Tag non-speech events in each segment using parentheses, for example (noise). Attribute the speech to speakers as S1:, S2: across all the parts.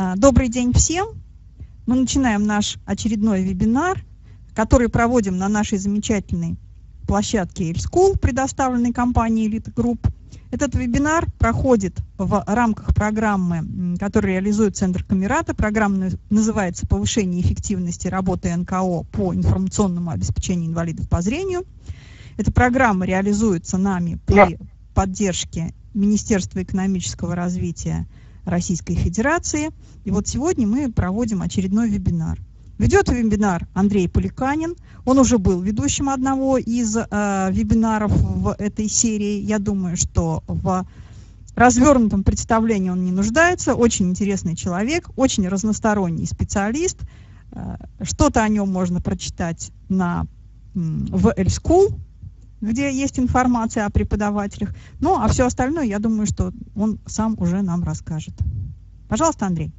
S1: А, добрый день всем. Мы начинаем наш очередной вебинар, который проводим на нашей замечательной площадке School, предоставленной компанией Elite Group. Этот вебинар проходит в рамках программы, которую реализует Центр Камерата. Программа называется «Повышение эффективности работы НКО по информационному обеспечению инвалидов по зрению». Эта программа реализуется нами при поддержке Министерства экономического развития Российской Федерации. И вот сегодня мы проводим очередной вебинар. Ведет вебинар Андрей Поликанин. Он уже был ведущим одного из э, вебинаров в этой серии. Я думаю, что в развернутом представлении он не нуждается. Очень интересный человек, очень разносторонний специалист. Э, Что-то о нем можно прочитать на, в L-School, где есть информация о преподавателях. Ну, а все остальное, я думаю, что он сам уже нам расскажет. Пожалуйста, Андрей.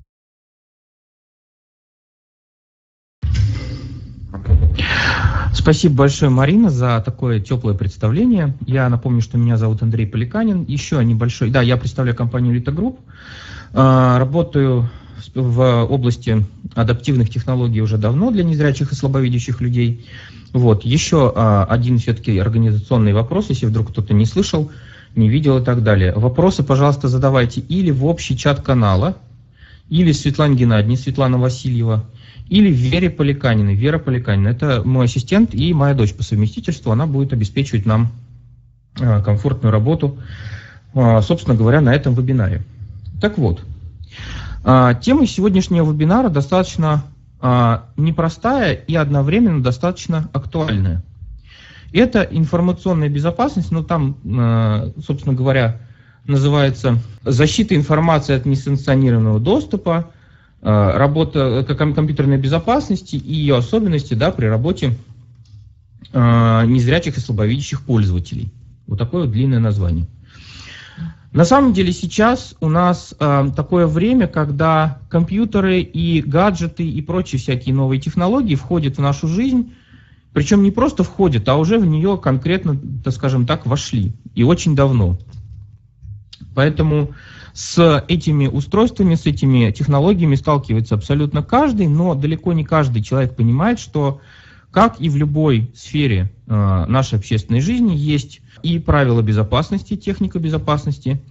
S2: Спасибо большое, Марина, за такое теплое представление. Я напомню, что меня зовут Андрей Поликанин. Еще небольшой... Да, я представляю компанию Group. А, работаю в области адаптивных технологий уже давно для незрячих и слабовидящих людей. Вот. Еще а, один все-таки организационный вопрос, если вдруг кто-то не слышал, не видел и так далее. Вопросы, пожалуйста, задавайте или в общий чат канала, или Светлане Геннадьевне, Светлана Васильева, или Вере Поликаниной. Вера Поликанина – это мой ассистент и моя дочь по совместительству. Она будет обеспечивать нам а, комфортную работу, а, собственно говоря, на этом вебинаре. Так вот, а, тема сегодняшнего вебинара достаточно непростая и одновременно достаточно актуальная. Это информационная безопасность, но ну, там, собственно говоря, называется защита информации от несанкционированного доступа, работа компьютерной безопасности и ее особенности да, при работе незрячих и слабовидящих пользователей. Вот такое вот длинное название. На самом деле сейчас у нас э, такое время, когда компьютеры и гаджеты и прочие всякие новые технологии входят в нашу жизнь, причем не просто входят, а уже в нее конкретно, так скажем так, вошли. И очень давно. Поэтому с этими устройствами, с этими технологиями сталкивается абсолютно каждый, но далеко не каждый человек понимает, что как и в любой сфере э, нашей общественной жизни есть и правила безопасности, техника безопасности.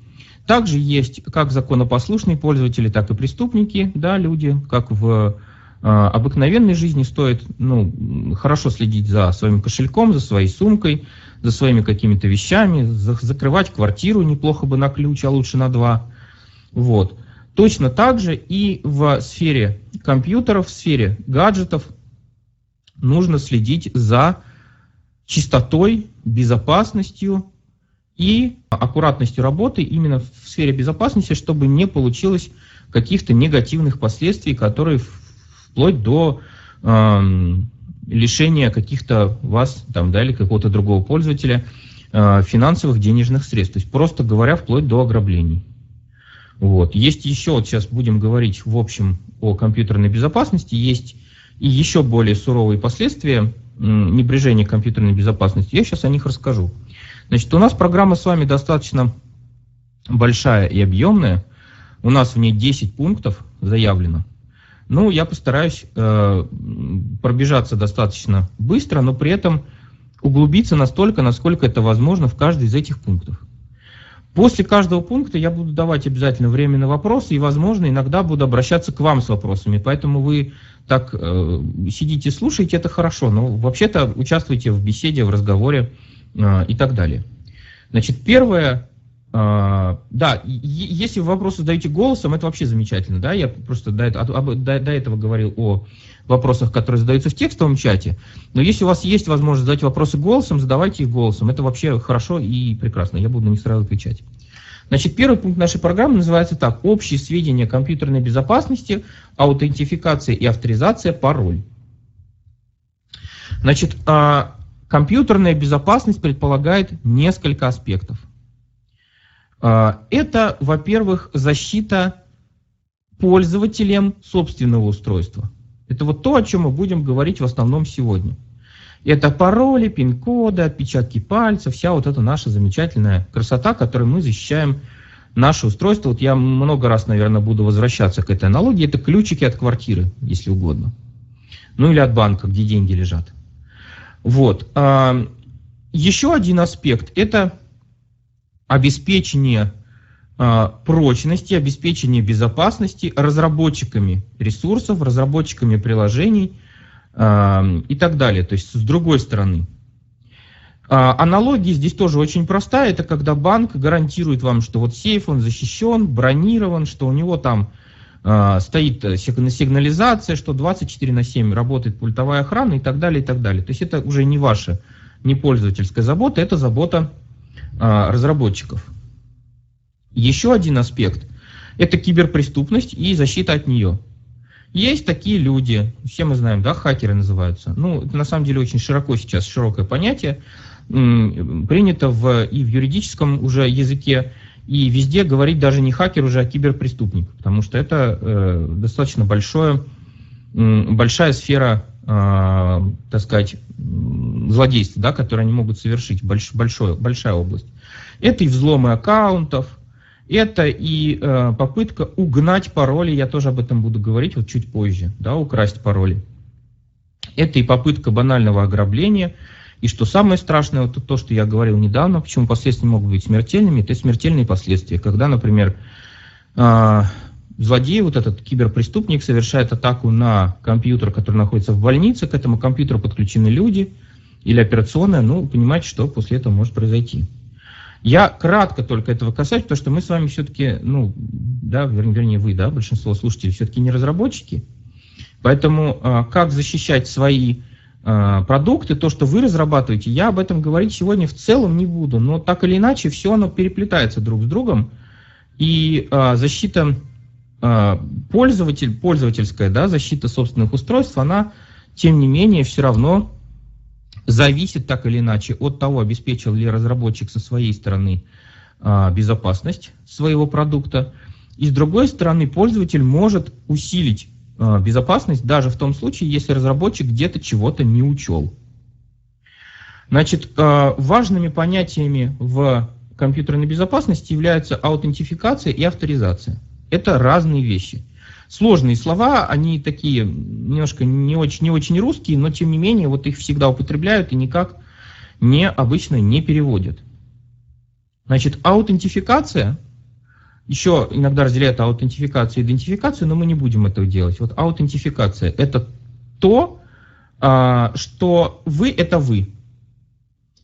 S2: Также есть как законопослушные пользователи, так и преступники, да, люди, как в э, обыкновенной жизни стоит ну, хорошо следить за своим кошельком, за своей сумкой, за своими какими-то вещами, за, закрывать квартиру неплохо бы на ключ, а лучше на два. Вот. Точно так же и в сфере компьютеров, в сфере гаджетов нужно следить за чистотой, безопасностью и аккуратностью работы именно в сфере безопасности, чтобы не получилось каких-то негативных последствий, которые вплоть до э, лишения каких-то вас там, да, или какого-то другого пользователя э, финансовых денежных средств. То есть, просто говоря, вплоть до ограблений. Вот. Есть еще, вот сейчас будем говорить в общем о компьютерной безопасности, есть и еще более суровые последствия небрежения компьютерной безопасности, я сейчас о них расскажу. Значит, у нас программа с вами достаточно большая и объемная. У нас в ней 10 пунктов заявлено. Ну, я постараюсь э, пробежаться достаточно быстро, но при этом углубиться настолько, насколько это возможно в каждый из этих пунктов. После каждого пункта я буду давать обязательно время на вопросы, и, возможно, иногда буду обращаться к вам с вопросами. Поэтому вы так э, сидите, слушаете, это хорошо, но вообще-то участвуйте в беседе, в разговоре э, и так далее. Значит, первое, э, да, если вопросы задаете голосом, это вообще замечательно, да, я просто до, этого, до, до этого говорил о вопросах, которые задаются в текстовом чате, но если у вас есть возможность задать вопросы голосом, задавайте их голосом, это вообще хорошо и прекрасно, я буду на них сразу отвечать. Значит, первый пункт нашей программы называется так. Общие сведения компьютерной безопасности, аутентификация и авторизация, пароль. Значит, а, компьютерная безопасность предполагает несколько аспектов. А, это, во-первых, защита пользователем собственного устройства. Это вот то, о чем мы будем говорить в основном сегодня. Это пароли, пин-коды, отпечатки пальцев, вся вот эта наша замечательная красота, которую мы защищаем Наши устройства, вот я много раз, наверное, буду возвращаться к этой аналогии, это ключики от квартиры, если угодно. Ну или от банка, где деньги лежат. Вот. А, еще один аспект – это обеспечение а, прочности, обеспечение безопасности разработчиками ресурсов, разработчиками приложений а, и так далее. То есть с другой стороны. А, аналогия здесь тоже очень простая. Это когда банк гарантирует вам, что вот сейф, он защищен, бронирован, что у него там стоит сигнализация, что 24 на 7 работает пультовая охрана и так далее, и так далее. То есть это уже не ваша, не пользовательская забота, это забота разработчиков. Еще один аспект – это киберпреступность и защита от нее. Есть такие люди, все мы знаем, да, хакеры называются. Ну, это на самом деле очень широко сейчас, широкое понятие, принято в, и в юридическом уже языке, и везде говорить даже не хакер уже, а киберпреступник, потому что это э, достаточно большое, большая сфера, э, так сказать, злодейства, да, которые они могут совершить, больш, большое, большая область. Это и взломы аккаунтов, это и э, попытка угнать пароли, я тоже об этом буду говорить вот чуть позже, да, украсть пароли. Это и попытка банального ограбления. И что самое страшное, вот то, что я говорил недавно, почему последствия могут быть смертельными, это смертельные последствия. Когда, например, э, злодей, вот этот киберпреступник, совершает атаку на компьютер, который находится в больнице, к этому компьютеру подключены люди или операционная, ну, понимаете, что после этого может произойти. Я кратко только этого касаюсь, потому что мы с вами все-таки, ну, да, вернее вы, да, большинство слушателей все-таки не разработчики. Поэтому а, как защищать свои а, продукты, то, что вы разрабатываете, я об этом говорить сегодня в целом не буду. Но так или иначе, все оно переплетается друг с другом. И а, защита пользователь, пользовательская, да, защита собственных устройств, она, тем не менее, все равно зависит так или иначе от того, обеспечил ли разработчик со своей стороны а, безопасность своего продукта. И с другой стороны, пользователь может усилить а, безопасность даже в том случае, если разработчик где-то чего-то не учел. Значит, а, важными понятиями в компьютерной безопасности являются аутентификация и авторизация. Это разные вещи. Сложные слова, они такие немножко не очень, не очень русские, но тем не менее вот их всегда употребляют и никак не, обычно не переводят. Значит, аутентификация, еще иногда разделяют аутентификацию и идентификацию, но мы не будем этого делать. Вот аутентификация – это то, а, что вы – это вы.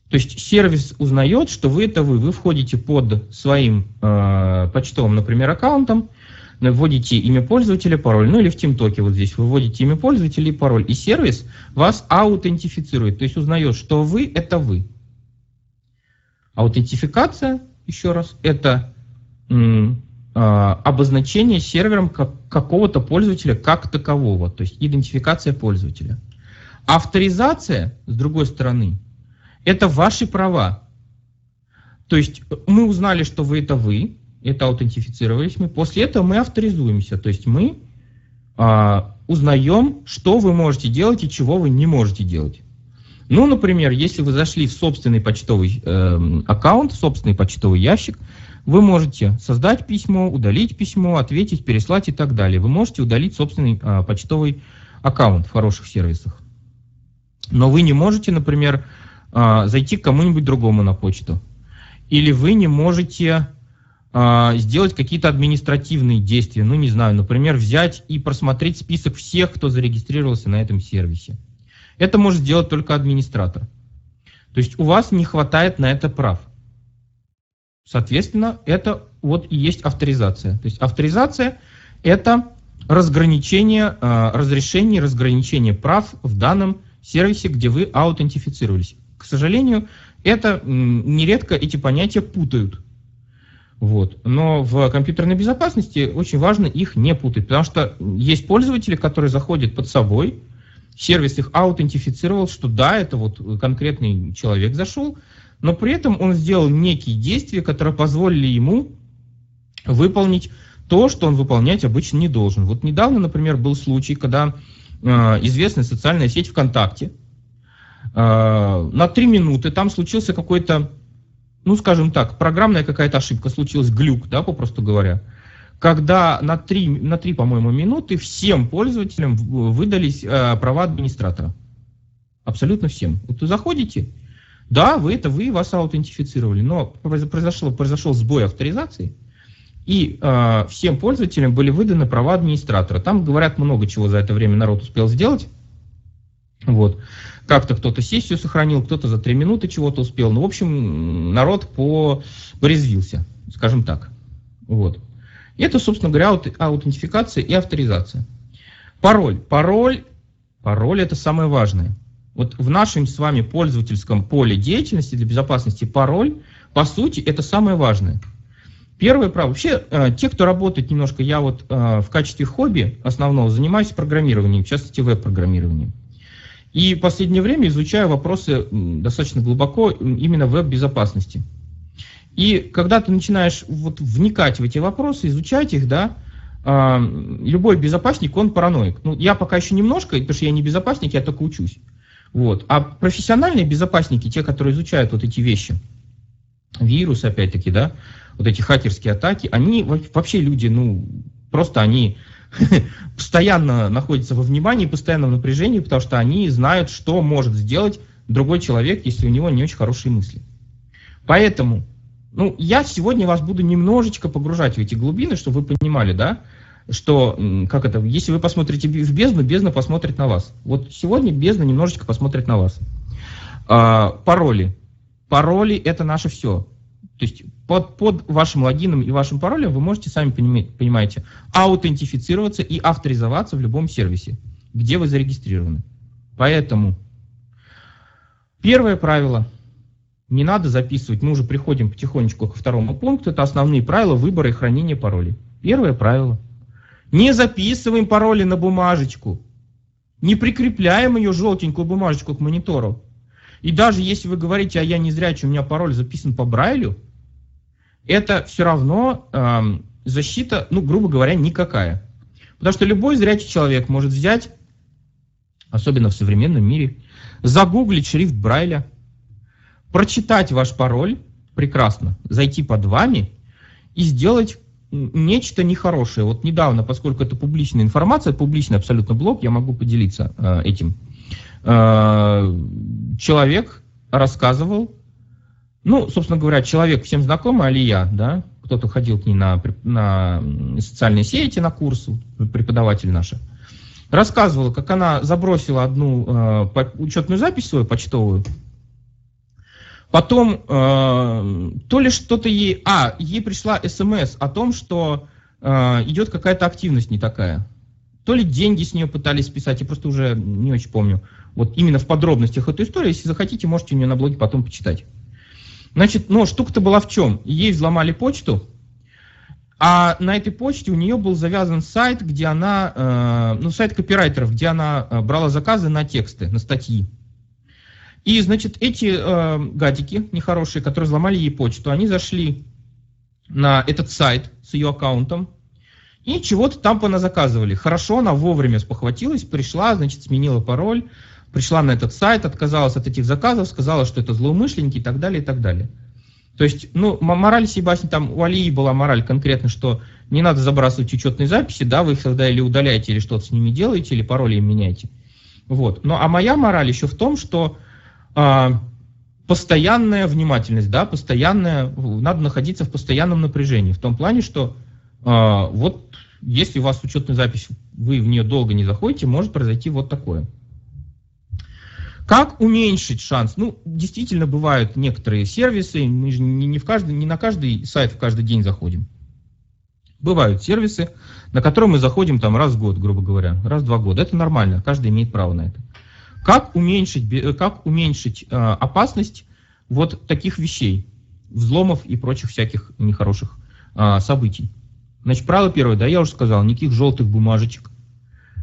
S2: То есть сервис узнает, что вы – это вы. Вы входите под своим э, почтовым, например, аккаунтом, вводите имя пользователя, пароль, ну или в TeamTalk вот здесь вы вводите имя пользователя и пароль, и сервис вас аутентифицирует, то есть узнает, что вы – это вы. Аутентификация, еще раз, это а, обозначение сервером как, какого-то пользователя как такового, то есть идентификация пользователя. Авторизация, с другой стороны, это ваши права. То есть мы узнали, что вы это вы, это аутентифицировались мы. После этого мы авторизуемся, то есть мы а, узнаем, что вы можете делать и чего вы не можете делать. Ну, например, если вы зашли в собственный почтовый э, аккаунт, собственный почтовый ящик, вы можете создать письмо, удалить письмо, ответить, переслать и так далее. Вы можете удалить собственный э, почтовый аккаунт в хороших сервисах. Но вы не можете, например, э, зайти к кому-нибудь другому на почту. Или вы не можете сделать какие-то административные действия, ну не знаю, например, взять и просмотреть список всех, кто зарегистрировался на этом сервисе. Это может сделать только администратор. То есть у вас не хватает на это прав. Соответственно, это вот и есть авторизация. То есть авторизация – это разграничение, а, разрешение, разграничение прав в данном сервисе, где вы аутентифицировались. К сожалению, это нередко эти понятия путают. Вот. Но в компьютерной безопасности очень важно их не путать, потому что есть пользователи, которые заходят под собой, сервис их аутентифицировал, что да, это вот конкретный человек зашел, но при этом он сделал некие действия, которые позволили ему выполнить то, что он выполнять обычно не должен. Вот недавно, например, был случай, когда э, известная социальная сеть ВКонтакте э, на три минуты там случился какой-то ну, скажем так, программная какая-то ошибка, случилась глюк, да, попросту говоря, когда на 3, на 3 по-моему, минуты всем пользователям выдались э, права администратора. Абсолютно всем. Вот вы заходите, да, вы это вы, вас аутентифицировали, но произошло, произошел сбой авторизации, и э, всем пользователям были выданы права администратора. Там говорят много чего за это время народ успел сделать. Вот. Как-то кто-то сессию сохранил, кто-то за три минуты чего-то успел. Ну, в общем, народ по... порезвился, скажем так. Вот. Это, собственно говоря, аутентификация и авторизация. Пароль. Пароль, пароль это самое важное. Вот в нашем с вами пользовательском поле деятельности для безопасности пароль, по сути, это самое важное. Первое право. Вообще, э, те, кто работает немножко, я вот э, в качестве хобби основного занимаюсь программированием, в частности веб-программированием. И в последнее время изучаю вопросы достаточно глубоко именно веб-безопасности. И когда ты начинаешь вот вникать в эти вопросы, изучать их, да, э, любой безопасник, он параноик. Ну, я пока еще немножко, потому что я не безопасник, я только учусь. Вот. А профессиональные безопасники, те, которые изучают вот эти вещи, вирусы, опять-таки, да, вот эти хакерские атаки, они вообще люди, ну, просто они (laughs) постоянно находятся во внимании, постоянно в напряжении, потому что они знают, что может сделать другой человек, если у него не очень хорошие мысли. Поэтому, ну, я сегодня вас буду немножечко погружать в эти глубины, чтобы вы понимали, да, что, как это, если вы посмотрите в бездну, бездна посмотрит на вас. Вот сегодня бездна немножечко посмотрит на вас. А, пароли. Пароли – это наше все. То есть под, под вашим логином и вашим паролем вы можете, сами понимаете, аутентифицироваться и авторизоваться в любом сервисе, где вы зарегистрированы. Поэтому первое правило – не надо записывать, мы уже приходим потихонечку ко второму пункту, это основные правила выбора и хранения паролей. Первое правило – не записываем пароли на бумажечку. Не прикрепляем ее желтенькую бумажечку к монитору. И даже если вы говорите, а я не зрячий, у меня пароль записан по Брайлю, это все равно э, защита, ну, грубо говоря, никакая. Потому что любой зрячий человек может взять, особенно в современном мире, загуглить шрифт Брайля, прочитать ваш пароль, прекрасно, зайти под вами и сделать нечто нехорошее. Вот недавно, поскольку это публичная информация, публичный абсолютно блог, я могу поделиться э, этим. Э, человек рассказывал, ну, собственно говоря, человек всем знакомый, Алия, да, кто-то ходил к ней на, на социальные сети, на курс, преподаватель наша, рассказывала, как она забросила одну э, учетную запись свою почтовую, Потом э, то ли что-то ей... А, ей пришла смс о том, что э, идет какая-то активность не такая. То ли деньги с нее пытались списать, я просто уже не очень помню. Вот именно в подробностях эту историю, если захотите, можете у нее на блоге потом почитать. Значит, но штука-то была в чем? Ей взломали почту, а на этой почте у нее был завязан сайт, где она, э, ну, сайт копирайтеров, где она э, брала заказы на тексты, на статьи. И, значит, эти э, гадики нехорошие, которые взломали ей почту, они зашли на этот сайт с ее аккаунтом и чего-то там поназаказывали. Хорошо, она вовремя спохватилась, пришла, значит, сменила пароль, пришла на этот сайт, отказалась от этих заказов, сказала, что это злоумышленники и так далее, и так далее. То есть, ну, мораль сей басни, там у Алии была мораль конкретно, что не надо забрасывать учетные записи, да, вы их тогда или удаляете, или что-то с ними делаете, или пароли им меняете. Вот. Ну, а моя мораль еще в том, что а, постоянная внимательность, да, постоянная, надо находиться в постоянном напряжении, в том плане, что а, вот если у вас учетная запись, вы в нее долго не заходите, может произойти вот такое. Как уменьшить шанс? Ну, действительно, бывают некоторые сервисы, мы же не, не, в каждый, не на каждый сайт в каждый день заходим. Бывают сервисы, на которые мы заходим там раз в год, грубо говоря, раз в два года. Это нормально, каждый имеет право на это. Как уменьшить, э, как уменьшить э, опасность вот таких вещей, взломов и прочих всяких нехороших э, событий? Значит, правило первое, да, я уже сказал, никаких желтых бумажечек,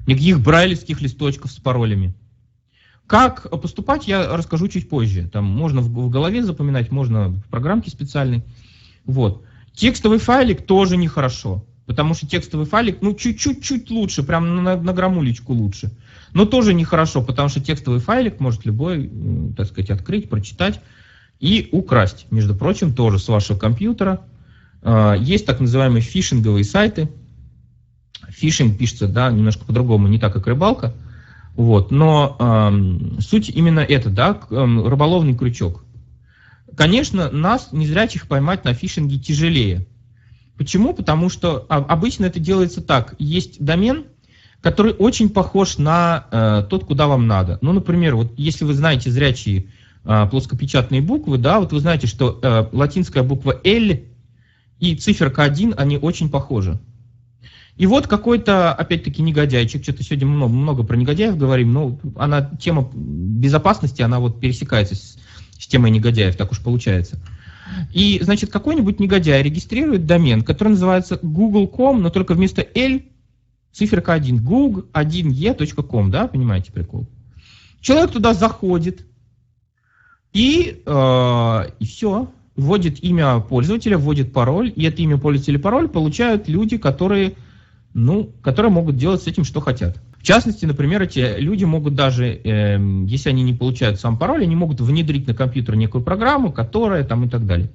S2: никаких брайлевских листочков с паролями. Как поступать, я расскажу чуть позже. Там можно в, голове запоминать, можно в программке специальной. Вот. Текстовый файлик тоже нехорошо, потому что текстовый файлик, ну, чуть-чуть лучше, прям на, на грамулечку лучше. Но тоже нехорошо, потому что текстовый файлик может любой, так сказать, открыть, прочитать и украсть, между прочим, тоже с вашего компьютера. А, есть так называемые фишинговые сайты. Фишинг пишется, да, немножко по-другому, не так, как рыбалка. Вот, но э, суть именно это, да, рыболовный крючок. Конечно, нас, незрячих, поймать на фишинге тяжелее. Почему? Потому что обычно это делается так. Есть домен, который очень похож на э, тот, куда вам надо. Ну, например, вот если вы знаете зрячие э, плоскопечатные буквы, да, вот вы знаете, что э, латинская буква L и циферка 1, они очень похожи. И вот какой-то, опять-таки, негодяйчик, что-то сегодня много, много про негодяев говорим, но она, тема безопасности, она вот пересекается с, с темой негодяев, так уж получается. И, значит, какой-нибудь негодяй регистрирует домен, который называется google.com, но только вместо L циферка 1, google1e.com, да, понимаете прикол? Человек туда заходит, и, э, и все, вводит имя пользователя, вводит пароль, и это имя пользователя пароль получают люди, которые, ну, которые могут делать с этим, что хотят. В частности, например, эти люди могут даже, э, если они не получают сам пароль, они могут внедрить на компьютер некую программу, которая там и так далее.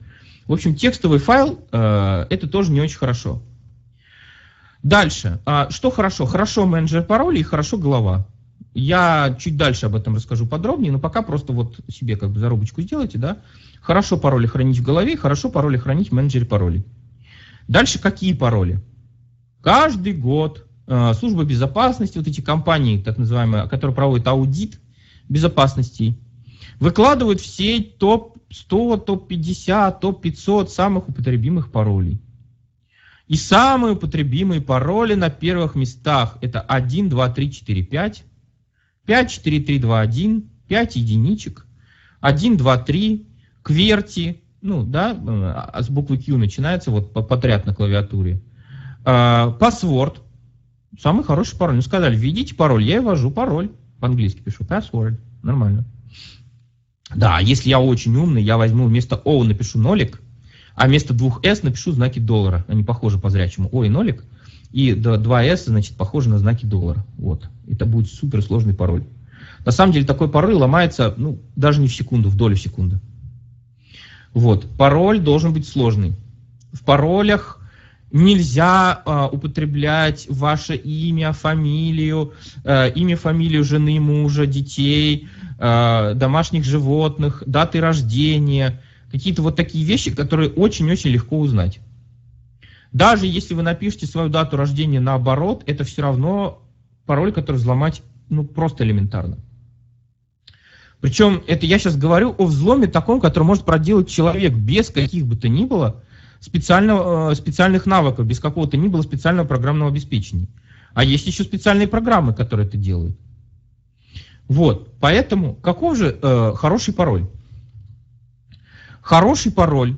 S2: В общем, текстовый файл э, это тоже не очень хорошо. Дальше. А, что хорошо? Хорошо менеджер паролей и хорошо голова. Я чуть дальше об этом расскажу подробнее, но пока просто вот себе как бы зарубочку сделайте, да. Хорошо пароли хранить в голове, хорошо пароли хранить в менеджере паролей. Дальше какие пароли? Каждый год Э, служба безопасности, вот эти компании, так называемые, которые проводят аудит безопасности, выкладывают все топ-100, топ-50, топ-500 самых употребимых паролей. И самые употребимые пароли на первых местах это 1, 2, 3, 4, 5, 5, 4, 3, 2, 1, 5 единичек, 1, 2, 3, кверти, ну да, э, с буквы Q начинается вот подряд на клавиатуре, паспорт, Самый хороший пароль. Ну, сказали, введите пароль. Я и ввожу пароль. По-английски пишу. Password. Нормально. Да, если я очень умный, я возьму вместо O напишу нолик, а вместо двух S напишу знаки доллара. Они похожи по зрячему. O и нолик. И 2S, значит, похожи на знаки доллара. Вот. Это будет супер сложный пароль. На самом деле такой пароль ломается, ну, даже не в секунду, в долю секунды. Вот. Пароль должен быть сложный. В паролях Нельзя э, употреблять ваше имя, фамилию, э, имя, фамилию жены, мужа, детей, э, домашних животных, даты рождения, какие-то вот такие вещи, которые очень-очень легко узнать. Даже если вы напишете свою дату рождения наоборот, это все равно пароль, который взломать ну, просто элементарно. Причем это я сейчас говорю о взломе таком, который может проделать человек без каких бы то ни было специального, э, специальных навыков, без какого-то ни было специального программного обеспечения. А есть еще специальные программы, которые это делают. Вот, поэтому каков же э, хороший пароль? Хороший пароль,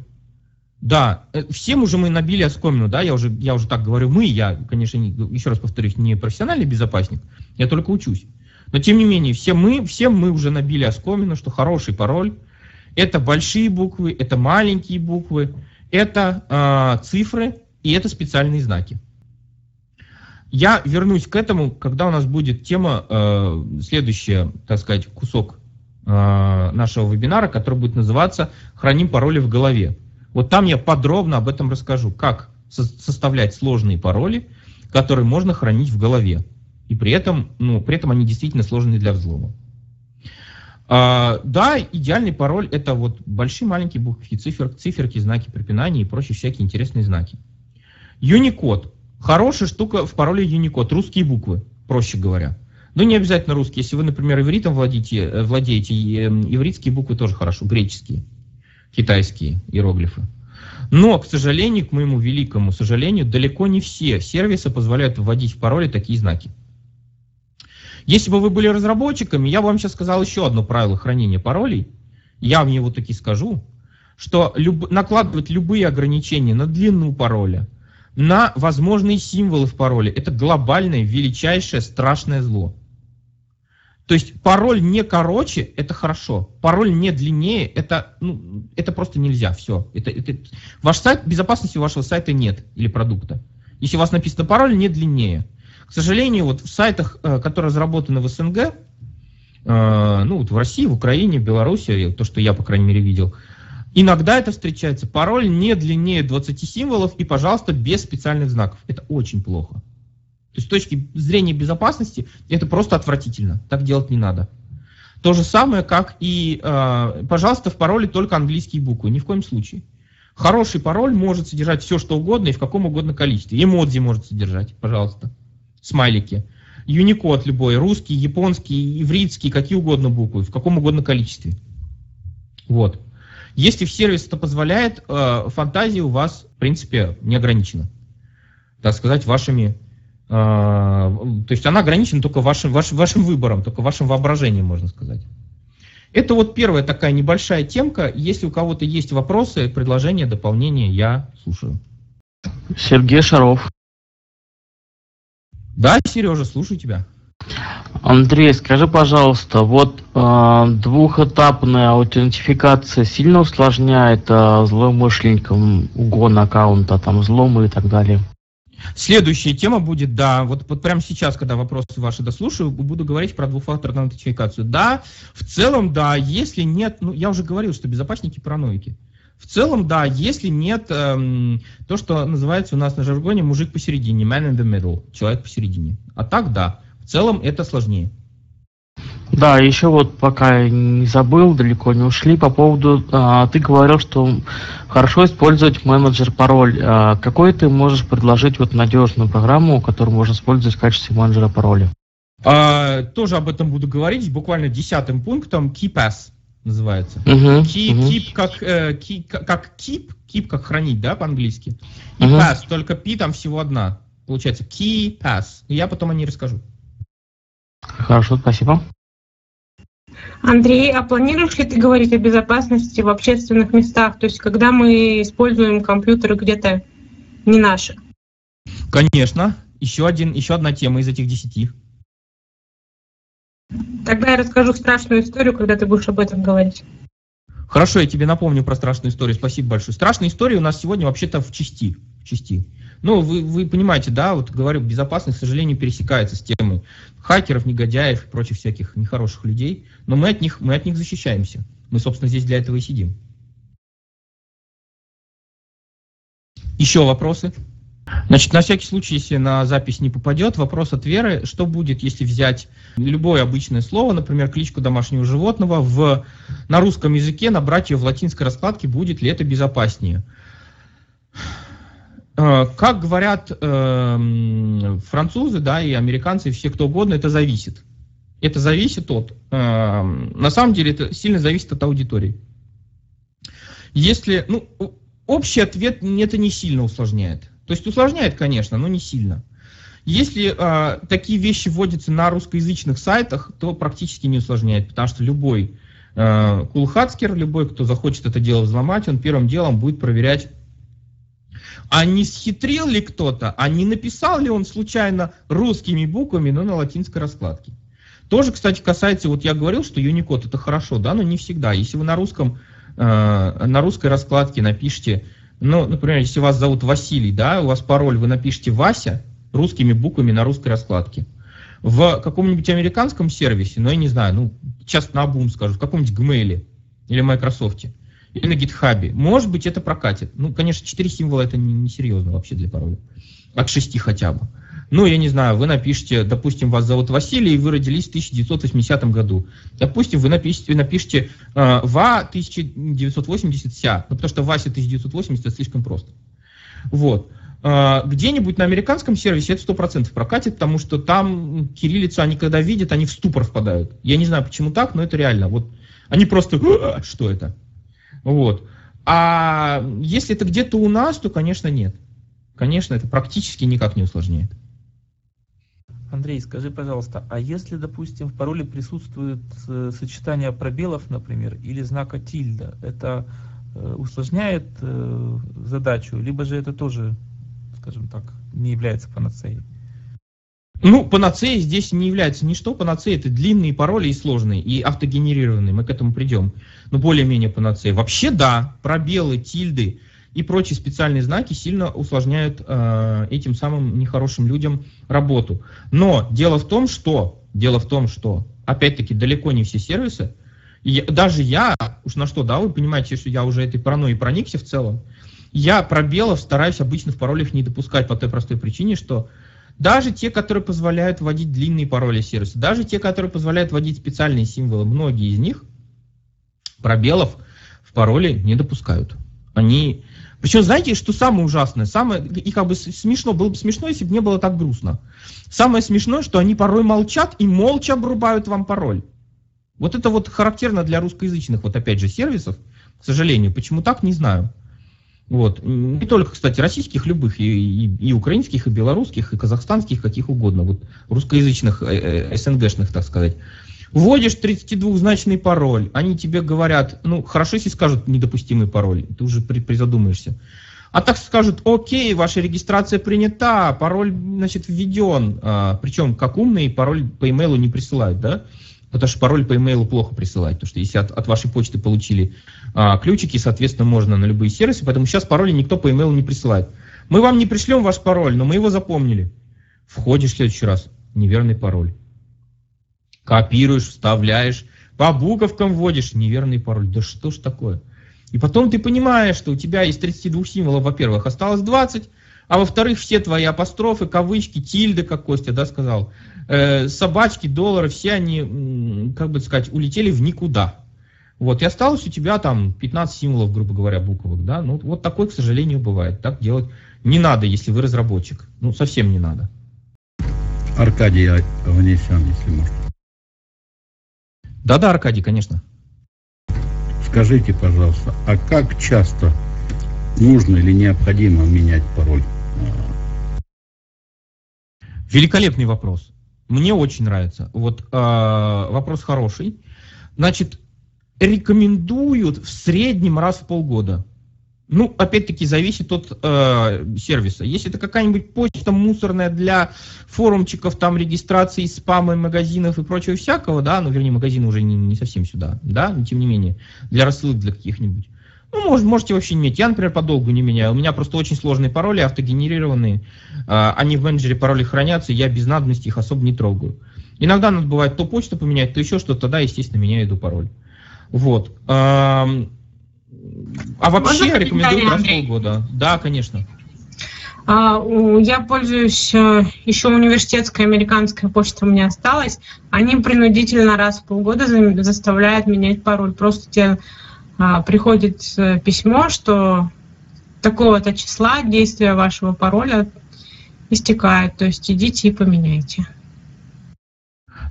S2: да, э, всем уже мы набили оскомину, да, я уже, я уже так говорю, мы, я, конечно, не, еще раз повторюсь, не профессиональный безопасник, я только учусь. Но тем не менее, все мы, всем мы уже набили оскомину, что хороший пароль – это большие буквы, это маленькие буквы, это э, цифры и это специальные знаки. Я вернусь к этому, когда у нас будет тема, э, следующая, так сказать, кусок э, нашего вебинара, который будет называться «Храним пароли в голове». Вот там я подробно об этом расскажу, как со составлять сложные пароли, которые можно хранить в голове. И при этом, ну, при этом они действительно сложные для взлома. А, да, идеальный пароль это вот большие маленькие буквы, цифер, циферки, знаки препинания и прочие всякие интересные знаки. Unicode. Хорошая штука в пароле Unicode. Русские буквы, проще говоря. Но не обязательно русские. Если вы, например, ивритом владеете, э, владеете эм, ивритские буквы тоже хорошо, греческие, китайские иероглифы. Но, к сожалению, к моему великому сожалению, далеко не все сервисы позволяют вводить в пароли такие знаки. Если бы вы были разработчиками, я бы вам сейчас сказал еще одно правило хранения паролей. Я в него таки скажу, что люб, накладывать любые ограничения на длину пароля, на возможные символы в пароле, это глобальное, величайшее, страшное зло. То есть пароль не короче, это хорошо. Пароль не длиннее, это, ну, это просто нельзя. Все. Это, это, ваш сайт, безопасности вашего сайта нет или продукта. Если у вас написано пароль не длиннее. К сожалению, вот в сайтах, э, которые разработаны в СНГ, э, ну вот в России, в Украине, в Беларуси, то, что я, по крайней мере, видел, Иногда это встречается. Пароль не длиннее 20 символов и, пожалуйста, без специальных знаков. Это очень плохо. То есть с точки зрения безопасности это просто отвратительно. Так делать не надо. То же самое, как и, э, пожалуйста, в пароле только английские буквы. Ни в коем случае. Хороший пароль может содержать все, что угодно и в каком угодно количестве. Эмодзи может содержать, пожалуйста. Смайлики. Юникод любой, русский, японский, ивритский, какие угодно буквы, в каком угодно количестве. Вот. Если в сервис это позволяет, э, фантазия у вас, в принципе, не ограничена. Так сказать, вашими... Э, то есть она ограничена только вашим, вашим, вашим выбором, только вашим воображением, можно сказать. Это вот первая такая небольшая темка. Если у кого-то есть вопросы, предложения, дополнения, я слушаю.
S3: Сергей Шаров.
S2: Да, Сережа, слушаю тебя.
S3: Андрей, скажи, пожалуйста, вот э, двухэтапная аутентификация сильно усложняет э, злоумышленникам угон аккаунта, там взломы и так далее?
S2: Следующая тема будет, да, вот, вот прямо сейчас, когда вопросы ваши дослушаю, буду говорить про двухфакторную аутентификацию. Да, в целом, да, если нет, ну, я уже говорил, что безопасники параноики. В целом, да, если нет эм, то, что называется у нас на жаргоне мужик посередине, man in the middle, человек посередине. А так, да, в целом это сложнее.
S3: Да, еще вот пока не забыл, далеко не ушли, по поводу, а, ты говорил, что хорошо использовать менеджер пароль. А, какой ты можешь предложить вот надежную программу, которую можно использовать в качестве менеджера пароля?
S2: А, тоже об этом буду говорить, буквально десятым пунктом, KeePass называется.
S3: Uh-huh,
S2: keep,
S3: uh-huh.
S2: keep как, э, keep, как keep, keep как хранить, да, по-английски. И
S3: Uh-huh.
S2: pass, только P там всего одна. Получается key pass. И я потом о ней расскажу.
S3: Хорошо, спасибо.
S4: Андрей, а планируешь ли ты говорить о безопасности в общественных местах? То есть, когда мы используем компьютеры где-то не наши?
S2: Конечно. Еще, один, еще одна тема из этих десяти.
S4: Тогда я расскажу страшную историю, когда ты будешь об этом говорить.
S2: Хорошо, я тебе напомню про страшную историю. Спасибо большое. Страшная история у нас сегодня вообще-то в части. В части. Ну, вы, вы понимаете, да, вот говорю, безопасность, к сожалению, пересекается с темой хакеров, негодяев и прочих всяких нехороших людей, но мы от них, мы от них защищаемся. Мы, собственно, здесь для этого и сидим. Еще вопросы? Значит, на всякий случай, если на запись не попадет, вопрос от Веры, что будет, если взять любое обычное слово, например, кличку домашнего животного, в, на русском языке набрать ее в латинской раскладке, будет ли это безопаснее? Э, Как говорят эм, французы, да, и американцы, и все кто угодно, это зависит. Это зависит от, эм, на самом деле, это сильно зависит от аудитории. Если, ну, общий ответ это не сильно усложняет. То есть усложняет, конечно, но не сильно. Если э, такие вещи вводятся на русскоязычных сайтах, то практически не усложняет, потому что любой э, кулхацкер, любой, кто захочет это дело взломать, он первым делом будет проверять а не схитрил ли кто-то, а не написал ли он случайно русскими буквами, но на латинской раскладке. Тоже, кстати, касается, вот я говорил, что Unicode это хорошо, да, но не всегда. Если вы на русском, э, на русской раскладке напишите, ну, например, если вас зовут Василий, да, у вас пароль, вы напишите Вася русскими буквами на русской раскладке. В каком-нибудь американском сервисе, ну, я не знаю, ну, сейчас на обум скажу, в каком-нибудь Gmail или Microsoft, или на GitHub. Может быть, это прокатит. Ну, конечно, 4 символа это не, не серьезно вообще для пароля. От 6 хотя бы. Ну, я не знаю, вы напишите, допустим, вас зовут Василий, и вы родились в 1980 году. Допустим, вы напишите, напишите э, ВА 1980 ся, ну, потому что Вася 1980 это слишком просто. Вот. Э, Где-нибудь на американском сервисе это 100% прокатит, потому что там кириллицу они когда видят, они в ступор впадают. Я не знаю, почему так, но это реально. Вот они просто, «А, что это? Вот. А если это где-то у нас, то, конечно, нет. Конечно, это практически никак не усложняет.
S5: Андрей, скажи, пожалуйста, а если, допустим, в пароле присутствует э, сочетание пробелов, например, или знака тильда, это э, усложняет э, задачу, либо же это тоже, скажем так, не является панацеей?
S2: Ну, панацеей здесь не является ничто. Панацея это длинные пароли и сложные, и автогенерированные. Мы к этому придем. Но более-менее панацея. Вообще, да, пробелы, тильды и прочие специальные знаки сильно усложняют э, этим самым нехорошим людям работу. Но дело в том, что, дело в том, что, опять-таки, далеко не все сервисы И даже я, уж на что, да, вы понимаете, что я уже этой паранойей проникся в целом, я пробелов стараюсь обычно в паролях не допускать по той простой причине, что даже те, которые позволяют вводить длинные пароли сервиса, даже те, которые позволяют вводить специальные символы, многие из них пробелов в пароле не допускают. Они... Причем, знаете, что самое ужасное? Самое... И как бы смешно, было бы смешно, если бы не было так грустно. Самое смешное, что они порой молчат и молча обрубают вам пароль. Вот это вот характерно для русскоязычных, вот опять же, сервисов, к сожалению. Почему так, не знаю. Вот. Не только, кстати, российских, любых, и, и, и украинских, и белорусских, и казахстанских, каких угодно, вот русскоязычных, э, э, СНГшных, так сказать. Вводишь 32-значный пароль, они тебе говорят, ну, хорошо, если скажут недопустимый пароль, ты уже при, призадумаешься. А так скажут, окей, ваша регистрация принята, пароль, значит, введен, а, причем как умный, пароль по имейлу не присылают, да? Потому что пароль по имейлу плохо присылать, потому что если от, от вашей почты получили а, ключики, соответственно, можно на любые сервисы, поэтому сейчас пароли никто по имейлу не присылает. Мы вам не пришлем ваш пароль, но мы его запомнили. Входишь в следующий раз, неверный пароль. Копируешь, вставляешь, по буковкам вводишь, неверный пароль. Да что ж такое? И потом ты понимаешь, что у тебя из 32 символов, во-первых, осталось 20, а во-вторых, все твои апострофы, кавычки, тильды, как Костя да, сказал, э, собачки, доллары, все они, как бы сказать, улетели в никуда. Вот, и осталось у тебя там 15 символов, грубо говоря, буквок, да, ну вот такой, к сожалению, бывает. Так делать не надо, если вы разработчик. Ну, совсем не надо.
S6: Аркадий Аванесян, если можно.
S2: Да-да, Аркадий, конечно.
S6: Скажите, пожалуйста, а как часто нужно или необходимо менять пароль?
S2: Великолепный вопрос. Мне очень нравится. Вот э, вопрос хороший. Значит, рекомендуют в среднем раз в полгода. Ну, опять-таки, зависит от э, сервиса. Если это какая-нибудь почта мусорная для форумчиков, там, регистрации спама, магазинов и прочего всякого, да, ну, вернее, магазины уже не, не совсем сюда, да, но тем не менее, для рассылок для каких-нибудь. Ну, может, можете вообще не менять. Я, например, подолгу не меняю. У меня просто очень сложные пароли, автогенерированные. Э, они в менеджере пароли хранятся, я без надобности их особо не трогаю. Иногда надо бывает то почту поменять, то еще что-то, тогда, естественно, меняю иду пароль. Вот. А вообще Можно рекомендую раз в полгода. Да, конечно.
S4: А, я пользуюсь э, еще университетской американской почтой у меня осталась. Они принудительно раз в полгода заставляют менять пароль. Просто тебе а, приходит э, письмо, что такого-то числа действие вашего пароля истекает. То есть идите и поменяйте.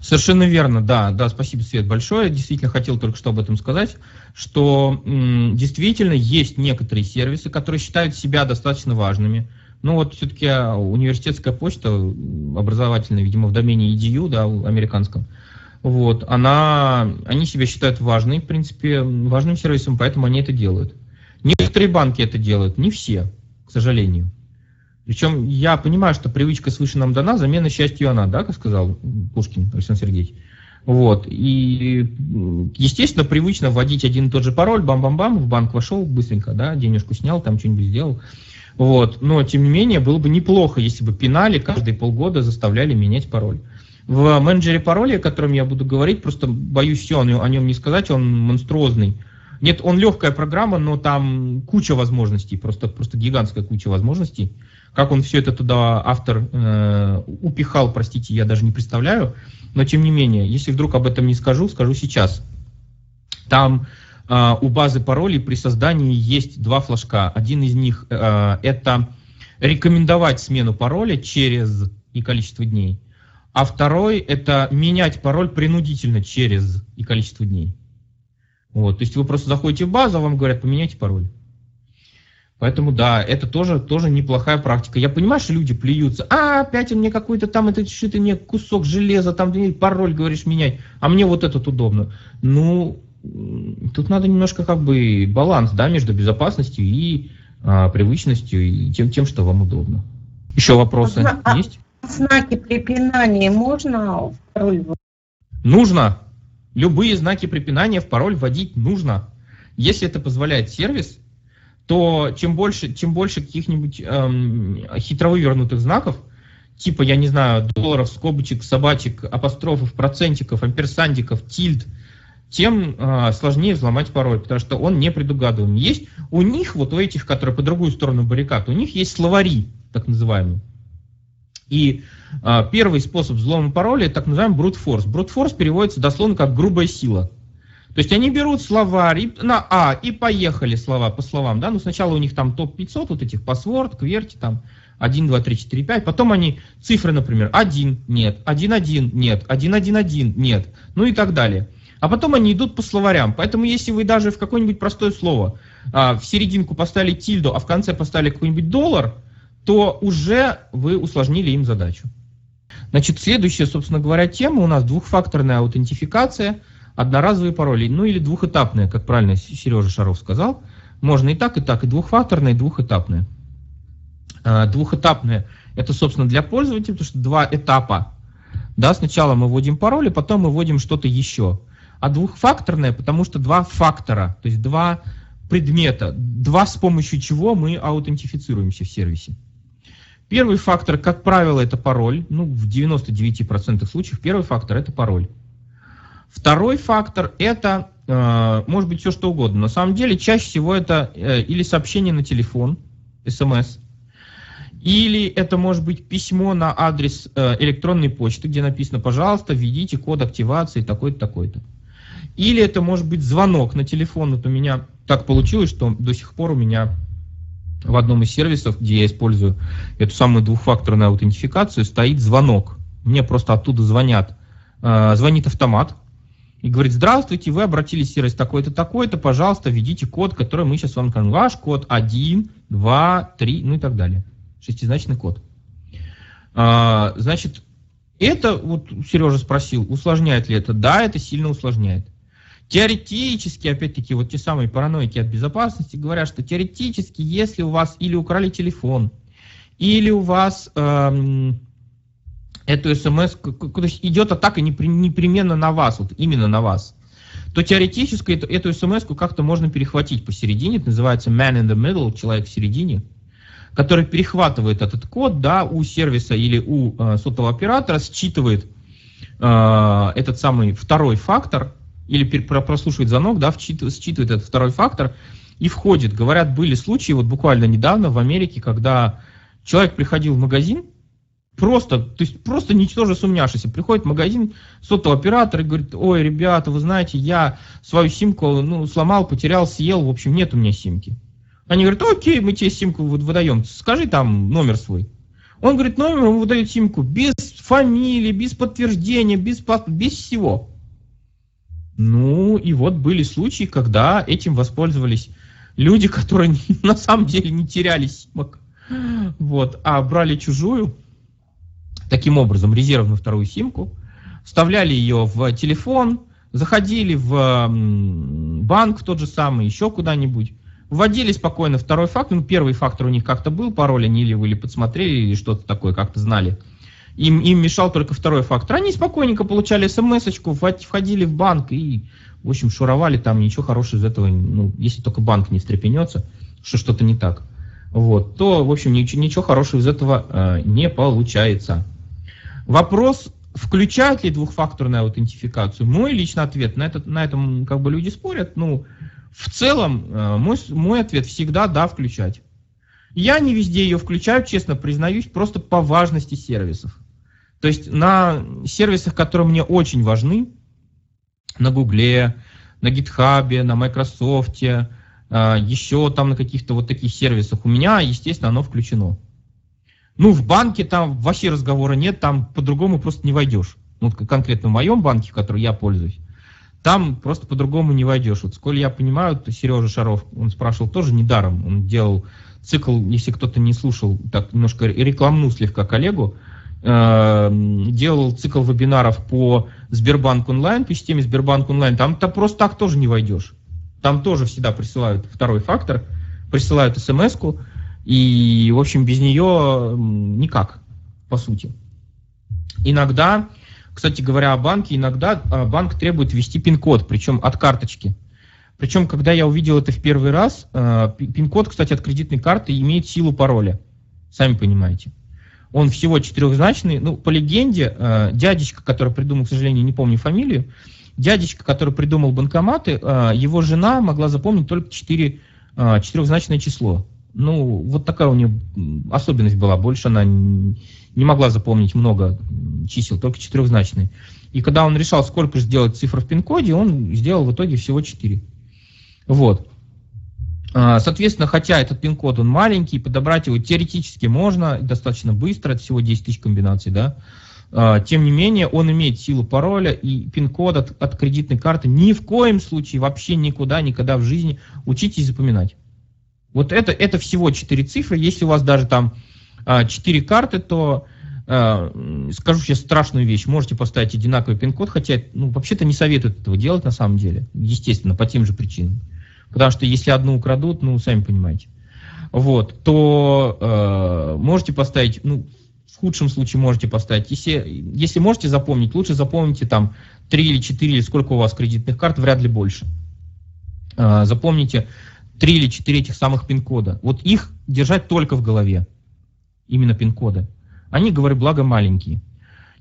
S2: Совершенно верно, да, да, спасибо, Свет, большое. Действительно хотел только что об этом сказать, что действительно есть некоторые сервисы, которые считают себя достаточно важными. Ну вот все-таки а, университетская почта, образовательная, видимо, в домене EDU, да, американском, вот, она, они себя считают важной, в принципе, важным сервисом, поэтому они это делают. Некоторые банки это делают, не все, к сожалению. Причем я понимаю, что привычка свыше нам дана, замена счастью она, да, как сказал Пушкин Александр Сергеевич. Вот. И, естественно, привычно вводить один и тот же пароль, бам-бам-бам, в банк вошел быстренько, да, денежку снял, там что-нибудь сделал. Вот. Но, тем не менее, было бы неплохо, если бы пинали каждые полгода, заставляли менять пароль. В менеджере пароля, о котором я буду говорить, просто боюсь все о нем не сказать, он монструозный. Нет, он легкая программа, но там куча возможностей, просто, просто гигантская куча возможностей. Как он все это туда, автор, э, упихал, простите, я даже не представляю. Но тем не менее, если вдруг об этом не скажу, скажу сейчас. Там э, у базы паролей при создании есть два флажка. Один из них э, это рекомендовать смену пароля через и количество дней. А второй это менять пароль принудительно через и количество дней. Вот, то есть вы просто заходите в базу, а вам говорят, поменяйте пароль. Поэтому да, это тоже, тоже неплохая практика. Я понимаю, что люди плюются. А, опять мне какой-то там, это что ты мне кусок железа, там ты пароль говоришь менять, а мне вот этот удобно. Ну, тут надо немножко как бы баланс, да, между безопасностью и а, привычностью и тем, тем, что вам удобно. Еще вопросы а, есть?
S4: Знаки препинания можно в пароль?
S2: Нужно. Любые знаки препинания в пароль вводить нужно. Если это позволяет сервис, то чем больше, чем больше каких-нибудь эм, хитро вывернутых знаков, типа, я не знаю, долларов, скобочек, собачек, апострофов, процентиков, амперсандиков, тильд, тем э, сложнее взломать пароль, потому что он не предугадываем. Есть у них, вот у этих, которые по другую сторону баррикад, у них есть словари, так называемые. И э, первый способ взлома пароля так называемый. Brute force переводится дословно как грубая сила. То есть они берут словарь на А и поехали слова по словам. Да? Ну, сначала у них там топ-500, вот этих паспорт, кверти, там 1, 2, 3, 4, 5. Потом они цифры, например, 1, нет, 1, 1, нет, 1, 1, 1, нет, ну и так далее. А потом они идут по словарям. Поэтому если вы даже в какое-нибудь простое слово а, в серединку поставили тильду, а в конце поставили какой-нибудь доллар, то уже вы усложнили им задачу. Значит, следующая, собственно говоря, тема у нас двухфакторная аутентификация, одноразовые пароли, ну или двухэтапная, как правильно Сережа Шаров сказал. Можно и так, и так, и двухфакторная, и двухэтапная. А, двухэтапная – это, собственно, для пользователя, потому что два этапа. Да, сначала мы вводим пароли, потом мы вводим что-то еще а двухфакторная, потому что два фактора, то есть два предмета, два с помощью чего мы аутентифицируемся в сервисе. Первый фактор, как правило, это пароль. Ну, в 99% случаев первый фактор это пароль. Второй фактор это э, может быть все что угодно. На самом деле чаще всего это э, или сообщение на телефон, смс, или это может быть письмо на адрес э, электронной почты, где написано, пожалуйста, введите код активации такой-то, такой-то. Или это может быть звонок на телефон. Вот у меня так получилось, что до сих пор у меня в одном из сервисов, где я использую эту самую двухфакторную аутентификацию, стоит звонок. Мне просто оттуда звонят. Звонит автомат и говорит, здравствуйте, вы обратились в сервис такой-то, такой-то, пожалуйста, введите код, который мы сейчас вам скажем. Ваш код 1, 2, 3, ну и так далее. Шестизначный код. Э, значит, это, вот Сережа спросил, усложняет ли это? Да, это сильно усложняет. Теоретически, опять-таки, вот те самые параноики от безопасности говорят, что теоретически, если у вас или украли телефон, или у вас эм, эту смс, идет атака непременно на вас, вот именно на вас, то теоретически эту, эту смс как-то можно перехватить посередине, это называется man in the middle, человек в середине, который перехватывает этот код, да, у сервиса или у э, сотового оператора, считывает э, этот самый второй фактор, или прослушивает звонок, да, считывает этот второй фактор и входит. Говорят, были случаи, вот буквально недавно в Америке, когда человек приходил в магазин, просто, то есть просто ничтоже сумняшися, приходит в магазин сотовый оператор и говорит, ой, ребята, вы знаете, я свою симку ну, сломал, потерял, съел, в общем, нет у меня симки. Они говорят, окей, мы тебе симку выдаем, скажи там номер свой. Он говорит, номер ему выдает симку без фамилии, без подтверждения, без, без всего. Ну, и вот были случаи, когда этим воспользовались люди, которые (laughs) на самом деле не теряли симок, вот, а брали чужую, таким образом, резервную вторую симку, вставляли ее в телефон, заходили в банк тот же самый, еще куда-нибудь, вводили спокойно второй фактор, ну, первый фактор у них как-то был, пароль они или, или подсмотрели, или что-то такое, как-то знали, им, им мешал только второй фактор. Они спокойненько получали смс-очку, входили в банк и, в общем, шуровали там, ничего хорошего из этого, ну, если только банк не встрепенется, что что-то не так, вот, то, в общем, ничего, ничего хорошего из этого э, не получается. Вопрос, включает ли двухфакторную аутентификацию? Мой личный ответ, на, этот, на этом как бы люди спорят, ну, в целом, э, мой, мой ответ всегда да, включать. Я не везде ее включаю, честно признаюсь, просто по важности сервисов. То есть на сервисах, которые мне очень важны, на Гугле, на Гитхабе, на Microsoft, а, еще там на каких-то вот таких сервисах, у меня, естественно, оно включено. Ну, в банке там вообще разговора нет, там по-другому просто не войдешь. Ну, конкретно в моем банке, в котором я пользуюсь, там просто по-другому не войдешь. Вот сколь я понимаю, то Сережа Шаров, он спрашивал тоже недаром, он делал цикл, если кто-то не слушал, так немножко рекламну слегка коллегу, Э, делал цикл вебинаров по Сбербанк онлайн, по системе Сбербанк онлайн, там то просто так тоже не войдешь. Там тоже всегда присылают второй фактор, присылают смс-ку, и, в общем, без нее никак, по сути. Иногда, кстати говоря о банке, иногда а, банк требует ввести пин-код, причем от карточки. Причем, когда я увидел это в первый раз, э, пин-код, кстати, от кредитной карты имеет силу пароля. Сами понимаете он всего четырехзначный. Ну, по легенде, э, дядечка, который придумал, к сожалению, не помню фамилию, дядечка, который придумал банкоматы, его жена могла запомнить только 4, э, четырехзначное число. Ну, вот такая у нее особенность была. Больше она не могла запомнить много чисел, только четырехзначные. И когда он решал, сколько же сделать цифр в пин-коде, он сделал в итоге всего 4. Вот. А, соответственно, хотя этот пин-код он маленький, подобрать его теоретически можно, достаточно быстро, это всего 10 тысяч комбинаций, да, а, тем не менее, он имеет силу пароля, и пин-код от, от кредитной карты ни в коем случае, вообще никуда, никогда в жизни учитесь запоминать. Вот это, это всего 4 цифры. Если у вас даже там 4 а, карты, то скажу сейчас страшную вещь, можете поставить одинаковый пин-код, хотя ну, вообще-то не советуют этого делать на самом деле, естественно, по тем же причинам. Потому что если одну украдут, ну, сами понимаете, вот, то э, можете поставить, ну, в худшем случае можете поставить. Если, если можете запомнить, лучше запомните там 3 или 4, или сколько у вас кредитных карт, вряд ли больше. Э, запомните 3 или 4 этих самых пин-кода. Вот их держать только в голове. Именно пин-коды. Они, говорю, благо маленькие.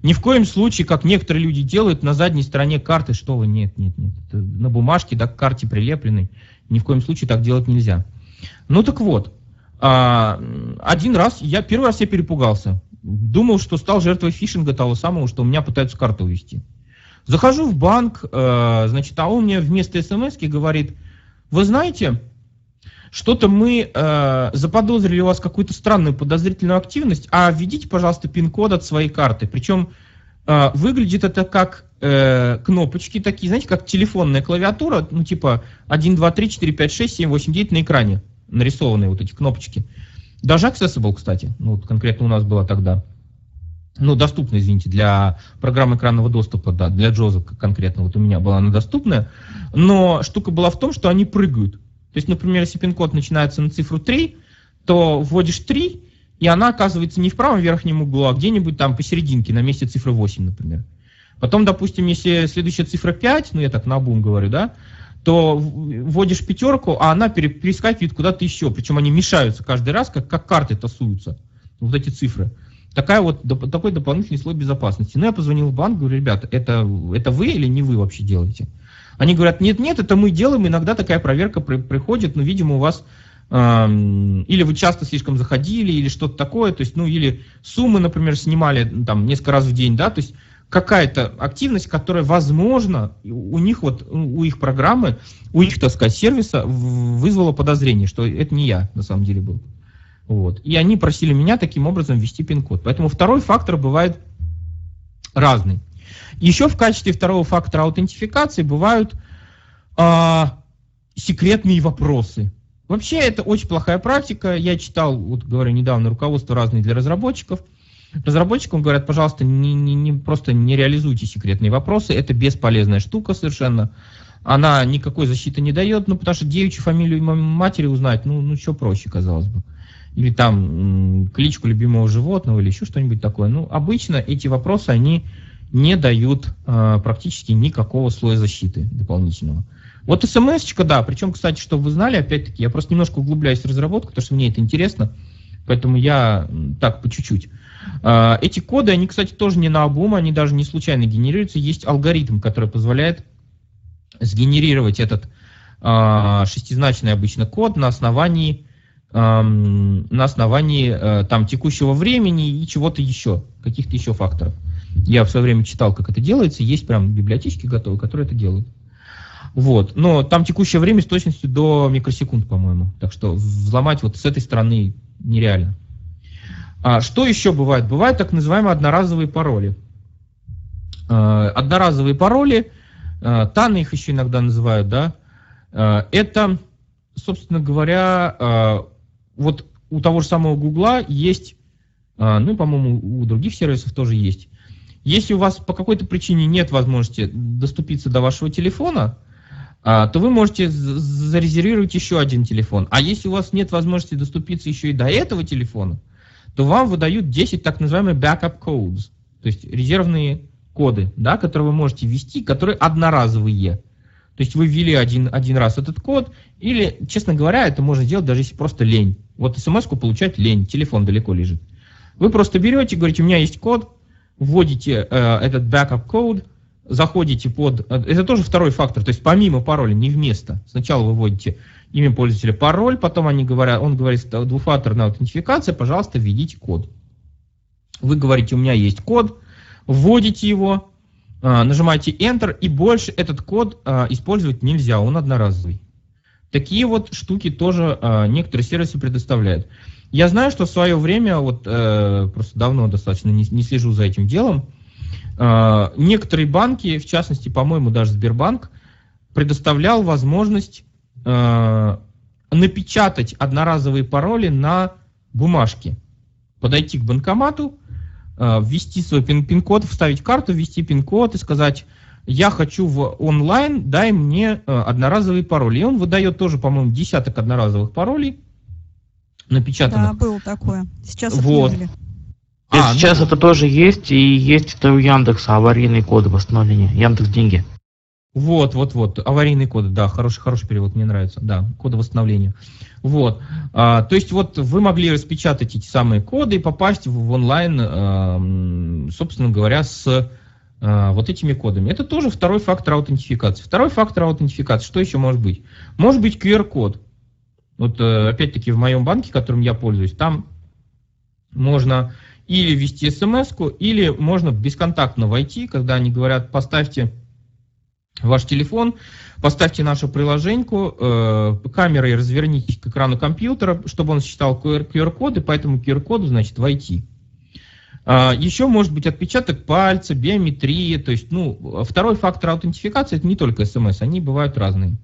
S2: Ни в коем случае, как некоторые люди делают, на задней стороне карты, что вы, нет, нет, нет. Это на бумажке, да, к карте прилепленной. Ни в коем случае так делать нельзя. Ну так вот, а, один раз, я первый раз я перепугался. Думал, что стал жертвой фишинга того самого, что у меня пытаются карту увести. Захожу в банк, э, значит, а он мне вместо смс говорит, вы знаете, что-то мы э, заподозрили у вас какую-то странную подозрительную активность, а введите, пожалуйста, пин-код от своей карты. Причем э, выглядит это как э, кнопочки такие, знаете, как телефонная клавиатура, ну типа 1, 2, 3, 4, 5, 6, 7, 8, 9 на экране нарисованные вот эти кнопочки. Даже accessible, кстати, ну вот конкретно у нас было тогда. Ну, доступна, извините, для программы экранного доступа, да, для Джоза конкретно, вот у меня была она доступная. Но штука была в том, что они прыгают. То есть, например, если пин-код начинается на цифру 3, то вводишь 3, и она оказывается не в правом верхнем углу, а где-нибудь там посерединке, на месте цифры 8, например. Потом, допустим, если следующая цифра 5, ну я так на бум говорю, да, то вводишь пятерку, а она перескакивает куда-то еще. Причем они мешаются каждый раз, как, как карты тасуются. Вот эти цифры. Такая вот, такой дополнительный слой безопасности. Ну, я позвонил в банк, говорю, ребята, это, это вы или не вы вообще делаете? Они говорят, нет, нет, это мы делаем, иногда такая проверка при, приходит, но, видимо, у вас или вы часто слишком заходили, или что-то такое, то есть, ну, или суммы, например, снимали там несколько раз в день, да, то есть какая-то активность, которая, возможно, у них вот, у их программы, у их, так сказать, сервиса вызвала подозрение, что это не я на самом деле был. Вот. И они просили меня таким образом ввести пин-код. Поэтому второй фактор бывает разный. Еще в качестве второго фактора аутентификации бывают а, секретные вопросы. Вообще это очень плохая практика. Я читал, вот говорю, недавно руководство разные для разработчиков – Разработчикам говорят, пожалуйста, не, не, не, просто не реализуйте секретные вопросы, это бесполезная штука совершенно. Она никакой защиты не дает, ну, потому что девичью фамилию матери узнать, ну, ну, что проще, казалось бы. Или там кличку любимого животного, или еще что-нибудь такое. Ну, обычно эти вопросы, они не дают э, практически никакого слоя защиты дополнительного. Вот смс да, причем, кстати, чтобы вы знали, опять-таки, я просто немножко углубляюсь в разработку, потому что мне это интересно, поэтому я так по чуть-чуть. А, эти коды, они, кстати, тоже не на обум, они даже не случайно генерируются. Есть алгоритм, который позволяет сгенерировать этот а, шестизначный обычно код на основании на основании э, там текущего времени и чего-то еще, каких-то еще факторов. Я в свое время читал, как это делается, есть прям библиотечки готовые, которые это делают. Вот. Но там текущее время с точностью до микросекунд, по-моему. Так что взломать вот с этой стороны нереально. А что еще бывает? Бывают так называемые одноразовые пароли. А, одноразовые пароли, а, таны их еще иногда называют, да, а, это, собственно говоря, вот у того же самого Гугла есть, ну, по-моему, у других сервисов тоже есть. Если у вас по какой-то причине нет возможности доступиться до вашего телефона, то вы можете зарезервировать еще один телефон. А если у вас нет возможности доступиться еще и до этого телефона, то вам выдают 10 так называемых backup codes, то есть резервные коды, да, которые вы можете ввести, которые одноразовые. То есть вы ввели один, один раз этот код, или, честно говоря, это можно сделать даже если просто лень. Вот смс-ку получать лень, телефон далеко лежит. Вы просто берете, говорите, у меня есть код, вводите э, этот backup code, заходите под... Это тоже второй фактор, то есть помимо пароля, не вместо. Сначала вы вводите имя пользователя, пароль, потом они говорят, он говорит, двухфакторная аутентификация, пожалуйста, введите код. Вы говорите, у меня есть код, вводите его, а, нажимаете Enter, и больше этот код а, использовать нельзя, он одноразовый. Такие вот штуки тоже некоторые сервисы предоставляют. Я знаю, что в свое время, вот э, просто давно достаточно не, не слежу за этим делом, некоторые банки, в частности, по-моему, даже Сбербанк, предоставлял возможность напечатать одноразовые пароли на бумажке, подойти к банкомату, Э, ввести свой пин-код, вставить карту, ввести пин-код и сказать, я хочу в онлайн, дай мне э, одноразовый пароль. И он выдает тоже, по-моему, десяток одноразовых паролей напечатанных.
S1: Да, было такое. Сейчас
S2: вот.
S3: отменили. А, сейчас ну, это тоже есть, и есть это у Яндекса аварийные коды восстановления. Яндекс деньги.
S2: Вот, вот, вот, аварийные коды, да, хороший, хороший перевод, мне нравится, да, коды восстановления. Вот, а, то есть вот вы могли распечатать эти самые коды и попасть в, в онлайн, а, собственно говоря, с а, вот этими кодами. Это тоже второй фактор аутентификации. Второй фактор аутентификации, что еще может быть? Может быть QR-код. Вот э, опять-таки в моем банке, которым я пользуюсь, там можно или ввести смс или можно бесконтактно войти, когда они говорят, поставьте ваш телефон, поставьте нашу приложеньку, э, камерой развернитесь к экрану компьютера, чтобы он считал QR-коды, по этому QR-коду, значит, войти. А, еще может быть отпечаток пальца, биометрия, то есть, ну, второй фактор аутентификации, это не только смс, они бывают разные.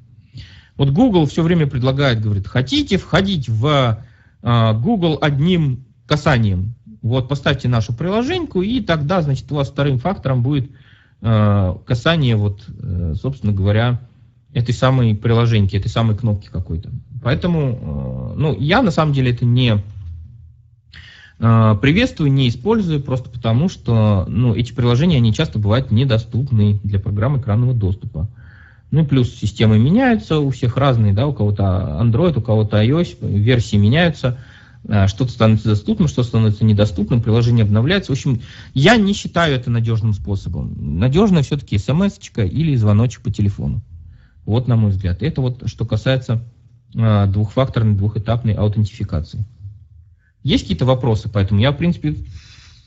S2: Вот Google все время предлагает, говорит, хотите входить в а, Google одним касанием, вот, поставьте нашу приложеньку, и тогда, значит, у вас вторым фактором будет Э, касание, вот, э, собственно говоря, этой самой приложеньки, этой самой кнопки какой-то. Поэтому, э, ну, я на самом деле это не приветствую, не использую, просто потому что, ну, эти приложения, они часто бывают недоступны для программ экранного доступа. Ну плюс системы меняются, у всех разные, да, у кого-то Android, у кого-то iOS, версии меняются – Э, что-то становится доступным, что становится недоступным, приложение обновляется. В общем, я не считаю это надежным способом. Надежно все-таки смс или звоночек по телефону. Вот, на мой взгляд. Это вот что касается э, двухфакторной, двухэтапной аутентификации. Есть какие-то вопросы? Поэтому я, в принципе,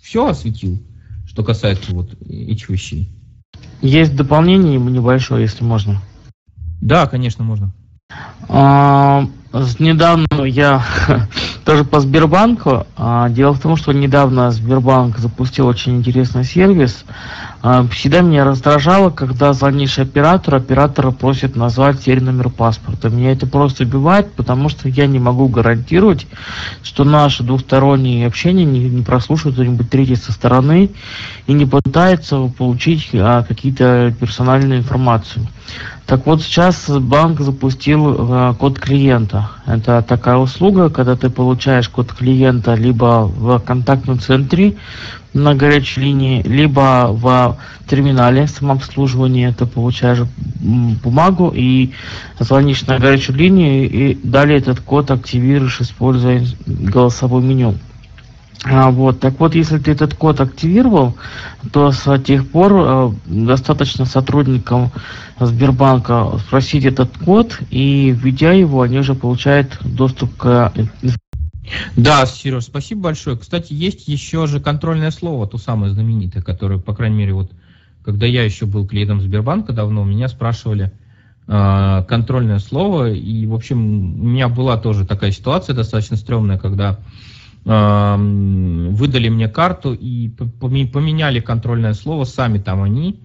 S2: все осветил, что касается вот этих вещей.
S3: Есть дополнение небольшое, если можно.
S2: Да, конечно, можно.
S3: А, недавно я (laughs) тоже по Сбербанку. А, дело в том, что недавно Сбербанк запустил очень интересный сервис. А, всегда меня раздражало, когда звонишь оператору, оператор просит назвать серийный номер паспорта. Меня это просто убивает, потому что я не могу гарантировать, что наше двухстороннее общение не, не прослушает кто-нибудь третий со стороны и не пытается получить а, какие-то персональную информацию. Так вот, сейчас банк запустил э, код клиента. Это такая услуга, когда ты получаешь код клиента либо в контактном центре на горячей линии, либо в терминале самообслуживания ты получаешь бумагу и звонишь на горячую линию и далее этот код активируешь, используя голосовое меню. А, вот, так вот, если ты этот код активировал, то с тех пор э, достаточно сотрудникам Сбербанка спросить этот код, и введя его, они уже получают доступ к
S2: да, Сереж, спасибо большое. Кстати, есть еще же контрольное слово, то самое знаменитое, которое, по крайней мере, вот когда я еще был клиентом Сбербанка давно, меня спрашивали э, контрольное слово, и, в общем, у меня была тоже такая ситуация достаточно стрёмная, когда выдали мне карту и поменяли контрольное слово, сами там они,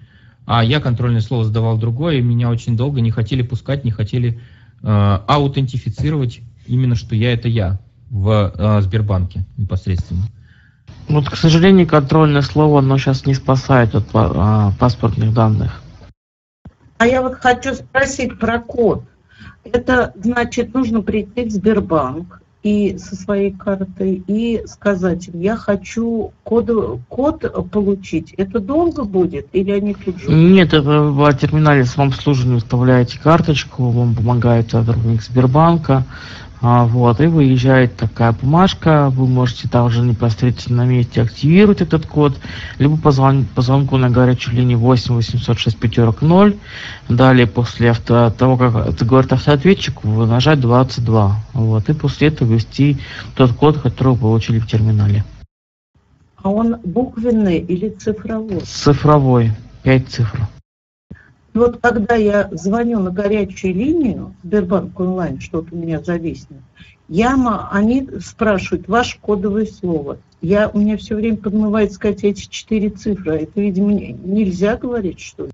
S2: а я контрольное слово сдавал другое, и меня очень долго не хотели пускать, не хотели э, аутентифицировать именно, что я это я в э, Сбербанке непосредственно.
S3: Вот, к сожалению, контрольное слово, оно сейчас не спасает от а, паспортных данных.
S7: А я вот хочу спросить про код. Это значит, нужно прийти в Сбербанк, и со своей картой и сказать я хочу код, код получить. Это долго будет или они тут же?
S3: Нет, в терминале самообслуживания выставляете карточку, вам помогает сотрудник Сбербанка, А, вот, и выезжает такая бумажка, вы можете также непосредственно на месте активировать этот код, либо позвон, по звонку на горячую линию 8 806 пятерок 0, далее после авто, того, как это говорит автоответчик, вы нажать 22, вот, и после этого ввести тот код, который вы получили в терминале.
S7: А он буквенный или цифровой?
S3: Цифровой, 5 цифр.
S7: Вот когда я звоню на горячую линию Сбербанк онлайн, что-то у меня зависнет, я, они спрашивают ваше кодовое слово. Я, у меня все время подмывает сказать эти четыре цифры. Это, видимо, нельзя говорить, что ли?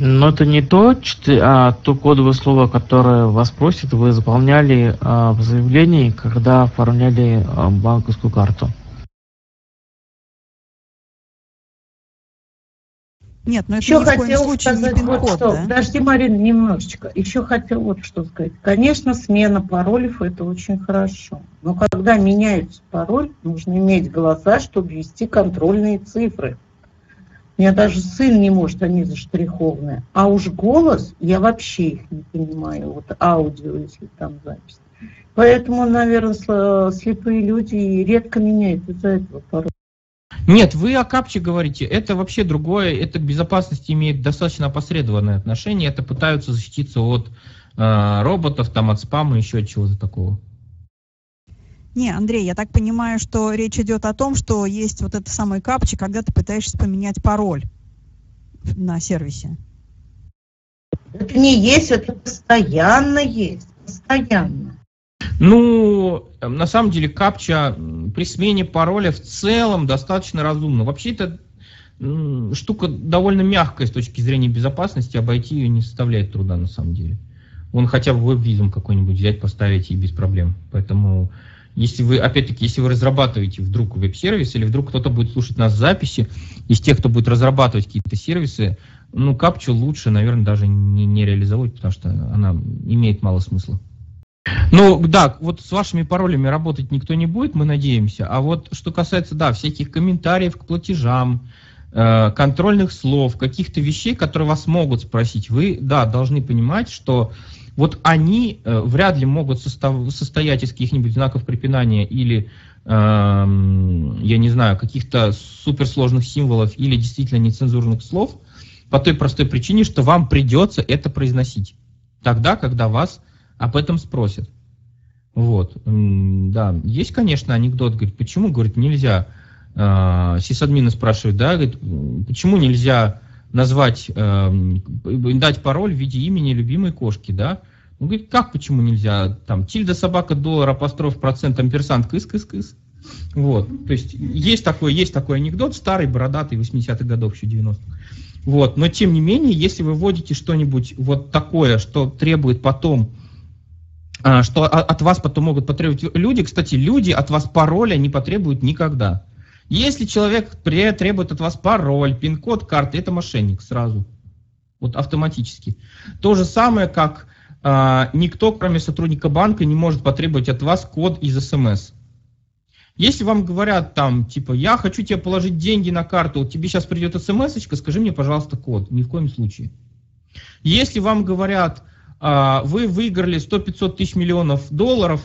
S3: Но это не то, а то кодовое слово, которое вас просят, вы заполняли а, в заявлении, когда оформляли а, банковскую карту.
S7: Нет, но это еще ни хотел в коем сказать вот что. Да? Подожди, Марина, немножечко. Еще хотел вот что сказать. Конечно, смена паролей – это очень хорошо. Но когда меняется пароль, нужно иметь глаза, чтобы ввести контрольные цифры. У меня даже сын не может, они заштрихованные. А уж голос, я вообще их не понимаю. Вот аудио, если там запись. Поэтому, наверное, слепые люди редко меняют из-за этого пароль.
S2: Нет, вы о капче говорите, это вообще другое, это к безопасности имеет достаточно опосредованное отношение, это пытаются защититься от э, роботов, там, от спама, еще от чего-то такого.
S1: Не, Андрей, я так понимаю, что речь идет о том, что есть вот это самое капча, когда ты пытаешься поменять пароль на сервисе.
S7: Это не есть, это постоянно есть, постоянно.
S2: Ну, на самом деле, капча при смене пароля в целом достаточно разумно. Вообще это штука довольно мягкая с точки зрения безопасности, обойти ее не составляет труда на самом деле. Он хотя бы веб-визум какой-нибудь взять, поставить и без проблем. Поэтому, если вы, опять-таки, если вы разрабатываете вдруг веб-сервис, или вдруг кто-то будет слушать нас записи, из тех, кто будет разрабатывать какие-то сервисы, ну, капчу лучше, наверное, даже не, не реализовывать, потому что она имеет мало смысла. Ну, да, вот с вашими паролями работать никто не будет, мы надеемся. А вот что касается, да, всяких комментариев к платежам, э, контрольных слов, каких-то вещей, которые вас могут спросить, вы, да, должны понимать, что вот они э, вряд ли могут состав, состоять из каких-нибудь знаков препинания или, э, я не знаю, каких-то суперсложных символов или действительно нецензурных слов, по той простой причине, что вам придется это произносить. Тогда, когда вас об этом спросят. Вот, да, есть, конечно, анекдот, говорит, почему, говорит, нельзя, э, сисадмины спрашивают, да, говорит, почему нельзя назвать, э, дать пароль в виде имени любимой кошки, да? Он говорит, как почему нельзя? Там, тильда собака, доллар, апостроф, процент, амперсант, кыс, кыс, кыс. Вот, то есть есть такой, есть такой анекдот, старый, бородатый, 80-х годов, еще 90-х. Вот, но тем не менее, если вы вводите что-нибудь вот такое, что требует потом что от вас потом могут потребовать люди. Кстати, люди от вас пароля не потребуют никогда. Если человек требует от вас пароль, пин-код карты, это мошенник сразу. Вот автоматически. То же самое, как а, никто, кроме сотрудника банка, не может потребовать от вас код из СМС. Если вам говорят там, типа, я хочу тебе положить деньги на карту, тебе сейчас придет смс скажи мне, пожалуйста, код. Ни в коем случае. Если вам говорят, а, вы выиграли 100-500 тысяч миллионов долларов,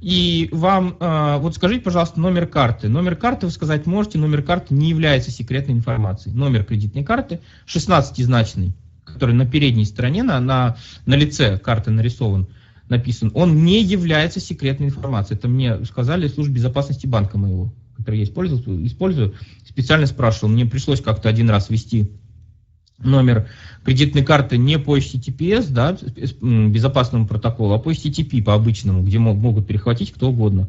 S2: и вам, а, вот скажите, пожалуйста, номер карты. Номер карты вы сказать можете, номер карты не является секретной информацией. Номер кредитной карты 16-значный, который на передней стороне, на, на, на лице карты нарисован, написан, он не является секретной информацией. Это мне сказали служба безопасности банка моего, который я использую, использую. Специально спрашивал, мне пришлось как-то один раз ввести номер кредитной карты не по HTTPS, да, безопасному протоколу, а по HTTP, по обычному, где могут перехватить кто угодно.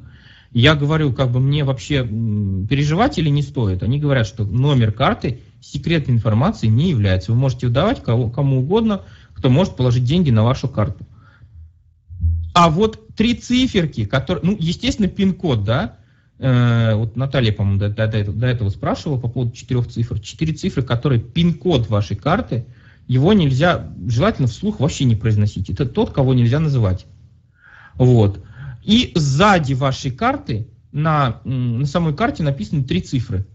S2: Я говорю, как бы мне вообще переживать или не стоит. Они говорят, что номер карты секретной информации не является. Вы можете выдавать кого, кому угодно, кто может положить деньги на вашу карту. А вот три циферки, которые, ну, естественно, пин-код, да, вот Наталья, по-моему, до, до, до, до этого спрашивала по поводу четырех цифр. Четыре цифры, которые пин-код вашей карты, его нельзя, желательно вслух вообще не произносить. Это тот, кого нельзя называть. Вот. И сзади вашей карты, на, на самой карте написаны три цифры.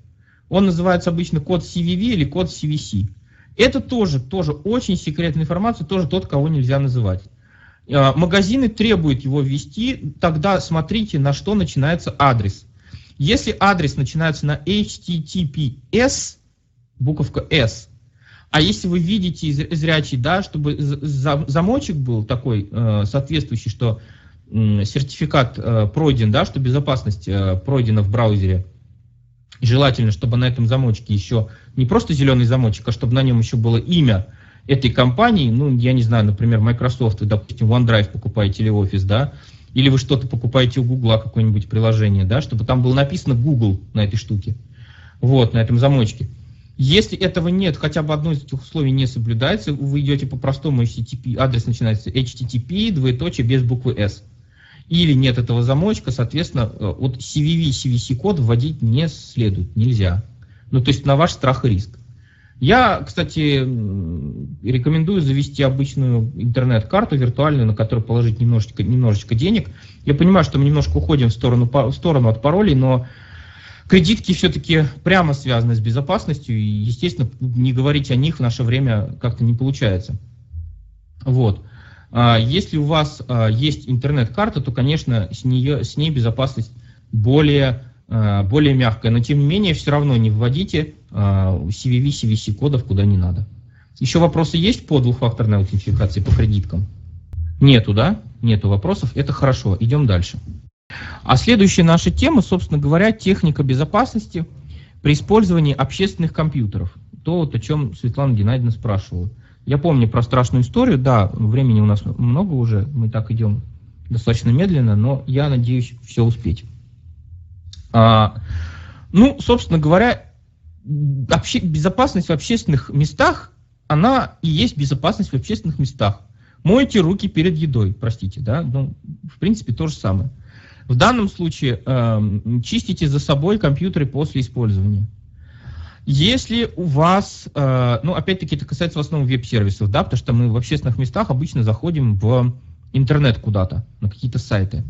S2: Он называется обычно код CVV или код CVC. Это тоже, тоже очень секретная информация, тоже тот, кого нельзя называть. Э, магазины требуют его ввести, тогда смотрите, на что начинается адрес. Если адрес начинается на HTTPS, буковка S, а если вы видите зрячий, да, чтобы замочек был такой э, соответствующий, что сертификат э, пройден, да, что безопасность э, пройдена в браузере, желательно, чтобы на этом замочке еще не просто зеленый замочек, а чтобы на нем еще было имя этой компании, ну, я не знаю, например, Microsoft, вы, допустим, OneDrive покупаете или Office, да, или вы что-то покупаете у Google, какое-нибудь приложение, да, чтобы там было написано Google на этой штуке, вот, на этом замочке. Если этого нет, хотя бы одно из этих условий не соблюдается, вы идете по простому HTTP, адрес начинается HTTP, двоеточие, без буквы S. Или нет этого замочка, соответственно, э, вот CVV, CVC-код вводить не следует, нельзя. Ну, то есть на ваш страх и риск. Я, кстати, рекомендую завести обычную интернет-карту виртуальную, на которую положить немножечко, немножечко денег. Я понимаю, что мы немножко уходим в сторону, в сторону от паролей, но Кредитки все-таки прямо связаны с безопасностью, и, естественно, не говорить о них в наше время как-то не получается. Вот. А, если у вас а, есть интернет-карта, то, конечно, с, нее, с ней безопасность более, а, более мягкая. Но, тем не менее, все равно не вводите CVV, CVC-кодов куда не надо. Еще вопросы есть по двухфакторной аутентификации по кредиткам? Нету, да? Нету вопросов. Это хорошо. Идем дальше. А следующая наша тема, собственно говоря, техника безопасности при использовании общественных компьютеров. То, вот, о чем Светлана Геннадьевна спрашивала. Я помню про страшную историю, да, времени у нас много уже, мы так идем достаточно медленно, но я надеюсь все успеть. А, ну, собственно говоря, обще, безопасность в общественных местах, она и есть безопасность в общественных местах. Мойте руки перед едой, простите, да, ну, в принципе, то же самое. В данном случае э, чистите за собой компьютеры после использования. Если у вас, э, ну, опять-таки, это касается в основном веб-сервисов, да, потому что мы в общественных местах обычно заходим в интернет куда-то, на какие-то сайты.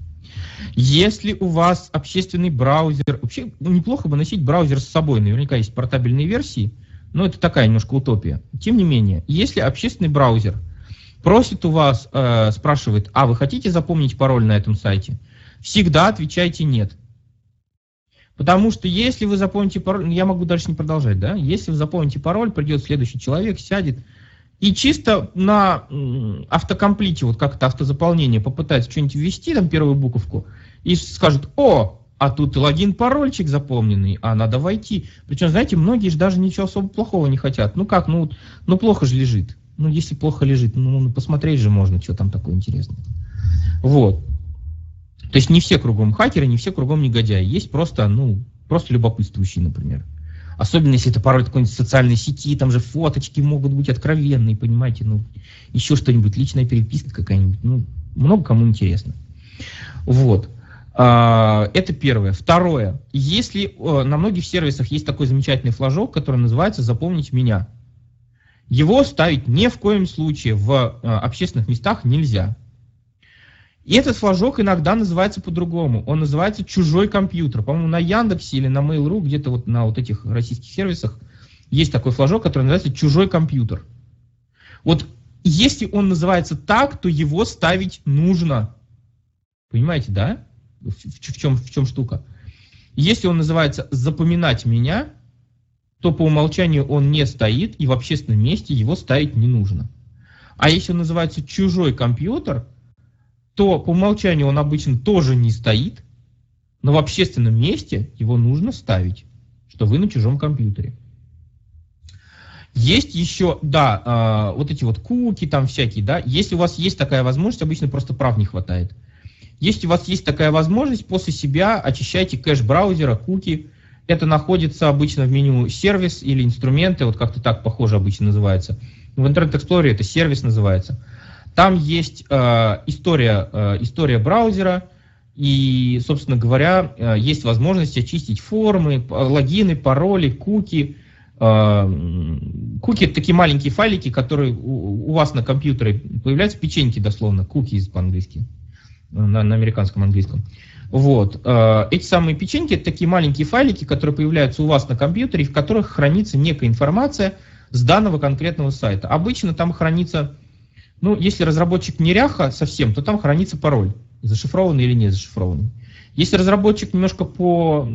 S2: Если у вас общественный браузер, вообще ну, неплохо бы носить браузер с собой, наверняка есть портабельные версии, но это такая немножко утопия. Тем не менее, если общественный браузер просит у вас, э, спрашивает, а вы хотите запомнить пароль на этом сайте, всегда отвечайте «нет». Потому что если вы запомните пароль, я могу дальше не продолжать, да? Если вы запомните пароль, придет следующий человек, сядет и чисто на автокомплите, вот как это автозаполнение, попытается что-нибудь ввести, там первую буковку, и скажет, о, а тут логин, парольчик запомненный, а надо войти. Причем, знаете, многие же даже ничего особо плохого не хотят. Ну как, ну, ну плохо же лежит. Ну если плохо лежит, ну, ну посмотреть же можно, что там такое интересное. Вот. То есть не все кругом хакеры, не все кругом негодяи. Есть просто, ну, просто любопытствующие, например. Особенно если это пароль какой-нибудь социальной сети, там же фоточки могут быть откровенные, понимаете, ну, еще что-нибудь, личная переписка какая-нибудь, ну, много кому интересно. Вот. А, это первое. Второе. Если э, на многих сервисах есть такой замечательный флажок, который называется «Запомнить меня», его ставить ни в коем случае в э, общественных местах нельзя. И этот флажок иногда называется по-другому. Он называется чужой компьютер. По-моему, на Яндексе или на Mail.ru, где-то вот на вот этих российских сервисах есть такой флажок, который называется чужой компьютер. Вот если он называется так, то его ставить нужно. Понимаете, да? В, в, чем, в чем штука? Если он называется «запоминать меня», то по умолчанию он не стоит, и в общественном месте его ставить не нужно. А если он называется «чужой компьютер», то по умолчанию он обычно тоже не стоит, но в общественном месте его нужно ставить, что вы на чужом компьютере. Есть еще, да, э, вот эти вот куки там всякие, да, если у вас есть такая возможность, обычно просто прав не хватает. Если у вас есть такая возможность, после себя очищайте кэш браузера, куки. Это находится обычно в меню сервис или инструменты, вот как-то так похоже обычно называется. В Internet Explorer это сервис называется. Там есть э, история, э, история браузера, и, собственно говоря, э, есть возможность очистить формы, логины, пароли, куки. Э, куки это такие маленькие файлики, которые у, у вас на компьютере появляются, печеньки дословно, куки по-английски, на, на американском английском. Вот. Э, эти самые печеньки это такие маленькие файлики, которые появляются у вас на компьютере, в которых хранится некая информация с данного конкретного сайта. Обычно там хранится, ну, если разработчик неряха совсем, то там хранится пароль, зашифрованный или не зашифрованный. Если разработчик немножко по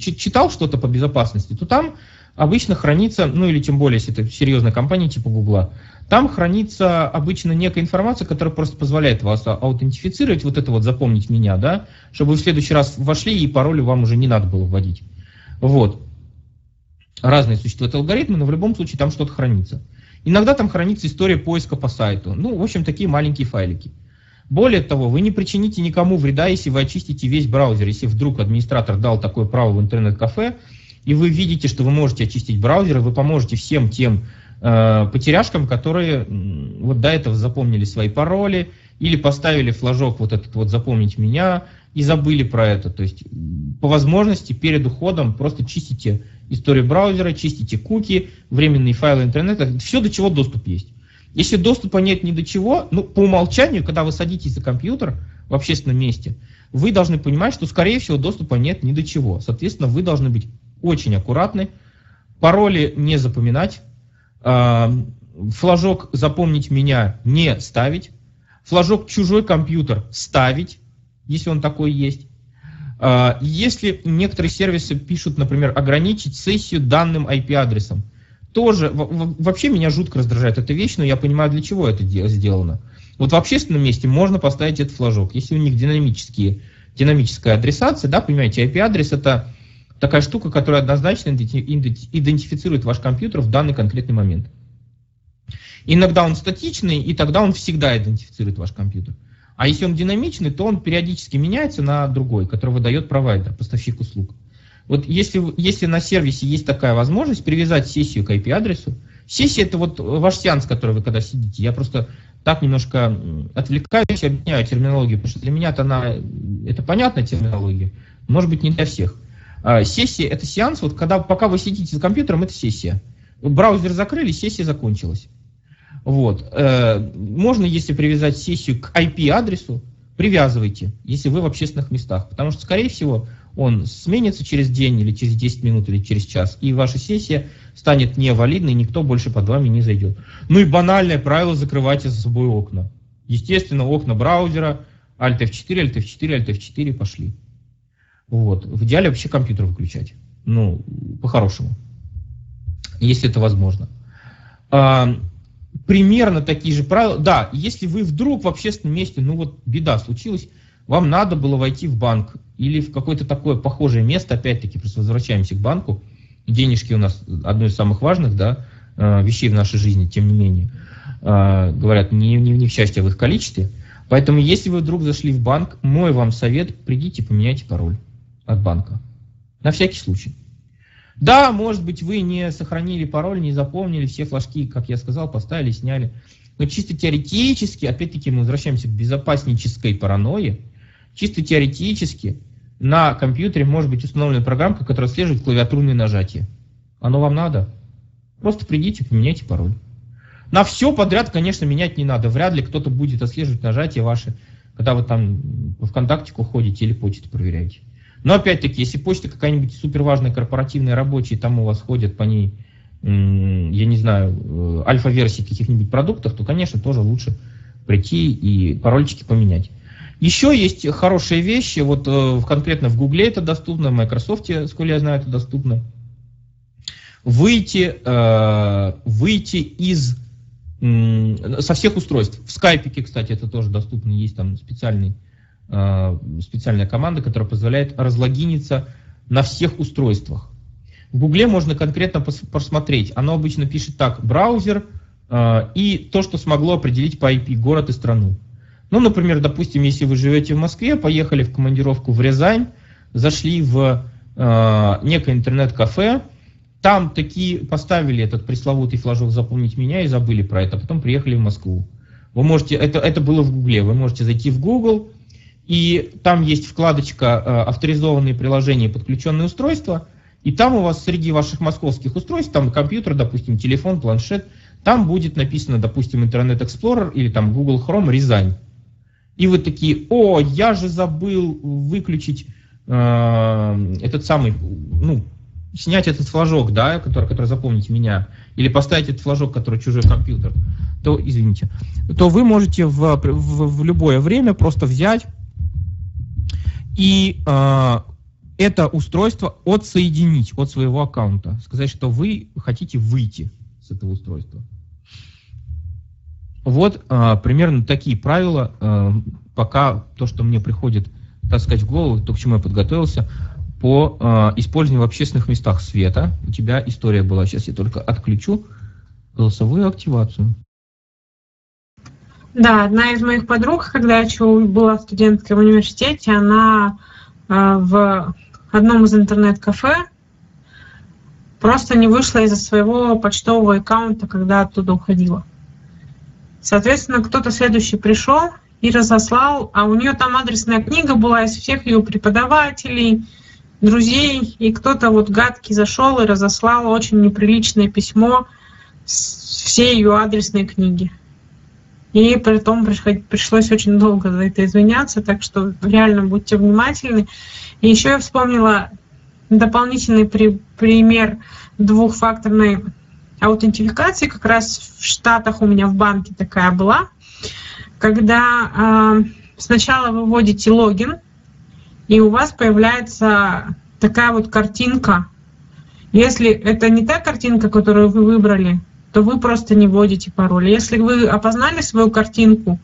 S2: читал что-то по безопасности, то там обычно хранится, ну или тем более, если это серьезная компания типа Гугла, там хранится обычно некая информация, которая просто позволяет вас аутентифицировать, вот это вот запомнить меня, да, чтобы вы в следующий раз вошли и пароли вам уже не надо было вводить. Вот. Разные существуют алгоритмы, но в любом случае там что-то хранится. Иногда там хранится история поиска по сайту. Ну, в общем, такие маленькие файлики. Более того, вы не причините никому вреда, если вы очистите весь браузер. Если вдруг администратор дал такое право в интернет-кафе, и вы видите, что вы можете очистить браузер, и вы поможете всем тем э, потеряшкам, которые вот до этого запомнили свои пароли, или поставили флажок вот этот вот «запомнить меня», и забыли про это. То есть по возможности перед уходом просто чистите историю браузера, чистите куки, временные файлы интернета, все до чего доступ есть. Если доступа нет ни до чего, ну, по умолчанию, когда вы садитесь за компьютер в общественном месте, вы должны понимать, что, скорее всего, доступа нет ни до чего. Соответственно, вы должны быть очень аккуратны, пароли не запоминать, а, флажок «запомнить меня» не ставить, флажок «чужой компьютер» ставить, если он такой есть. А, если некоторые сервисы пишут, например, ограничить сессию данным IP-адресом, тоже вообще меня жутко раздражает эта вещь, но я понимаю, для чего это сделано. Вот в общественном месте можно поставить этот флажок. Если у них динамические, динамическая адресация, да, понимаете, IP-адрес это такая штука, которая однозначно идентифицирует ваш компьютер в данный конкретный момент. Иногда он статичный, и тогда он всегда идентифицирует ваш компьютер. А если он динамичный, то он периодически меняется на другой, который выдает провайдер, поставщик услуг. Вот если, если на сервисе есть такая возможность привязать сессию к IP-адресу, сессия это вот ваш сеанс, который вы когда сидите. Я просто так немножко отвлекаюсь, объясняю терминологию, потому что для меня это, она, это понятная терминология, может быть не для всех. А, сессия это сеанс, вот когда пока вы сидите за компьютером, это сессия. Браузер закрыли, сессия закончилась. Вот. Э, можно, если привязать сессию к IP-адресу, привязывайте, если вы в общественных местах. Потому что, скорее всего, он сменится через день или через 10 минут или через час, и ваша сессия станет невалидной, никто больше под вами не зайдет. Ну и банальное правило, закрывайте за собой окна. Естественно, окна браузера, Alt F4, Alt F4, Alt F4 пошли. Вот. В идеале вообще компьютер выключать. Ну, по-хорошему. Если это возможно. Примерно такие же правила. Да, если вы вдруг в общественном месте, ну вот беда случилась, вам надо было войти в банк или в какое-то такое похожее место, опять-таки, просто возвращаемся к банку, денежки у нас одно из самых важных да, э, вещей в нашей жизни, тем не менее, э, говорят, не, не, не в счастье, а в их количестве. Поэтому, если вы вдруг зашли в банк, мой вам совет, придите, поменяйте пароль от банка. На всякий случай. Да, может быть, вы не сохранили пароль, не запомнили, все флажки, как я сказал, поставили, сняли. Но чисто теоретически, опять-таки мы возвращаемся к безопаснической паранойи, Чисто теоретически на компьютере может быть установлена программка, которая отслеживает клавиатурные нажатия. Оно вам надо? Просто придите, поменяйте пароль. На все подряд, конечно, менять не надо. Вряд ли кто-то будет отслеживать нажатия ваши, когда вы там в ВКонтактику ходите или почту проверяете. Но опять-таки, если почта какая-нибудь суперважная корпоративная рабочая, там у вас ходят по ней, я не знаю, э, альфа-версии каких-нибудь продуктов, то, конечно, тоже лучше прийти и парольчики поменять. Еще есть хорошие вещи, вот э, конкретно в Гугле это доступно, в Microsoft, сколько я знаю, это доступно. Выйти, э, выйти из со всех устройств. В скайпике, кстати, это тоже доступно, есть там специальный, специальная команда, которая позволяет разлогиниться на всех устройствах. В Гугле можно конкретно посмотреть. Оно обычно пишет так, браузер и то, что смогло определить по IP, город и страну. Ну, например, допустим, если вы живете в Москве, поехали в командировку в Рязань, зашли в э, некое интернет-кафе, там такие поставили этот пресловутый флажок «Запомнить меня» и забыли про это, а потом приехали в Москву. Вы можете, это, это было в Гугле, вы можете зайти в Google, и там есть вкладочка э, «Авторизованные приложения и подключенные устройства», и там у вас среди ваших московских устройств, там компьютер, допустим, телефон, планшет, там будет написано, допустим, Internet Explorer или там Google Chrome Рязань. И вы такие, о, я же забыл выключить э, этот самый, ну, снять этот флажок, да, который, который запомните меня, или поставить этот флажок, который чужой компьютер, то, извините, то вы можете в, в, в любое время просто взять и э, это устройство отсоединить от своего аккаунта, сказать, что вы хотите выйти с этого устройства. Вот э, примерно такие правила, э, пока то, что мне приходит, так сказать, в голову, то, к чему я подготовился, по э, использованию в общественных местах света. У тебя история была. Сейчас я только отключу голосовую активацию.
S4: Да, одна из моих подруг, когда я еще была в университете, она э, в одном из интернет-кафе просто не вышла из-за своего почтового аккаунта, когда оттуда уходила. Соответственно, кто-то следующий пришел и разослал, а у нее там адресная книга была из всех ее преподавателей, друзей, и кто-то вот гадкий зашел и разослал очень неприличное письмо с всей ее адресной книги. И при том пришлось очень долго за это извиняться, так что реально будьте внимательны. И еще я вспомнила дополнительный при, пример двухфакторной аутентификации. Как раз в Штатах у меня в банке такая была, когда э, сначала вы вводите логин, и у вас появляется такая вот картинка. Если это не та картинка, которую вы выбрали, то вы просто не вводите пароль. Если вы опознали свою картинку,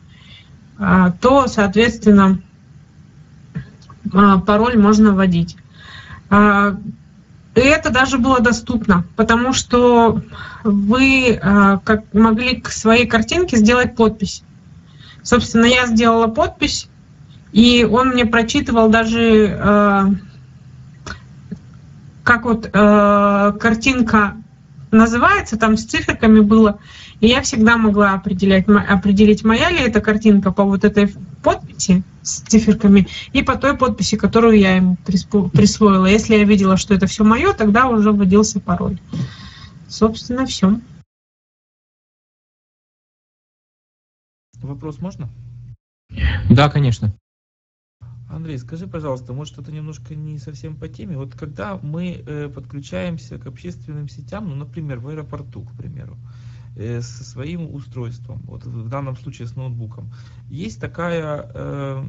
S4: а, то, соответственно, а, пароль можно вводить. А, и это даже было доступно, потому что вы как могли к своей картинке сделать подпись. Собственно, я сделала подпись, и он мне прочитывал даже, как вот картинка называется, там с циферками было, и я всегда могла определять, определить, моя ли эта картинка по вот этой подписи с циферками и по той подписи, которую я ему присвоила. Если я видела, что это все мое, тогда уже вводился пароль. Собственно, все.
S5: Вопрос можно?
S2: Да, конечно.
S5: Андрей, скажи, пожалуйста, может это немножко не совсем по теме. Вот когда мы э, подключаемся к общественным сетям, ну, например, в аэропорту, к примеру, э, со своим устройством, вот в данном случае с ноутбуком, есть такая, э,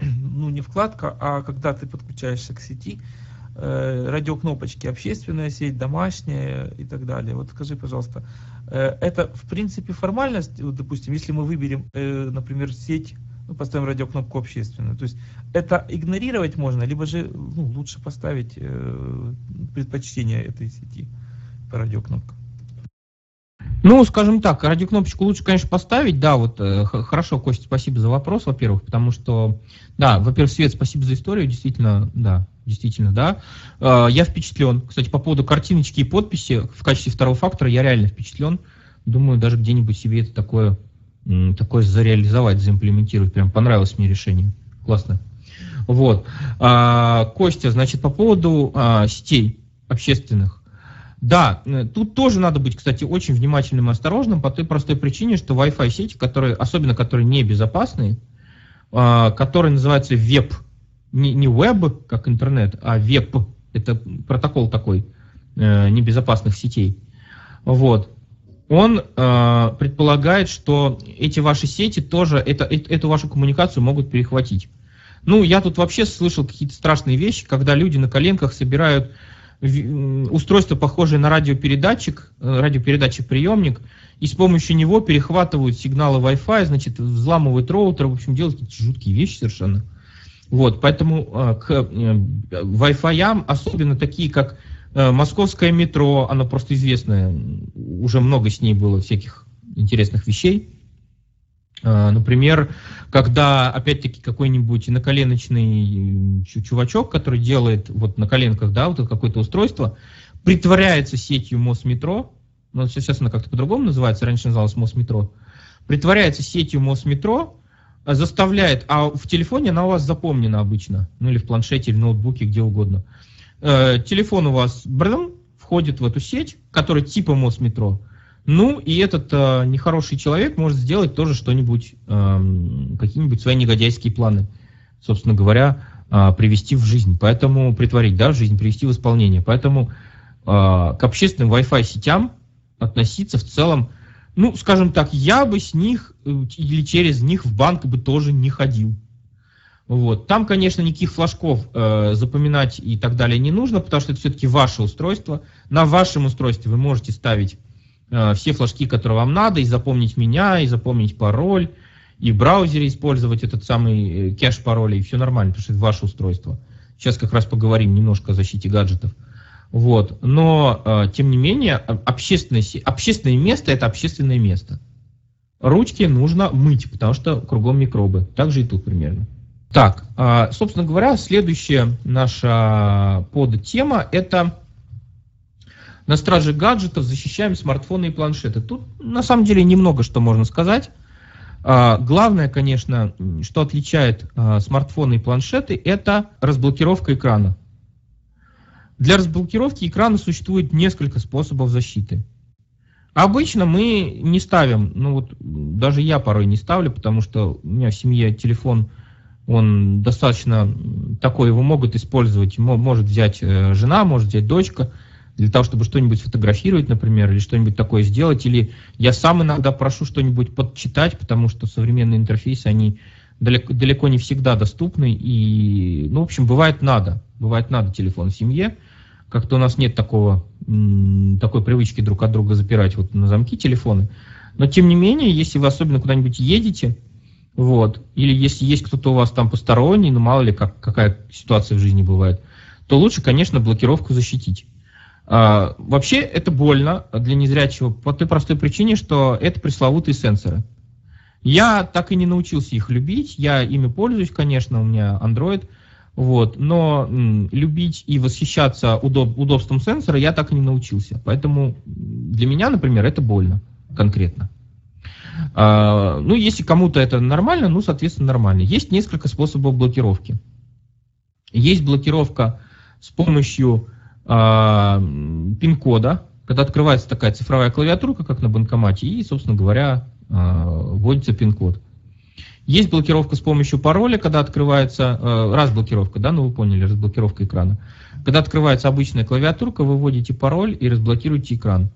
S5: (clears throat) ну не вкладка, а когда ты подключаешься к сети, э, радиокнопочки, общественная сеть, домашняя и так далее. Вот скажи, пожалуйста, это в принципе формальность, вот, допустим, если мы выберем, например, сеть ну, поставим радиокнопку общественную. То есть это игнорировать можно, либо же ну, лучше поставить э, предпочтение этой сети по радиокнопкам.
S2: Ну, скажем так, радиокнопочку лучше, конечно, поставить. Да, вот э, хорошо, Костя, спасибо за вопрос, во-первых, потому что, да, во-первых, Свет, спасибо за историю, действительно, да, действительно, да. Э, я впечатлен. Кстати, по поводу картиночки и подписи в качестве второго фактора я реально впечатлен. Думаю, даже где-нибудь себе это такое такое зареализовать, заимплементировать. Прям понравилось мне решение. Классно. Вот. А, Костя, значит, по поводу а, сетей общественных. Да, тут тоже надо быть, кстати, очень внимательным и осторожным по той простой причине, что Wi-Fi сети, которые, особенно которые небезопасные, а, которые называются веб, не, не веб, как интернет, а веб, это протокол такой э, небезопасных сетей. Вот он э, предполагает, что эти ваши сети тоже это, это, эту вашу коммуникацию могут перехватить. Ну, я тут вообще слышал какие-то страшные вещи, когда люди на коленках собирают устройство, похожее на радиопередатчик, э, радиопередатчик приемник, и с помощью него перехватывают сигналы Wi-Fi, значит, взламывают роутер, в общем, делают какие-то жуткие вещи совершенно. Вот, поэтому э, к э, Wi-Fi, особенно такие, как Э, московское метро, оно просто известное, уже много с ней было всяких интересных вещей. Э, например, когда, опять-таки, какой-нибудь наколеночный чувачок, который делает вот на коленках, да, вот какое-то устройство, притворяется сетью Мосметро, ну, сейчас она как-то по-другому называется, раньше называлась Мосметро, притворяется сетью Мосметро, заставляет, а в телефоне она у вас запомнена обычно, ну или в планшете, или в ноутбуке, где угодно, э, телефон у вас брдом, входит в эту сеть, которая типа Мосметро, ну и этот э, нехороший человек может сделать тоже что-нибудь, э, какие-нибудь свои негодяйские планы, собственно говоря, а, привести в жизнь, поэтому притворить, да, в жизнь, привести в исполнение. Поэтому а, к общественным Wi-Fi сетям относиться в целом, ну, скажем так, я бы с них э, или через них в банк бы тоже не ходил. Вот. Там, конечно, никаких флажков э, запоминать и так далее не нужно, потому что это все-таки ваше устройство. На вашем устройстве вы можете ставить э, все флажки, которые вам надо, и запомнить меня, и запомнить пароль, и в браузере использовать этот самый э, кэш пароля, и все нормально, потому что это ваше устройство. Сейчас как раз поговорим немножко о защите гаджетов. Вот. Но, э, тем не менее, общественное, общественное место – это общественное место. Ручки нужно мыть, потому что кругом микробы. Так же и тут примерно. Так, э, собственно говоря, следующая наша подтема – это на страже гаджетов защищаем смартфоны и планшеты. Тут на самом деле немного что можно сказать. А, главное, конечно, что отличает а, смартфоны и планшеты, это разблокировка экрана. Для разблокировки экрана существует несколько способов защиты. Обычно мы не ставим, ну вот даже я порой не ставлю, потому что у меня в семье телефон, он достаточно такой, его могут использовать, может взять э, жена, может взять дочка, для того, чтобы что-нибудь сфотографировать, например, или что-нибудь такое сделать, или я сам иногда прошу что-нибудь подчитать, потому что современные интерфейсы, они далеко, далеко не всегда доступны, и, ну, в общем, бывает надо, бывает надо телефон в семье, как-то у нас нет такого, такой привычки друг от друга запирать вот на замки телефоны, но тем не менее, если вы особенно куда-нибудь едете, вот, или если есть кто-то у вас там посторонний, ну мало ли как, какая ситуация в жизни бывает, то лучше, конечно, блокировку защитить. А, вообще это больно для незрячего по той простой причине, что это пресловутые сенсоры. Я так и не научился их любить, я ими пользуюсь, конечно, у меня Android, вот, но м, любить и восхищаться удоб, удобством сенсора я так и не научился. Поэтому для меня, например, это больно конкретно. А, ну, если кому-то это нормально, ну, соответственно, нормально. Есть несколько способов блокировки. Есть блокировка с помощью а, пин-кода, когда открывается такая цифровая клавиатурка, как на банкомате, и, собственно говоря, а, вводится пин-код. Есть блокировка с помощью пароля, когда открывается, а, разблокировка, да, ну вы поняли, разблокировка экрана. Когда открывается обычная клавиатурка, вы вводите пароль и разблокируете экран.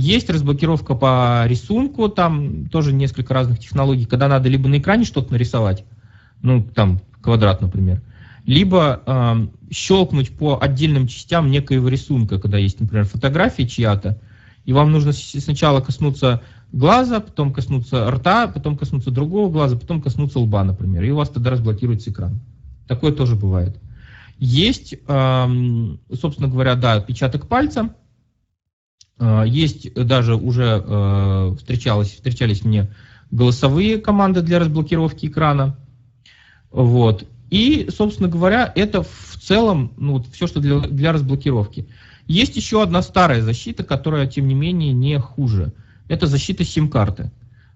S2: Есть разблокировка по рисунку, там тоже несколько разных технологий, когда надо либо на экране что-то нарисовать, ну там квадрат, например, либо э, щелкнуть по отдельным частям некоего рисунка, когда есть, например, фотография чья-то, и вам нужно сначала коснуться глаза, потом коснуться рта, потом коснуться другого глаза, потом коснуться лба, например, и у вас тогда разблокируется экран. Такое тоже бывает. Есть, собственно говоря, да, отпечаток пальца, есть даже уже э, встречалось, встречались мне голосовые команды для разблокировки экрана, вот, и, собственно говоря, это в целом ну, все, что для, для разблокировки. Есть еще одна старая защита, которая, тем не менее, не хуже. Это защита сим-карты.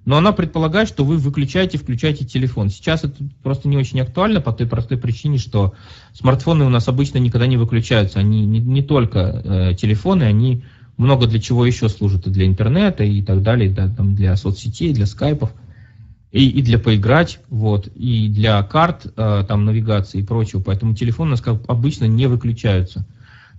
S2: Но она предполагает, что вы выключаете, включаете телефон. Сейчас это просто не очень актуально по той простой причине, что смартфоны у нас обычно никогда не выключаются. Они не, не только э, телефоны, они много для чего еще служат, и для интернета, и так далее, да, там, для соцсетей, для скайпов и, и для поиграть, вот, и для карт, э, там, навигации и прочего. Поэтому телефон у нас как обычно не выключаются.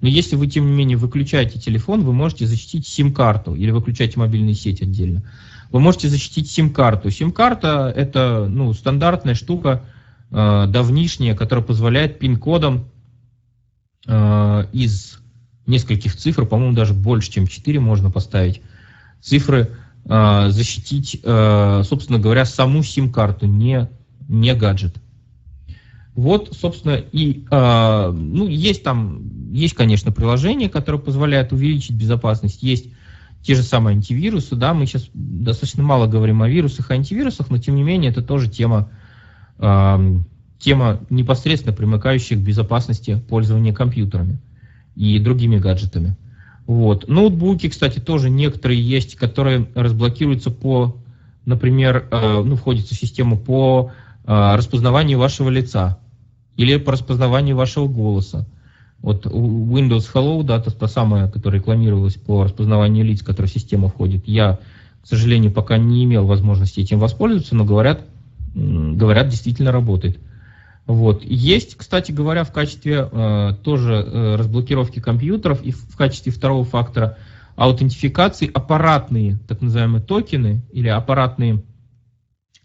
S2: Но если вы, тем не менее, выключаете телефон, вы можете защитить сим-карту или выключаете мобильную сеть отдельно. Вы можете защитить сим-карту. Сим-карта – это ну, стандартная штука, э, давнишняя, которая позволяет пин-кодом э, из нескольких цифр, по-моему, даже больше, чем 4 можно поставить, цифры Э, защитить, э, собственно говоря, саму сим-карту, не, не гаджет. Вот, собственно, и э, ну, есть там, есть, конечно, приложение, которое позволяет увеличить безопасность, есть те же самые антивирусы, да, мы сейчас достаточно мало говорим о вирусах и антивирусах, но тем не менее это тоже тема, тема непосредственно примыкающая к безопасности пользования компьютерами и другими гаджетами. Вот. Ноутбуки, кстати, тоже некоторые есть, которые разблокируются по, например, э, ну, входится в систему по э, распознаванию вашего лица или по распознаванию вашего голоса. Вот Windows Hello, да, та, та самая, которая рекламировалась по распознаванию лиц, которая в систему входит. Я, к сожалению, пока не имел возможности этим воспользоваться, но говорят, говорят, действительно работает. Вот. Есть, кстати говоря, в качестве э, тоже э, разблокировки компьютеров и в качестве второго фактора аутентификации аппаратные, так называемые токены или аппаратные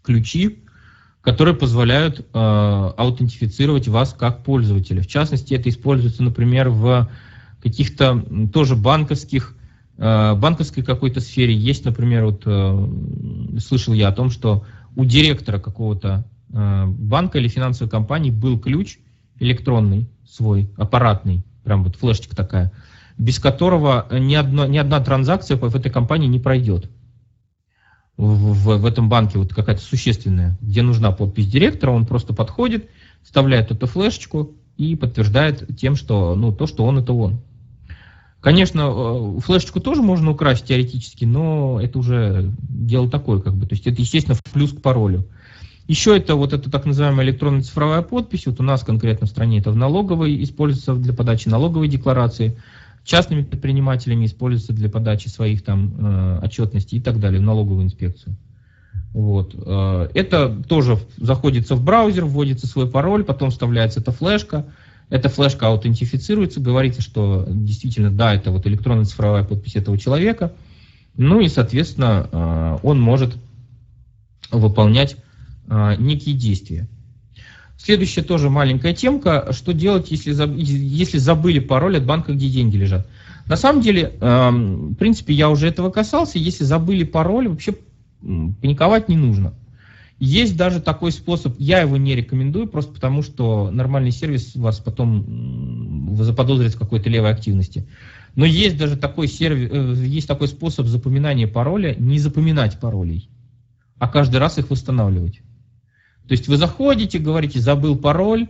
S2: ключи, которые позволяют э, аутентифицировать вас как пользователя. В частности, это используется, например, в каких-то тоже банковских, э, банковской какой-то сфере. Есть, например, вот э, слышал я о том, что у директора какого-то банка или финансовой компании был ключ электронный свой, аппаратный, прям вот флешечка такая, без которого ни, одно, ни одна транзакция в этой компании не пройдет в, в, в этом банке вот какая-то существенная, где нужна подпись директора, он просто подходит, вставляет эту флешечку и подтверждает тем, что ну, то, что он, это он. Конечно, э, флешечку тоже можно украсть теоретически, но это уже дело такое, как бы. То есть это, естественно, плюс к паролю. Еще это вот эта так называемая электронная цифровая подпись. Вот у нас конкретно в стране это в налоговой используется для подачи налоговой декларации частными предпринимателями используется для подачи своих там э, отчетностей и так далее в налоговую инспекцию. Вот. Э, это тоже заходится в браузер, вводится свой пароль, потом вставляется эта флешка. Эта флешка аутентифицируется, говорится, что действительно, да, это вот электронная цифровая подпись этого человека. Ну и, соответственно, э, он может выполнять некие действия. Следующая тоже маленькая темка. Что делать, если, если забыли пароль от банка, где деньги лежат? На самом деле, эм, в принципе, я уже этого касался. Если забыли пароль, вообще паниковать не нужно. Есть даже такой способ, я его не рекомендую, просто потому что нормальный сервис вас потом заподозрит в какой-то левой активности. Но есть даже такой, сервис, э, есть такой способ запоминания пароля, не запоминать паролей, а каждый раз их восстанавливать. То есть вы заходите, говорите, забыл пароль,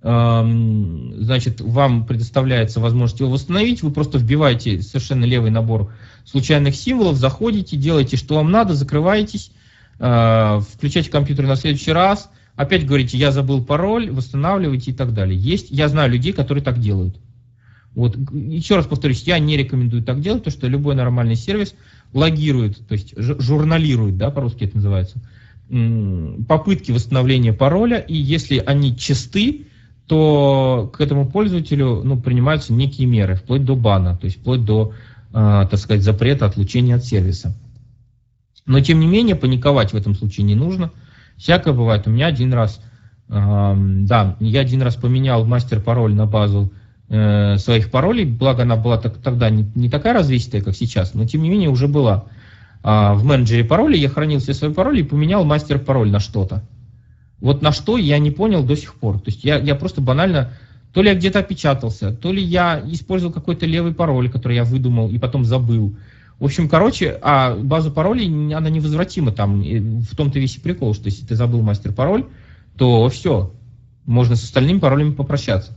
S2: значит, вам предоставляется возможность его восстановить, вы просто вбиваете совершенно левый набор случайных символов, заходите, делаете, что вам надо, закрываетесь, а, включаете компьютер на следующий раз, опять говорите, я забыл пароль, восстанавливаете и так далее. Есть, я знаю людей, которые так делают. Вот, еще раз повторюсь, я не рекомендую так делать, потому что любой нормальный сервис логирует, то есть журналирует, да, по-русски это называется, попытки восстановления пароля, и если они чисты, то к этому пользователю ну, принимаются некие меры, вплоть до бана, то есть вплоть до, э, так сказать, запрета отлучения от сервиса. Но, тем не менее, паниковать в этом случае не нужно. Всякое бывает. У меня один раз, э, да, я один раз поменял мастер-пароль на базу э, своих паролей, благо она была так, тогда не, не такая развесистая, как сейчас, но, тем не менее, уже была. В менеджере паролей, я хранил все свои пароли и поменял мастер-пароль на что-то. Вот на что я не понял до сих пор. То есть я, я просто банально, то ли я где-то опечатался, то ли я использовал какой-то левый пароль, который я выдумал и потом забыл. В общем, короче, а база паролей, она невозвратима там. В том-то весь и прикол, что если ты забыл мастер-пароль, то все, можно с остальными паролями попрощаться.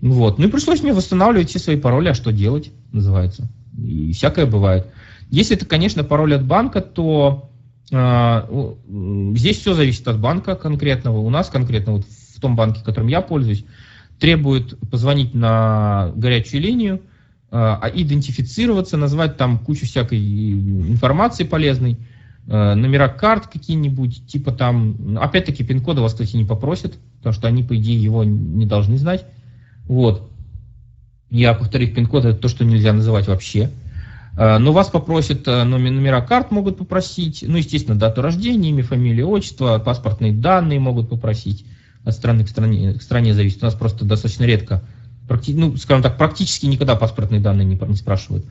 S2: Вот. Ну и пришлось мне восстанавливать все свои пароли, а что делать, называется. И всякое бывает. Если это, конечно, пароль от банка, то э, здесь все зависит от банка конкретного. У нас конкретно вот в том банке, которым я пользуюсь, требует позвонить на горячую линию, э, идентифицироваться, назвать там кучу всякой информации полезной, э, номера карт какие-нибудь, типа там, опять-таки пин-кода вас, кстати, не попросят, потому что они, по идее, его не должны знать. Вот. Я повторить пин-код, это то, что нельзя называть вообще. Э, но вас попросят, э, номера карт могут попросить, ну, естественно, дату рождения, имя, фамилия, отчество, паспортные данные могут попросить. От страны к стране, к стране зависит. У нас просто достаточно редко, практи, ну, скажем так, практически никогда паспортные данные не, не спрашивают.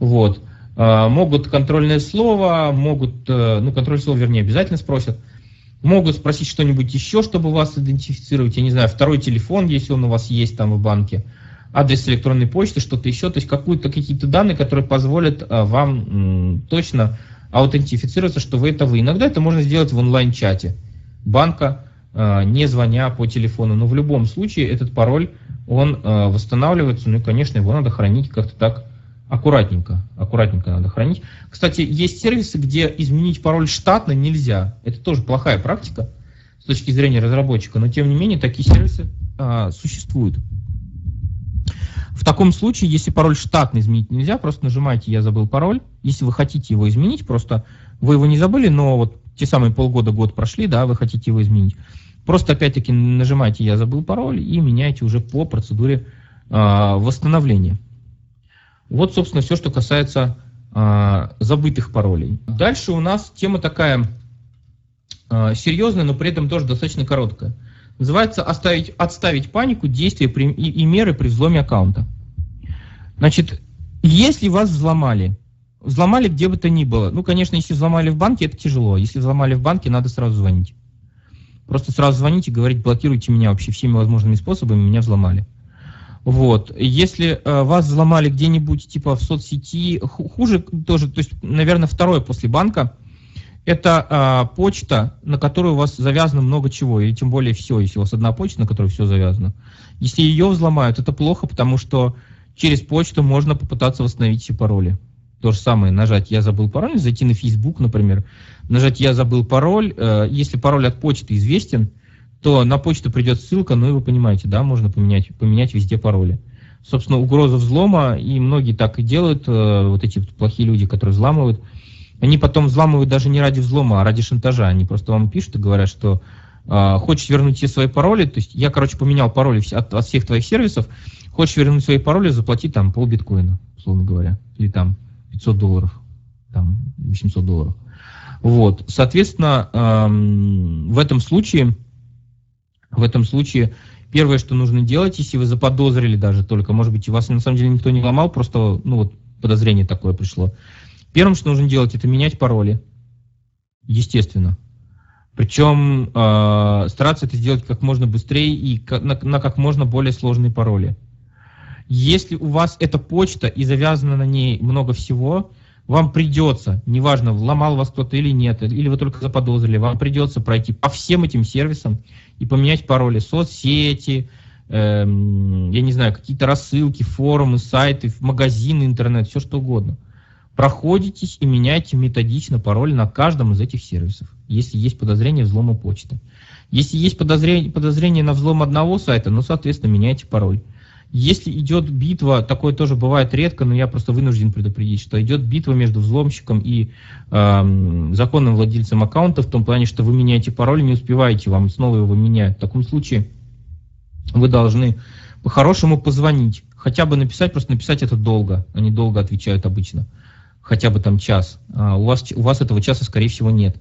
S2: Вот. Э, могут контрольное слово, могут, ну, контрольное слово, вернее, обязательно спросят. Могут спросить что-нибудь еще, чтобы вас идентифицировать. Я не знаю, второй телефон, если он у вас есть там в банке адрес электронной почты, что-то еще, то есть какую-то какие-то данные, которые позволят а, вам точно аутентифицироваться, что вы это вы. Иногда это можно сделать в онлайн-чате банка, а, не звоня по телефону. Но в любом случае этот пароль, он а, восстанавливается, ну и, конечно, его надо хранить как-то так аккуратненько. Аккуратненько надо хранить. Кстати, есть сервисы, где изменить пароль штатно нельзя. Это тоже плохая практика с точки зрения разработчика, но тем не менее такие сервисы а, существуют. В таком случае, если пароль штатно изменить нельзя, просто нажимаете «Я забыл пароль». Если вы хотите его изменить, просто вы его не забыли, но вот те самые полгода, год прошли, да, вы хотите его изменить. Просто опять-таки нажимаете «Я забыл пароль» и меняете уже по процедуре э, восстановления. Вот, собственно, все, что касается э, забытых паролей. Дальше у нас тема такая э, серьезная, но при этом тоже достаточно короткая. Называется оставить, «Отставить панику, действия при, и, и меры при взломе аккаунта». Значит, если вас взломали, взломали где бы то ни было, ну, конечно, если взломали в банке, это тяжело. Если взломали в банке, надо сразу звонить. Просто сразу звоните, говорить, блокируйте меня вообще всеми возможными способами, меня взломали. Вот. Если э, вас взломали где-нибудь, типа в соцсети, хуже тоже, то есть, наверное, второе после банка, это э, почта, на которую у вас завязано много чего, и тем более все, если у вас одна почта, на которой все завязано. Если ее взломают, это плохо, потому что через почту можно попытаться восстановить все пароли. То же самое, нажать «Я забыл пароль», зайти на Facebook, например, нажать «Я забыл пароль». Э, если пароль от почты известен, то на почту придет ссылка, ну и вы понимаете, да, можно поменять, поменять везде пароли. Собственно, угроза взлома, и многие так и делают, э, вот эти плохие люди, которые взламывают, они потом взламывают даже не ради взлома, а ради шантажа. Они просто вам пишут и говорят, что э, хочешь вернуть все свои пароли, то есть я, короче, поменял пароли от, от всех твоих сервисов, хочешь вернуть свои пароли, заплати там пол биткоина, условно говоря, или там 500 долларов, там 800 долларов. Вот, соответственно, эм, в этом случае, в этом случае первое, что нужно делать, если вы заподозрили даже только, может быть, у вас на самом деле никто не ломал, просто, ну вот, подозрение такое пришло. Первым, что нужно делать, это менять пароли, естественно. Причем э, стараться это сделать как можно быстрее и на, на как можно более сложные пароли. Если у вас эта почта и завязано на ней много всего, вам придется, неважно, вломал вас кто-то или нет, или вы только заподозрили, вам придется пройти по всем этим сервисам и поменять пароли соцсети, эм, я не знаю, какие-то рассылки, форумы, сайты, магазины, интернет, все что угодно. Проходитесь и меняйте методично пароль на каждом из этих сервисов, если есть подозрение взлома почты. Если есть подозрение, подозрение на взлом одного сайта, ну, соответственно, меняйте пароль. Если идет битва, такое тоже бывает редко, но я просто вынужден предупредить, что идет битва между взломщиком и э, законным владельцем аккаунта, в том плане, что вы меняете пароль, не успеваете, вам снова его меняют. В таком случае вы должны по-хорошему позвонить, хотя бы написать, просто написать это долго, они долго отвечают обычно, хотя бы там час. А у, вас, у вас этого часа, скорее всего, нет.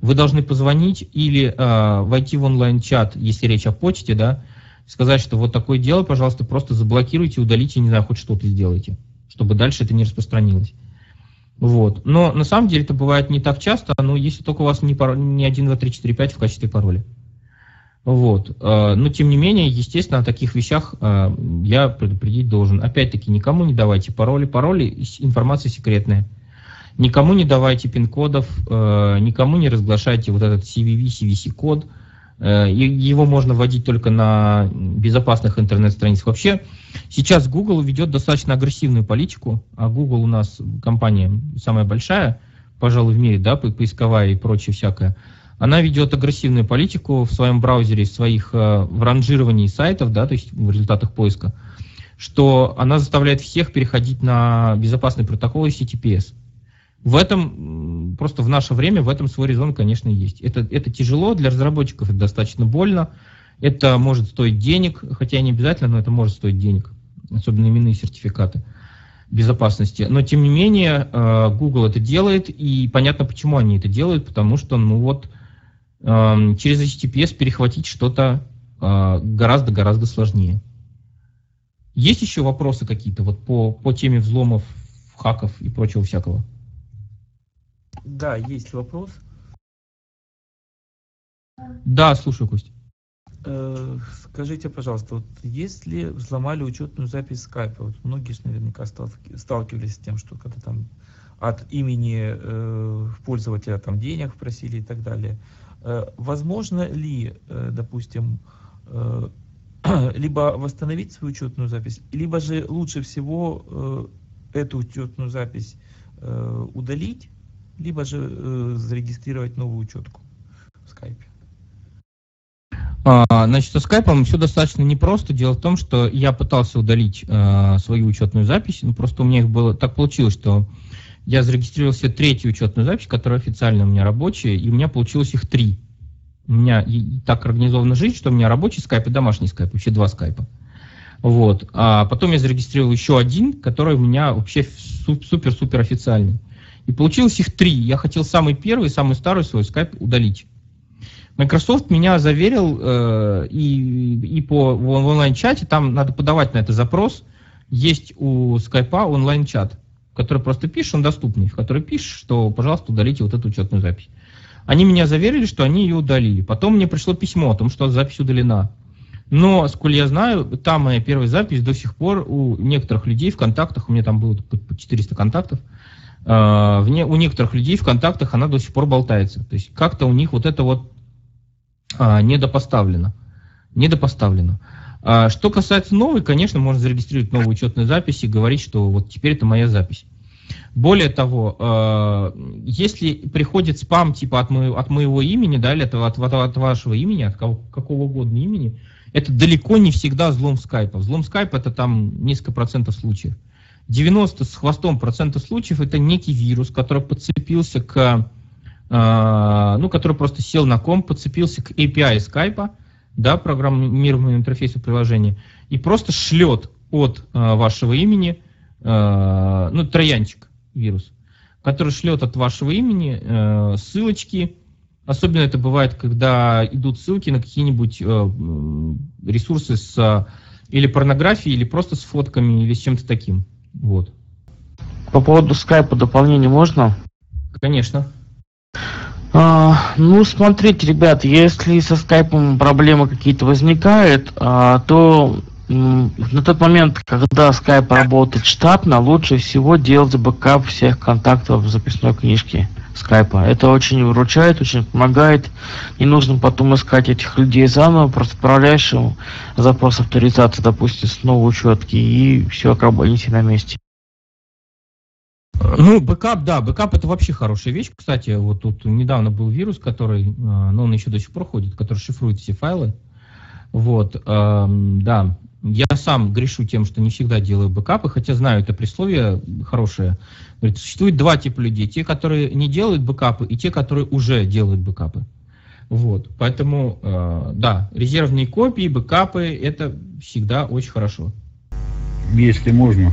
S2: Вы должны позвонить или э, войти в онлайн-чат, если речь о почте, да, сказать, что вот такое дело, пожалуйста, просто заблокируйте, удалите, не знаю, хоть что-то сделайте, чтобы дальше это не распространилось. Вот. Но на самом деле это бывает не так часто, но если только у вас не, пароль, не 1, 2, 3, 4, 5 в качестве пароля. Вот. А, но тем не менее, естественно, о таких вещах а, я предупредить должен. Опять-таки, никому не давайте пароли. Пароли – информация секретная. Никому не давайте пин-кодов, а, никому не разглашайте вот этот CVV, CVC-код – его можно вводить только на безопасных интернет-страницах. Вообще, сейчас Google ведет достаточно агрессивную политику, а Google у нас компания самая большая, пожалуй, в мире, да, поисковая и прочее всякое. Она ведет агрессивную политику в своем браузере, своих э, в ранжировании сайтов, да, то есть в результатах поиска, что она заставляет всех переходить на безопасный протокол HTTPS. В этом, просто в наше время, в этом свой резон, конечно, есть. Это, это тяжело, для разработчиков это достаточно больно, это может стоить денег, хотя не обязательно, но это может стоить денег, особенно именные сертификаты безопасности. Но, тем не менее, э, Google это делает, и понятно, почему они это делают, потому что, ну вот, через HTTPS перехватить что-то э, гораздо-гораздо сложнее. Есть еще вопросы какие-то вот по, по теме взломов, хаков и прочего всякого?
S5: Да, есть вопрос.
S2: Да, слушаю, Костя.
S5: Э, скажите, пожалуйста, вот если взломали учетную запись скайпа, вот многие же наверняка сталкивались с тем, что когда там от имени э, пользователя там денег просили и так далее. Э, возможно ли, э, допустим, э, (clears throat) либо восстановить свою учетную запись, либо же лучше всего э, эту учетную запись э, удалить, либо же э, зарегистрировать новую учетку в скайпе.
S2: А, значит, со скайпом все достаточно непросто. Дело в том, что я пытался удалить э, свою учетную запись, но просто у меня их было так получилось, что я зарегистрировал себе третью учетную запись, которая официально у меня рабочая, и у меня получилось их три. У меня так организована жизнь, что у меня рабочий скайп и домашний скайп, вообще два скайпа. Вот. А потом я зарегистрировал еще один, который у меня вообще супер-супер официальный. И получилось их три. Я хотел самый первый, самый старый свой скайп удалить. Microsoft меня заверил э, и, и по в онлайн-чате, там надо подавать на это запрос. Есть у скайпа онлайн-чат, который просто пишешь, он доступный, в который пишешь, что, пожалуйста, удалите вот эту учетную запись. Они меня заверили, что они ее удалили. Потом мне пришло письмо о том, что запись удалена. Но, сколь я знаю, там моя первая запись до сих пор у некоторых людей в контактах, у меня там было по 400 контактов, э, в не, у некоторых людей в контактах она до сих пор болтается. То есть как-то у них вот это вот э, недопоставлено. Недопоставлено. А что касается новой, конечно, можно зарегистрировать новую учетную запись и говорить, что вот теперь это моя запись. Более того, э, если приходит спам типа от моего, от моего имени, да, или от, от, от вашего имени, от кого, какого угодно имени, это далеко не всегда взлом скайпа. Взлом скайпа это там несколько процентов случаев. 90 с хвостом процентов случаев это некий вирус, который подцепился к, э, ну, который просто сел на комп, подцепился к API скайпа, да, программируемому интерфейсу приложения, и просто шлет от э, вашего имени, э, ну, троянчик вирус, который шлет от вашего имени э, ссылочки, особенно это бывает, когда идут ссылки на какие-нибудь э, ресурсы с э, или порнографией, или просто с фотками, или с чем-то таким. Вот.
S3: По поводу скайпа дополнение можно?
S2: Конечно.
S3: А, ну, смотрите, ребят, если со скайпом проблемы какие-то возникают, а, то на тот момент, когда скайп работает штатно, лучше всего делать бэкап всех контактов в записной книжке скайпа. Это очень выручает, очень помогает. Не нужно потом искать этих людей заново, просто отправляешь ему запрос авторизации, допустим, с новой учетки, и все, как бы на месте.
S2: Ну, бэкап, да, бэкап это вообще хорошая вещь. Кстати, вот тут недавно был вирус, который, но он еще до сих пор ходит, который шифрует все файлы. Вот, эм, да, я сам грешу тем, что не всегда делаю бэкапы, хотя знаю это присловие хорошее. Говорит, существует два типа людей. Те, которые не делают бэкапы, и те, которые уже делают бэкапы. Вот, поэтому, э, да, резервные копии, бэкапы, это всегда очень хорошо.
S6: Если можно,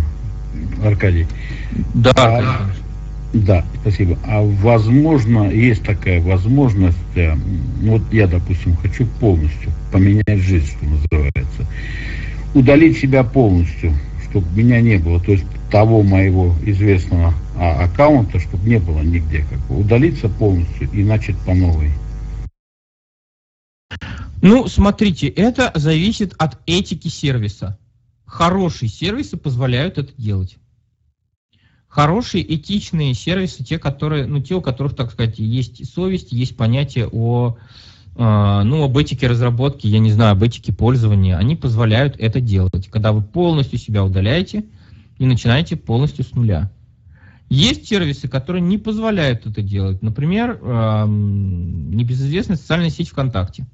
S6: Аркадий.
S2: Да,
S6: а, да, спасибо. А возможно, есть такая возможность, э, вот я, допустим, хочу полностью поменять жизнь, что называется, удалить себя полностью, чтобы меня не было, то есть того моего известного а, аккаунта, чтобы не было нигде, как бы, удалиться полностью и начать по новой.
S2: Ну, смотрите, это зависит от этики сервиса. Хорошие сервисы позволяют это делать. Хорошие этичные сервисы, те, которые, ну, те, у которых, так сказать, есть совесть, есть понятие о, э, ну, об этике разработки, я не знаю, об этике пользования, они позволяют это делать, когда вы полностью себя удаляете и начинаете полностью с нуля. Есть сервисы, которые не позволяют это делать. Например, небезызвестная социальная сеть ВКонтакте.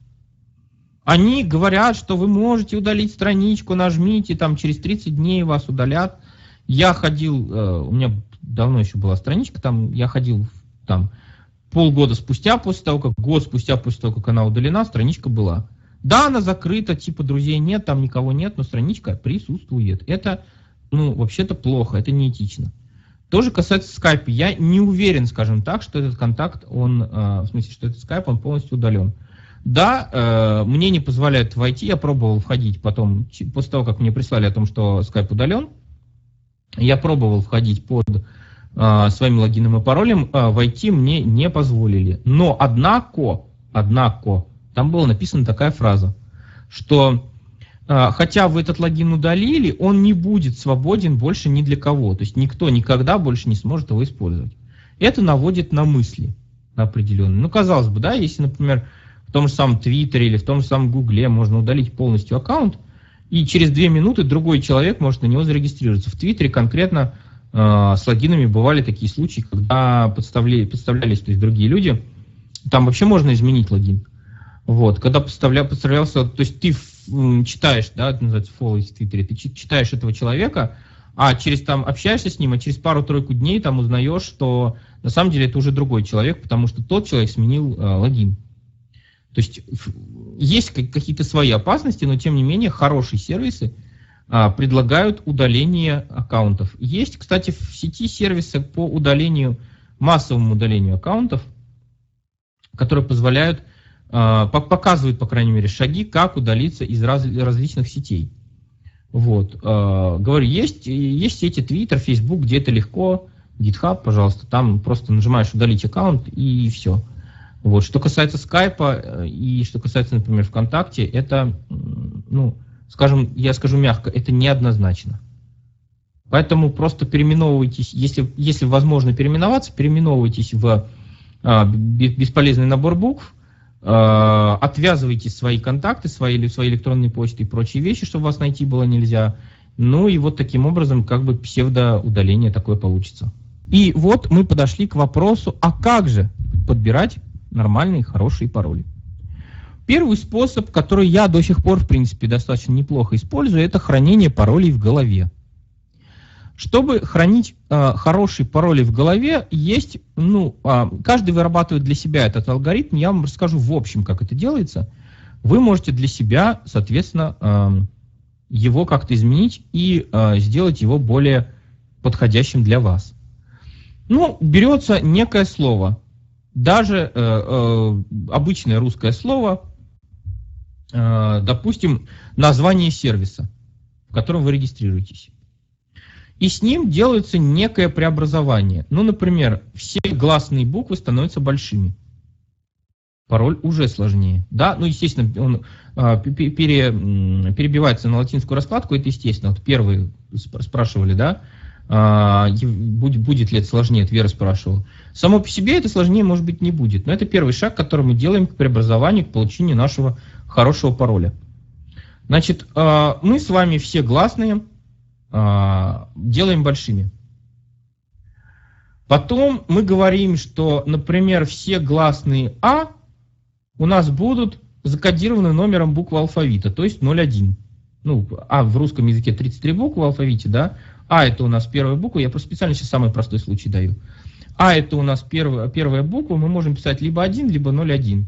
S2: Они говорят, что вы можете удалить страничку, нажмите, там через 30 дней вас удалят. Я ходил, э, у меня давно еще была страничка, там я ходил там полгода спустя после того, как год спустя после того, как она удалена, страничка была. Да, она закрыта, типа друзей нет, там никого нет, но страничка присутствует. Это, ну, вообще-то плохо, это неэтично. Тоже касается скайпа. Я не уверен, скажем так, что этот контакт, он, э, в смысле, что этот скайп, он полностью удален. Да, э, мне не позволяют войти, я пробовал входить потом, после того, как мне прислали о том, что скайп удален, я пробовал входить под э, своим логином и паролем, э, войти мне не позволили. Но однако, однако, там была написана такая фраза, что э, хотя вы этот логин удалили, он не будет свободен больше ни для кого. То есть никто никогда больше не сможет его использовать. Это наводит на мысли определенные. Ну, казалось бы, да, если, например, том же самом Твиттере или в том же самом Гугле можно удалить полностью аккаунт, и через две минуты другой человек может на него зарегистрироваться. В Твиттере конкретно э, с логинами бывали такие случаи, когда подставляли, подставлялись то есть другие люди. Там вообще можно изменить логин. Вот, когда подставля, подставлялся, то есть ты читаешь, да, это называется follow в Твиттере, ты читаешь этого человека, а через там общаешься с ним, а через пару-тройку дней там узнаешь, что на самом деле это уже другой человек, потому что тот человек сменил э, логин. То есть есть какие-то свои опасности, но тем не менее хорошие сервисы а, предлагают удаление аккаунтов. Есть, кстати, в сети сервисы по удалению, массовому удалению аккаунтов, которые позволяют, а, показывают, по крайней мере, шаги, как удалиться из раз, различных сетей. Вот. А, говорю, есть, есть сети Twitter, Facebook, где это легко, GitHub, пожалуйста, там просто нажимаешь удалить аккаунт и все. Вот. Что касается скайпа э, и что касается, например, ВКонтакте, это, ну, скажем, я скажу мягко, это неоднозначно. Поэтому просто переименовывайтесь, если, если возможно переименоваться, переименовывайтесь в а, бесполезный набор букв, а, отвязывайте свои контакты, свои, свои электронные почты и прочие вещи, чтобы вас найти было нельзя. Ну и вот таким образом как бы псевдоудаление такое получится. И вот мы подошли к вопросу, а как же подбирать нормальные, хорошие пароли. Первый способ, который я до сих пор, в принципе, достаточно неплохо использую, это хранение паролей в голове. Чтобы хранить э, хорошие пароли в голове, есть, ну, э, каждый вырабатывает для себя этот алгоритм. Я вам расскажу в общем, как это делается. Вы можете для себя, соответственно, э, его как-то изменить и э, сделать его более подходящим для вас. Ну, берется некое слово, даже э, э, обычное русское слово, э, допустим, название сервиса, в котором вы регистрируетесь. И с ним делается некое преобразование. Ну, например, все гласные буквы становятся большими. Пароль уже сложнее. Да, ну, естественно, он э, пере, перебивается на латинскую раскладку, это естественно. Вот первые спрашивали, да, будет, будет ли это сложнее, это Вера спрашивала. Само по себе это сложнее, может быть, не будет. Но это первый шаг, который мы делаем к преобразованию, к получению нашего хорошего пароля. Значит, а, мы с вами все гласные а, делаем большими. Потом мы говорим, что, например, все гласные А у нас будут закодированы номером буквы алфавита, то есть 01. Ну, А в русском языке 33 буквы в алфавите, да, а это у нас первая буква, я просто специально сейчас самый простой случай даю. А это у нас первая, первая буква, мы можем писать либо 1, либо 0,1.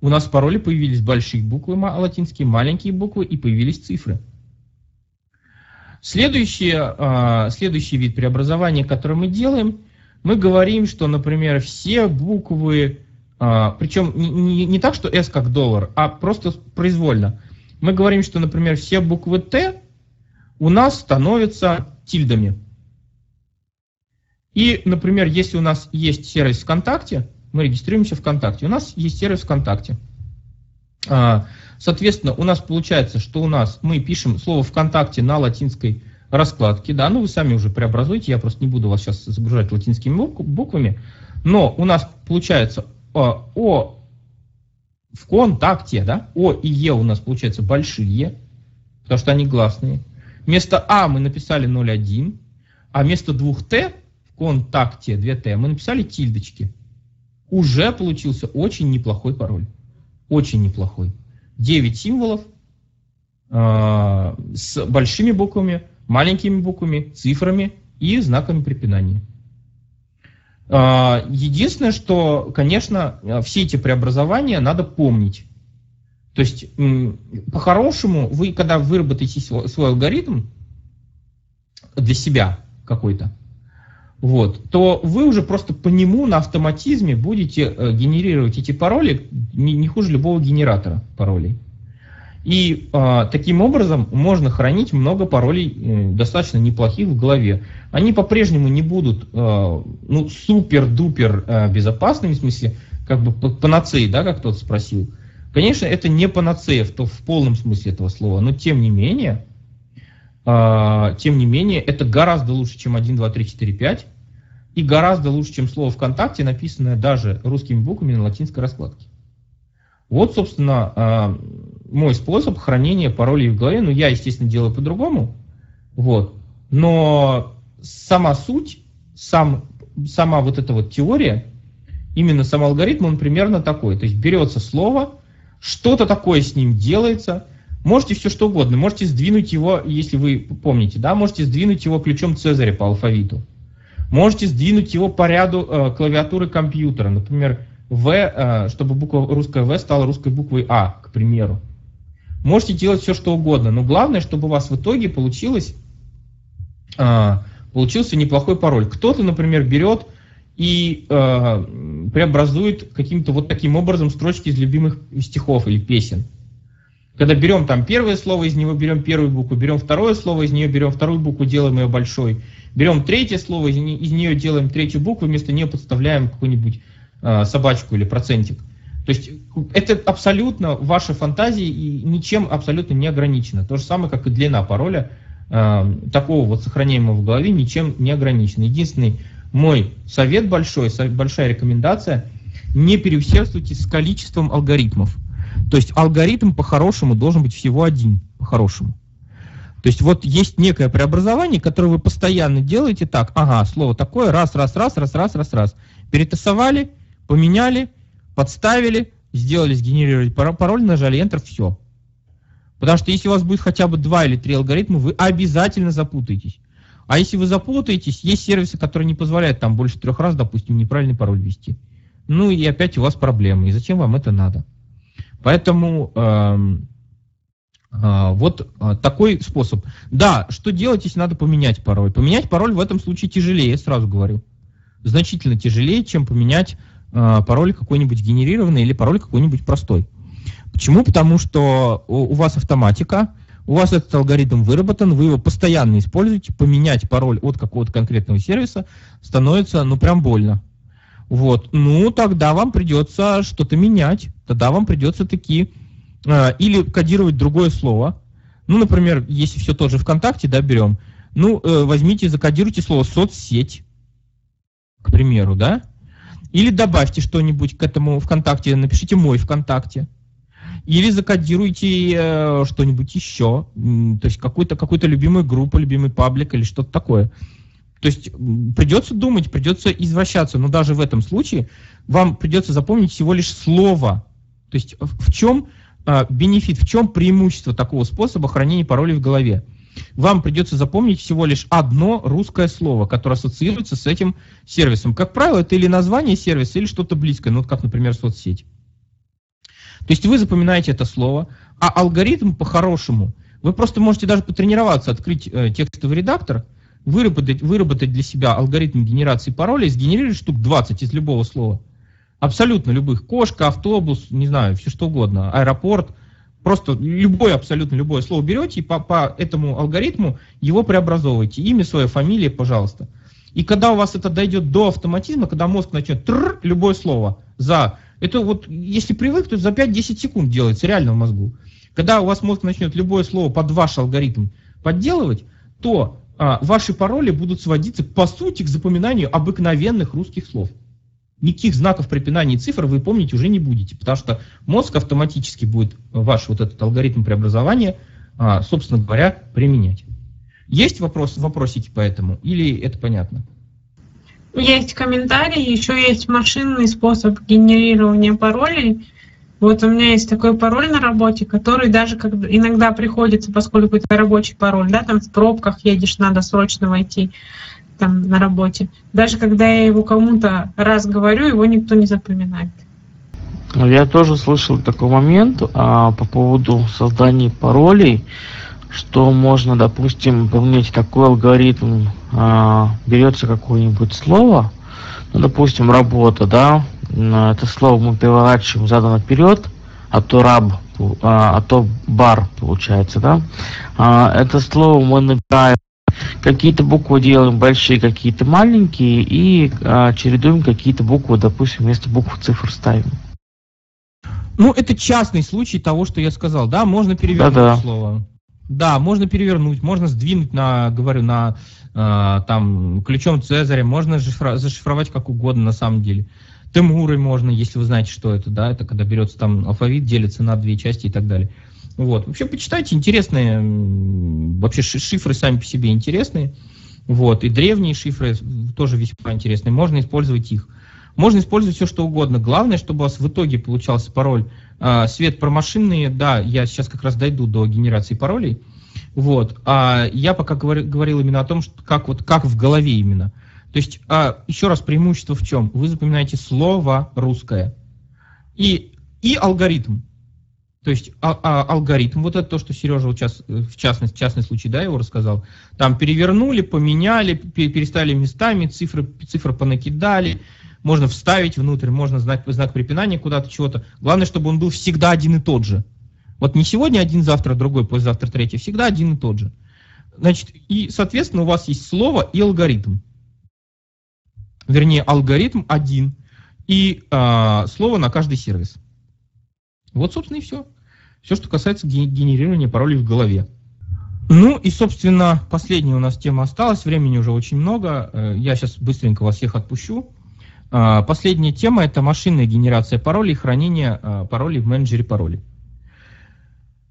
S2: У нас в пароле появились большие буквы латинские, маленькие буквы и появились цифры. Следующий, а, следующий вид преобразования, который мы делаем, мы говорим, что, например, все буквы, а, причем не, не, не так, что S как доллар, а просто произвольно. Мы говорим, что, например, все буквы Т у нас становятся тильдами. И, например, если у нас есть сервис ВКонтакте, мы регистрируемся ВКонтакте, у нас есть сервис ВКонтакте. А, соответственно, у нас получается, что у нас мы пишем слово ВКонтакте на латинской раскладке, да, ну вы сами уже преобразуете, я просто не буду вас сейчас загружать латинскими буквами, но у нас получается о, о в контакте, да, О и Е у нас получается большие, потому что они гласные. Вместо А мы написали 0,1, а вместо двух Т в контакте 2Т мы написали тильдочки. Уже получился очень неплохой пароль. Очень неплохой. 9 символов э, с большими буквами, маленькими буквами, цифрами и знаками препинания. Э, единственное, что, конечно, все эти преобразования надо помнить. То есть, по-хорошему, вы, когда выработаете свой алгоритм для себя какой-то, вот, то вы уже просто по нему на автоматизме будете э, генерировать эти пароли не, не хуже любого генератора паролей. И э, таким образом можно хранить много паролей э, достаточно неплохих в голове. Они по-прежнему не будут э, ну, супер-дупер э, безопасными, в смысле, как бы панацеи, да, как кто-то спросил. Конечно, это не панацея в, в полном смысле этого слова, но тем не менее, э, тем не менее, это гораздо лучше, чем 1, 2, 3, 4, 5, и гораздо лучше, чем слово ВКонтакте, написанное даже русскими буквами на латинской раскладке. Вот, собственно, э, мой способ хранения паролей в голове. Ну, я, естественно, делаю по-другому, вот, но сама суть, сам, сама вот эта вот теория, именно сам алгоритм, он примерно такой. То есть берется слово, что-то такое с ним делается. Можете все что угодно. Можете сдвинуть его, если вы помните, да, можете сдвинуть его ключом Цезаря по алфавиту. Можете сдвинуть его по ряду э, клавиатуры компьютера. Например, В, э, чтобы буква русская В стала русской буквой А, к примеру. Можете делать все, что угодно, но главное, чтобы у вас в итоге получилось, э, получился неплохой пароль. Кто-то, например, берет и э, преобразует каким-то вот таким образом строчки из любимых стихов или песен. Когда берем там первое слово, из него берем первую букву, берем второе слово, из нее берем вторую букву, делаем ее большой, берем третье слово, из, из нее делаем третью букву, вместо нее подставляем какую-нибудь э, собачку или процентик. То есть это абсолютно ваша фантазия и ничем абсолютно не ограничено. То же самое, как и длина пароля э, такого вот сохраняемого в голове ничем не ограничена. Единственный мой совет большой, большая рекомендация, не переусердствуйте с количеством алгоритмов. То есть алгоритм по-хорошему должен быть всего один, по-хорошему. То есть вот есть некое преобразование, которое вы постоянно делаете так, ага, слово такое, раз, раз, раз, раз, раз, раз, раз. Перетасовали, поменяли, подставили, сделали, сгенерировали пароль, нажали Enter, все. Потому что если у вас будет хотя бы два или три алгоритма, вы обязательно запутаетесь. А если вы запутаетесь, есть сервисы, которые не позволяют там больше трех раз, допустим, неправильный пароль ввести. Ну и опять у вас проблемы. И зачем вам это надо? Поэтому э, э, вот э, такой способ. Да, что делать, если надо поменять пароль? Поменять пароль в этом случае тяжелее, сразу говорю. Значительно тяжелее, чем поменять э, пароль какой-нибудь генерированный или пароль какой-нибудь простой. Почему? Потому что у, у вас автоматика, у вас этот алгоритм выработан, вы его постоянно используете, поменять пароль от какого-то конкретного сервиса становится, ну, прям больно. Вот, ну, тогда вам придется что-то менять, тогда вам придется такие, э, или кодировать другое слово. Ну, например, если все тот же ВКонтакте, да, берем, ну, э, возьмите, закодируйте слово соцсеть, к примеру, да, или добавьте что-нибудь к этому ВКонтакте, напишите мой ВКонтакте, или закодируйте э, что-нибудь еще, то есть какую-то какую любимую группу, любимый паблик или что-то такое. То есть придется думать, придется извращаться, но даже в этом случае вам придется запомнить всего лишь слово. То есть в чем э, бенефит, в чем преимущество такого способа хранения паролей в голове? Вам придется запомнить всего лишь одно русское слово, которое ассоциируется с этим сервисом. Как правило, это или название сервиса, или что-то близкое, ну, как, например, соцсеть. То есть вы запоминаете это слово, а алгоритм по-хорошему, вы просто можете даже потренироваться, открыть э, текстовый редактор, выработать, выработать для себя алгоритм генерации паролей, сгенерировать штук 20 из любого слова. Абсолютно любых. Кошка, автобус, не знаю, все что угодно, аэропорт. Просто любое, абсолютно любое слово берете и по, по этому алгоритму его преобразовываете. Имя свое, фамилия, пожалуйста. И когда у вас это дойдет до автоматизма, когда мозг начнет тр, любое слово за это вот, если привык, то за 5-10 секунд делается реально в мозгу. Когда у вас мозг начнет любое слово под ваш алгоритм подделывать, то а, ваши пароли будут сводиться, по сути, к запоминанию обыкновенных русских слов. Никаких знаков препинания и цифр вы помнить уже не будете, потому что мозг автоматически будет ваш вот этот алгоритм преобразования, а, собственно говоря, применять. Есть вопрос, вопросики по этому или это понятно?
S4: Есть комментарии, еще есть машинный способ генерирования паролей. Вот у меня есть такой пароль на работе, который даже когда иногда приходится, поскольку это рабочий пароль, да, там в пробках едешь, надо срочно войти там на работе. Даже когда я его кому-то раз говорю, его никто не запоминает.
S3: Я тоже слышал такой момент а, по поводу создания паролей что можно, допустим, поменять такой алгоритм, а, берется какое-нибудь слово, ну, допустим, работа, да, это слово мы переворачиваем задом наперед, а то раб, а, а то бар получается, да. А, это слово мы набираем, какие-то буквы делаем большие, какие-то маленькие, и а, чередуем какие-то буквы, допустим, вместо букв цифр ставим.
S2: Ну, это частный случай того, что я сказал, да, можно перевернуть Да-да. слово. Да, можно перевернуть, можно сдвинуть на, говорю, на э, там ключом Цезаря, можно зашифро, зашифровать как угодно на самом деле. Темурой можно, если вы знаете, что это, да, это когда берется там алфавит, делится на две части и так далее. Вот. Вообще почитайте, интересные, вообще шифры сами по себе интересные. Вот. И древние шифры тоже весьма интересные. Можно использовать их. Можно использовать все, что угодно. Главное, чтобы у вас в итоге получался пароль а, Свет про машинные, да, я сейчас как раз дойду до генерации паролей. Вот. А я пока говорил, говорил именно о том, что как, вот, как в голове именно. То есть, а, еще раз, преимущество в чем? Вы запоминаете слово русское и, и алгоритм. То есть а, а, алгоритм, вот это то, что Сережа вот сейчас, э, в частности, в частный случай, да, его рассказал, там перевернули, поменяли, переставили местами, цифры, цифры понакидали, можно вставить внутрь, можно знак, знак препинания куда-то, чего-то. Главное, чтобы он был всегда один и тот же. Вот не сегодня один, завтра другой, послезавтра третий, всегда один и тот же. Значит, и, соответственно, у вас есть слово и алгоритм. Вернее, алгоритм один и э, слово на каждый сервис. Вот, собственно, и все. Все, что касается генерирования паролей в голове. Ну и, собственно, последняя у нас тема осталась, времени уже очень много, э, я сейчас быстренько вас всех отпущу. А, последняя тема – это машинная генерация паролей и хранение а, паролей в менеджере паролей.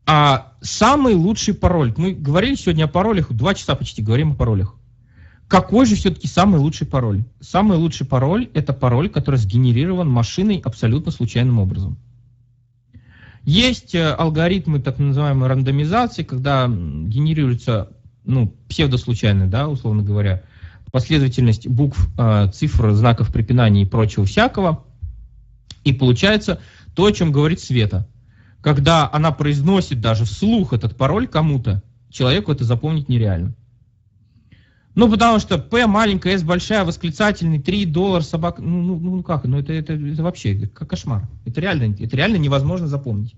S2: А самый лучший пароль, мы говорили сегодня о паролях, два часа почти говорим о паролях. Какой же все-таки самый лучший пароль? Самый лучший пароль – это пароль, который сгенерирован машиной абсолютно случайным образом. Есть э, алгоритмы так называемой рандомизации, когда генерируется ну, псевдослучайно, да, условно говоря, последовательность букв, э, цифр, знаков препинания и прочего всякого. И получается то, о чем говорит Света. Когда она произносит даже вслух этот пароль кому-то, человеку это запомнить нереально. Ну, потому что П маленькая, С большая, восклицательный, 3 доллар, собака. Ну, ну, ну как, ну это, это, это вообще как кошмар. Это реально, это реально невозможно запомнить.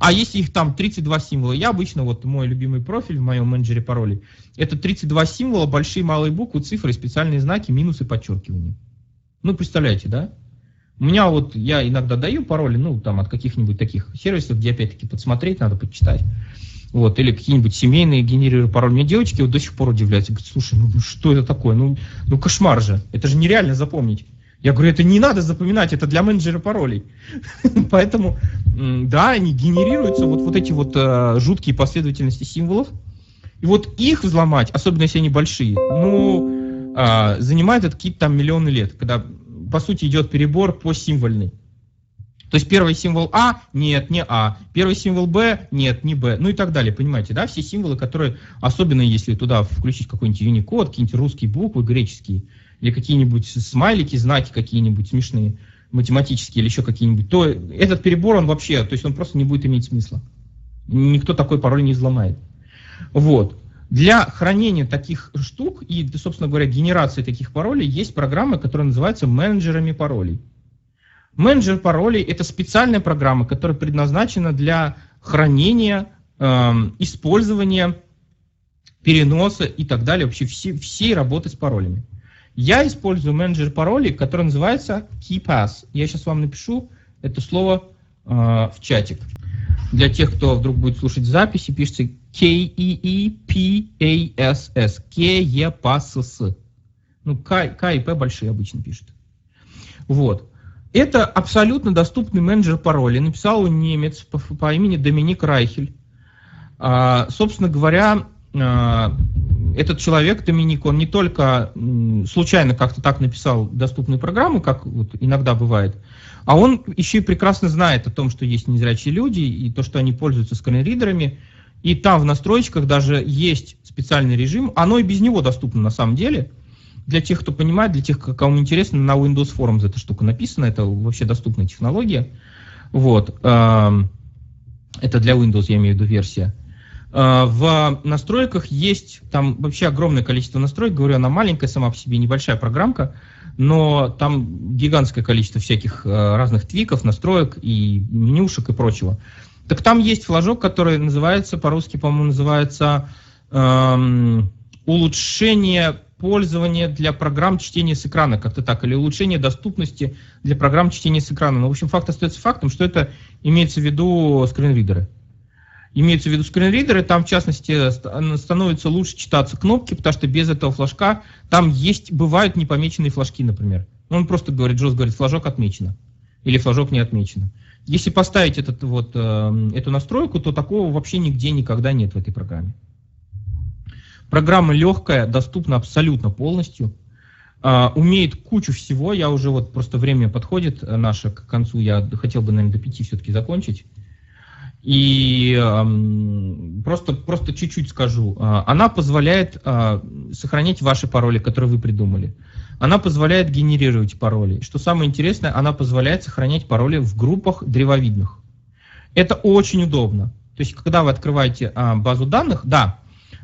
S2: А если их там 32 символа, я обычно, вот мой любимый профиль в моем менеджере паролей, это 32 символа, большие, малые буквы, цифры, специальные знаки, минусы, подчеркивания. Ну, представляете, да? У меня вот, я иногда даю пароли, ну, там, от каких-нибудь таких сервисов, где, опять-таки, подсмотреть надо, почитать вот, или какие-нибудь семейные генерируют пароль. Мне девочки вот до сих пор удивляются, говорят, слушай, ну, ну что это такое? Ну, ну кошмар же, это же нереально запомнить. Я говорю, это не надо запоминать, это для менеджера паролей. (laughs) Поэтому, да, они генерируются, вот, вот эти вот э, жуткие последовательности символов. И вот их взломать, особенно если они большие, ну, э, занимает это какие-то там миллионы лет, когда, по сути, идет перебор по символьной. То есть первый символ А, нет, не А. Первый символ Б, нет, не Б. Ну и так далее, понимаете, да? Все символы, которые, особенно если туда включить какой-нибудь Unicode, какие-нибудь русские буквы, греческие, или какие-нибудь смайлики, знаки какие-нибудь смешные, математические или еще какие-нибудь, то этот перебор, он вообще, то есть он просто не будет иметь смысла. Никто такой пароль не взломает. Вот. Для хранения таких штук и, собственно говоря, генерации таких паролей есть программы, которые называются менеджерами паролей. Менеджер паролей – это специальная программа, которая предназначена для хранения, э, использования, переноса и так далее, вообще все, всей работы с паролями. Я использую менеджер паролей, который называется KeyPass. Я сейчас вам напишу это слово э, в чатик. Для тех, кто вдруг будет слушать записи, пишется K-E-E-P-A-S-S. K-E-P-A-S-S. Ну, К, К и П большие обычно пишут. Вот. Это абсолютно доступный менеджер паролей. Написал он немец по, по имени Доминик Райхель. А, собственно говоря, а, этот человек, Доминик, он не только случайно как-то так написал доступную программу, как вот иногда бывает, а он еще и прекрасно знает о том, что есть незрячие люди, и то, что они пользуются скринридерами. И там в настройках даже есть специальный режим, оно и без него доступно на самом деле – для тех, кто понимает, для тех, кому интересно, на Windows Forums эта штука написана, это вообще доступная технология. Вот. Это для Windows, я имею в виду версия. А, в настройках есть там вообще огромное количество настроек, говорю, она маленькая сама по себе, небольшая программка, но там гигантское количество всяких а, разных твиков, настроек и менюшек и прочего. Так там есть флажок, который называется, по-русски, по-моему, называется эм, улучшение пользование для программ чтения с экрана, как-то так, или улучшение доступности для программ чтения с экрана. Но, в общем, факт остается фактом, что это имеется в виду скринридеры. Имеются в виду скринридеры, там, в частности, становится лучше читаться кнопки, потому что без этого флажка там есть, бывают непомеченные флажки, например. Он просто говорит, Джоз говорит, флажок отмечено. Или флажок не отмечено. Если поставить этот, вот, э, эту настройку, то такого вообще нигде никогда нет в этой программе. Программа легкая, доступна абсолютно полностью. Uh, умеет кучу всего, я уже вот просто время подходит наше к концу, я хотел бы, наверное, до пяти все-таки закончить. И um, просто, просто чуть-чуть скажу. Uh, она позволяет uh, сохранять ваши пароли, которые вы придумали. она позволяет генерировать пароли. Что самое интересное, она позволяет сохранять пароли в группах древовидных. Это очень удобно. То есть, когда вы открываете а, базу данных, да,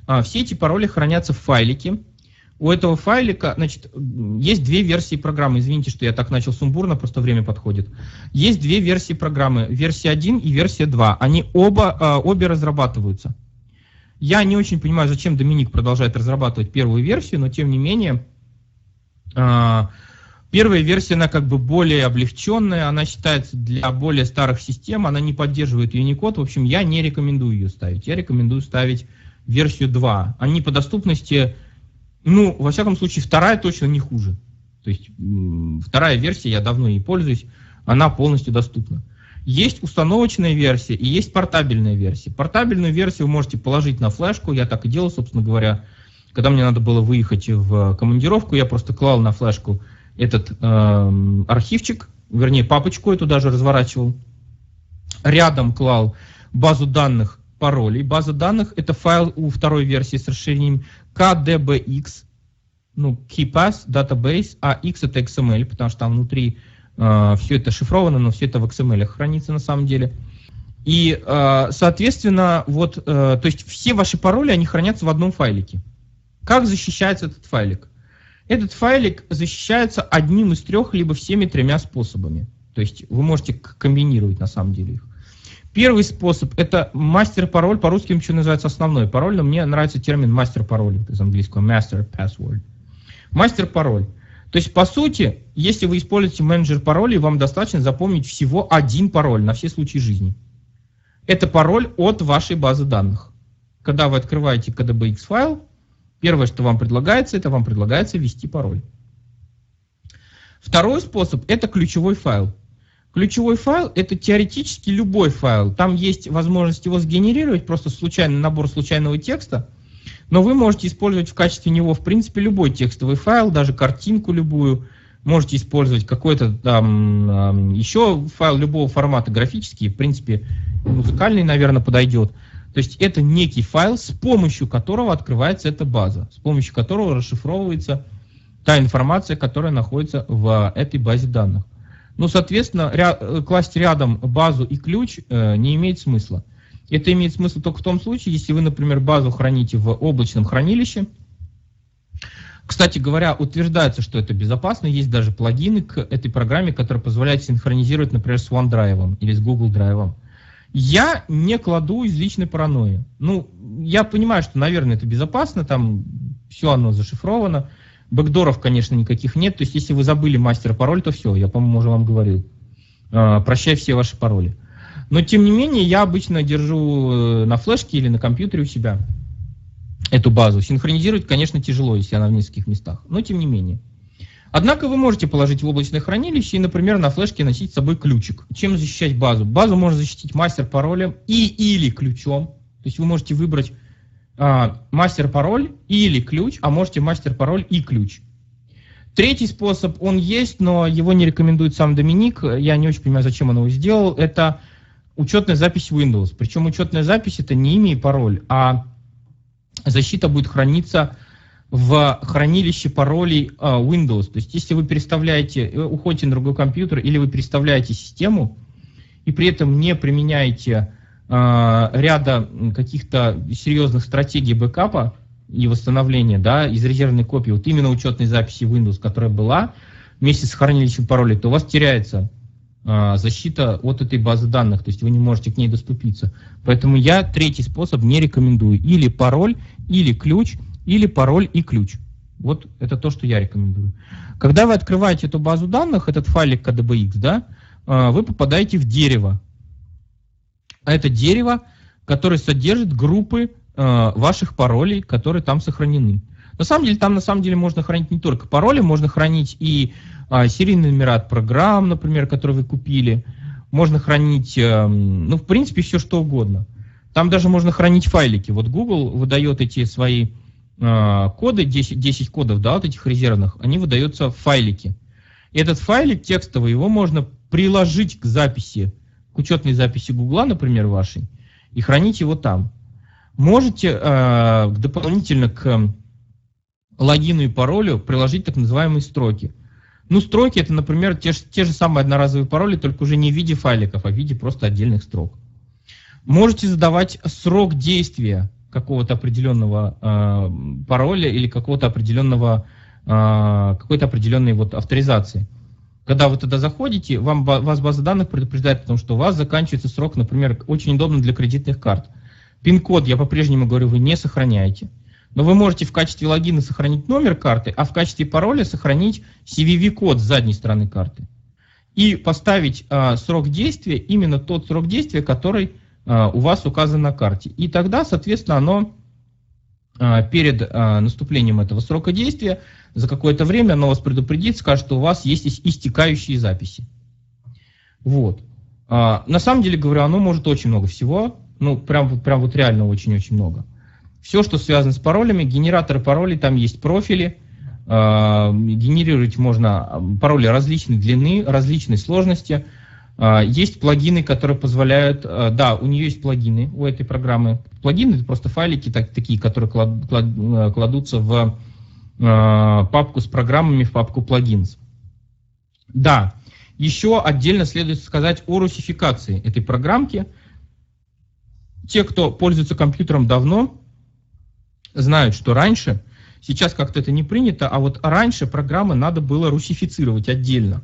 S2: а, все эти пароли хранятся в файлике. У этого файлика, значит, есть две версии программы. Извините, что я так начал сумбурно, просто время подходит. Есть две версии программы, версия 1 и версия 2. Они оба, а, обе разрабатываются. Я не очень понимаю, зачем Доминик продолжает разрабатывать первую версию, но тем не менее, а, первая версия, она как бы более облегченная, она считается для более старых систем, она не поддерживает Unicode. В общем, я не рекомендую ее ставить. Я рекомендую ставить версию 2. Они по доступности, ну, во всяком случае, вторая точно не хуже. То есть вторая версия, я давно ей пользуюсь, она полностью доступна. Есть установочная версия и есть портабельная версия. Портабельную версию вы можете положить на флешку, я так и делал, собственно говоря. Когда мне надо было выехать в командировку, я просто клал на флешку этот э, архивчик, вернее папочку эту даже разворачивал. Рядом клал базу данных паролей. База данных это файл у второй версии с расширением KDBX, ну, KeyPass, Database, а X это XML, потому что там внутри э, все это шифровано, но все это в XML хранится на самом деле. И, э, соответственно, вот, э, то есть все ваши пароли, они хранятся в одном файлике. Как защищается этот файлик? Этот файлик защищается одним из трех, либо всеми тремя способами. То есть вы можете комбинировать на самом деле их. Первый способ – это мастер-пароль, по-русски еще называется основной пароль, но мне нравится термин мастер-пароль из английского, master password. Мастер-пароль. То есть, по сути, если вы используете менеджер паролей, вам достаточно запомнить всего один пароль на все случаи жизни. Это пароль от вашей базы данных. Когда вы открываете KDBX файл, первое, что вам предлагается, это вам предлагается ввести пароль. Второй способ – это ключевой файл. Ключевой файл – это теоретически любой файл. Там есть возможность его сгенерировать, просто случайный набор случайного текста, но вы можете использовать в качестве него, в принципе, любой текстовый файл, даже картинку любую, можете использовать какой-то там еще файл любого формата, графический, в принципе, музыкальный, наверное, подойдет. То есть это некий файл, с помощью которого открывается эта база, с помощью которого расшифровывается та информация, которая находится в этой базе данных. Ну, соответственно, ря класть рядом базу и ключ э, не имеет смысла. Это имеет смысл только в том случае, если вы, например, базу храните в облачном хранилище. Кстати говоря, утверждается, что это безопасно. Есть даже плагины к этой программе, которые позволяют синхронизировать, например, с OneDrive или с Google Drive. Я не кладу из личной паранойи. Ну, я понимаю, что, наверное, это безопасно, там все оно зашифровано. Бэкдоров, конечно, никаких нет. То есть, если вы забыли мастер пароль, то все, я, по-моему, уже вам говорил. А, прощай все ваши пароли. Но, тем не менее, я обычно держу э, на флешке или на компьютере у себя эту базу. Синхронизировать, конечно, тяжело, если она в нескольких местах, но тем не менее. Однако вы можете положить в облачное хранилище и, например, на флешке носить с собой ключик. Чем защищать базу? Базу можно защитить мастер-паролем и или ключом. То есть вы можете выбрать мастер-пароль или ключ, а можете мастер-пароль и ключ. Третий способ, он есть, но его не рекомендует сам Доминик. Я не очень понимаю, зачем он его сделал. Это учетная запись Windows. Причем учетная запись это не имя и пароль, а защита будет храниться в хранилище паролей а, Windows. То есть если вы переставляете, э, уходите на другой компьютер или вы переставляете систему и при этом не применяете ряда каких-то серьезных стратегий бэкапа и восстановления да, из резервной копии, вот именно учетной записи Windows, которая была вместе с хранилищем паролей, то у вас теряется э, защита от этой базы данных, то есть вы не можете к ней доступиться. Поэтому я третий способ не рекомендую. Или пароль, или ключ, или пароль и ключ. Вот это то, что я рекомендую. Когда вы открываете эту базу данных, этот файлик KDBX, да, вы попадаете в дерево это дерево, которое содержит группы э, ваших паролей, которые там сохранены. На самом деле, там на самом деле можно хранить не только пароли, можно хранить и э, серийный номера от программ, например, которые вы купили. Можно хранить, э, ну, в принципе, все что угодно. Там даже можно хранить файлики. Вот Google выдает эти свои э, коды, 10, 10 кодов, да, вот этих резервных, они выдаются в файлики. И этот файлик текстовый, его можно приложить к записи к учетной записи Гугла, например, вашей, и хранить его там. Можете э, дополнительно к логину и паролю приложить так называемые строки. Ну, строки это, например, те, те же самые одноразовые пароли, только уже не в виде файликов, а в виде просто отдельных строк. Можете задавать срок действия какого-то определенного э, пароля или какого-то определенного э, какой-то определенной вот авторизации. Когда вы туда заходите, вам, вас база данных предупреждает о том, что у вас заканчивается срок, например, очень удобно для кредитных карт. Пин-код, я по-прежнему говорю, вы не сохраняете. Но вы можете в качестве логина сохранить номер карты, а в качестве пароля сохранить CVV-код с задней стороны карты. И поставить э, срок действия, именно тот срок действия, который э, у вас указан на карте. И тогда, соответственно, оно э, перед э, наступлением этого срока действия за какое-то время оно вас предупредит, скажет, что у вас есть истекающие записи. Вот. А, на самом деле, говорю, оно может очень много всего. Ну, прям, прям вот реально очень-очень много. Все, что связано с паролями, генераторы паролей, там есть профили. А, генерировать можно пароли различной длины, различной сложности. А, есть плагины, которые позволяют... А, да, у нее есть плагины, у этой программы. Плагины — это просто файлики так, такие, которые клад, клад, кладутся в Э, папку с программами в папку плагинс. Да, еще отдельно следует сказать о русификации этой программки. Те, кто пользуется компьютером давно, знают, что раньше, сейчас как-то это не принято, а вот раньше программы надо было русифицировать отдельно.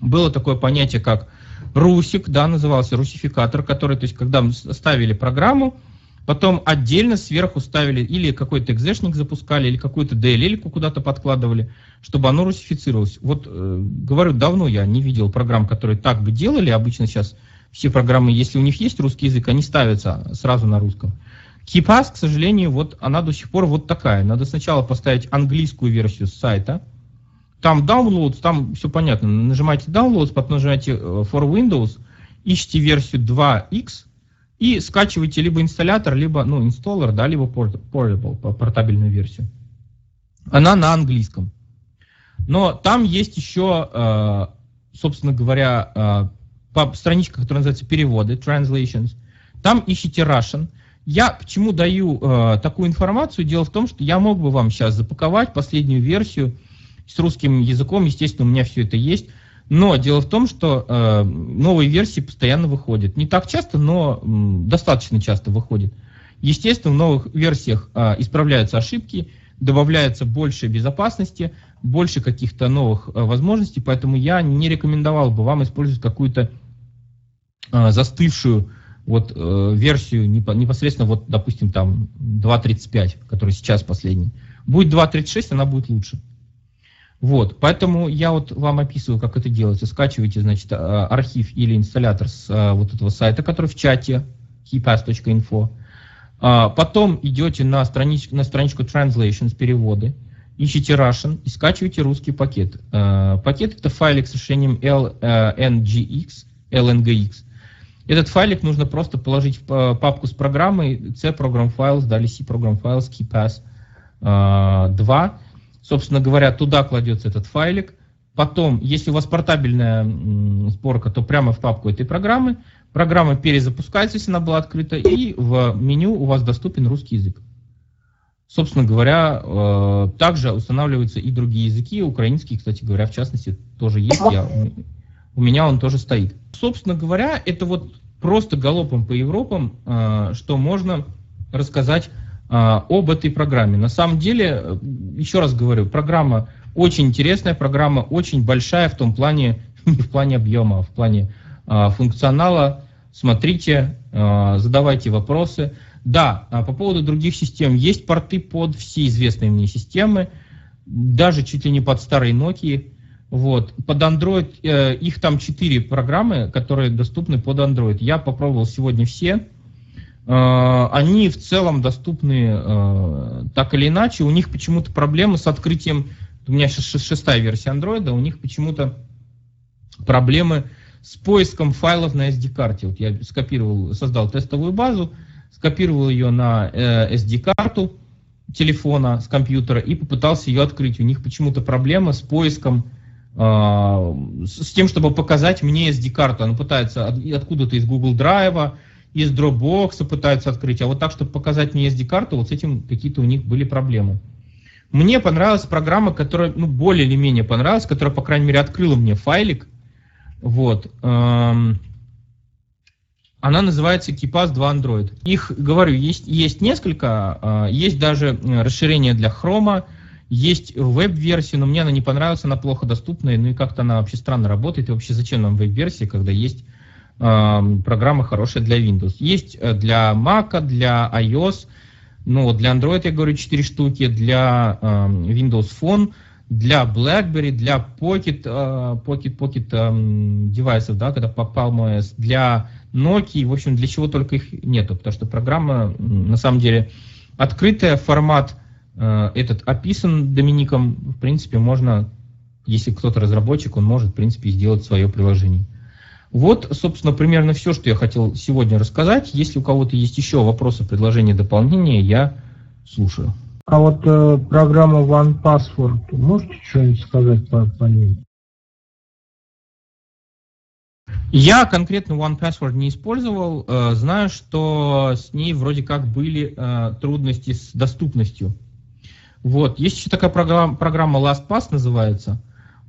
S2: Было такое понятие, как русик, да, назывался русификатор, который, то есть, когда ставили программу, Потом отдельно сверху ставили или какой-то экзешник запускали, или какую-то DLL куда-то подкладывали, чтобы оно русифицировалось. Вот, э, говорю, давно я не видел программ, которые так бы делали. Обычно сейчас все программы, если у них есть русский язык, они ставятся сразу на русском. KeePass, к сожалению, вот она до сих пор вот такая. Надо сначала поставить английскую версию сайта. Там downloads, там все понятно. Нажимаете downloads, потом нажимаете э, for Windows, ищите версию 2x, и скачиваете либо инсталлятор, либо ну, инсталлер, да, либо portable, портабельную версию. Она на английском. Но там есть еще, э, собственно говоря, э, страничка, которая называется переводы, translations. Там ищите Russian. Я почему даю э, такую информацию? Дело в том, что я мог бы вам сейчас запаковать последнюю версию с русским языком. Естественно, у меня все это есть. Но дело в том, что э, новые версии постоянно выходят. Не так часто, но м, достаточно часто выходят. Естественно, в новых версиях э, исправляются ошибки, добавляется больше безопасности, больше каких-то новых э, возможностей, поэтому я не рекомендовал бы вам использовать какую-то э, застывшую вот, э, версию непосредственно, вот, допустим, там 2.35, который сейчас последний. Будет 2.36, она будет лучше. Вот, поэтому я вот вам описываю, как это делается. Скачиваете, значит, а, архив или инсталлятор с а, вот этого сайта, который в чате, keypass.info. А, потом идете на страничку, на страничку Translations, переводы, ищите Russian и скачиваете русский пакет. Пакет это файлик с решением LNGX, LNGX. Этот файлик нужно просто положить в папку с программой C Program Files, далее C Program Files, KeyPass 2 Собственно говоря, туда кладется этот файлик. Потом, если у вас портабельная сборка, то прямо в папку этой программы. Программа перезапускается, если она была открыта, и в меню у вас доступен русский язык. Собственно говоря, э, также устанавливаются и другие языки, украинский, кстати говоря, в частности, тоже есть. Я, у меня он тоже стоит. Собственно говоря, это вот просто галопом по Европам, э, что можно рассказать об этой программе. На самом деле, э, еще раз говорю, программа очень интересная, программа очень большая в том плане, (laughs) не в плане объема, а в плане а, функционала. Смотрите, а, задавайте вопросы. Да, а по поводу других систем, есть порты под все известные мне системы, даже чуть ли не под старые Nokia. Вот. Под Android, э, их там четыре программы, которые доступны под Android. Я попробовал сегодня все. Э, они в целом доступны э, так или иначе. У них почему-то проблемы с открытием, у меня сейчас шестая версия Android, у них почему-то проблемы с поиском файлов на SD-карте. Вот я скопировал, создал тестовую базу, скопировал ее на э, SD-карту телефона с компьютера и попытался ее открыть. У них почему-то проблема с поиском, с тем, чтобы показать мне SD-карту. Она пытается откуда-то из Google Drive, из Dropbox пытаются открыть, а вот так, чтобы показать мне SD-карту, вот с этим какие-то у них были проблемы. Мне понравилась программа, которая, ну, более или менее понравилась, которая, по крайней мере, открыла мне файлик. Вот. Эм, она называется KeePass 2 Android. Их, говорю, есть, есть несколько, э, есть даже расширение для Chrome, есть веб-версия, но мне она не понравилась, она плохо доступная, ну и как-то она вообще странно работает. И вообще зачем нам веб-версия, когда есть э, программа хорошая для Windows? Есть э, для Mac, для iOS, ну для Android я говорю 4 штуки, для э, Windows Phone, для BlackBerry, для Pocket, э, Pocket, Pocket э, девайсов, да, когда попал OS, для Nokia, в общем, для чего только их нету, потому что программа на самом деле открытая, формат Э, этот описан Домиником, в принципе, можно, если кто-то разработчик, он может, в принципе, сделать свое приложение. Вот, собственно, примерно все, что я хотел сегодня рассказать. Если у кого-то есть еще вопросы, предложения, дополнения, я слушаю.
S8: А вот э, программа OnePassword, можете что-нибудь сказать по, по ней?
S2: Я конкретно OnePassword не использовал. Э, знаю, что с ней вроде как были э, трудности с доступностью. Вот. Есть еще такая программа, программа LastPass называется.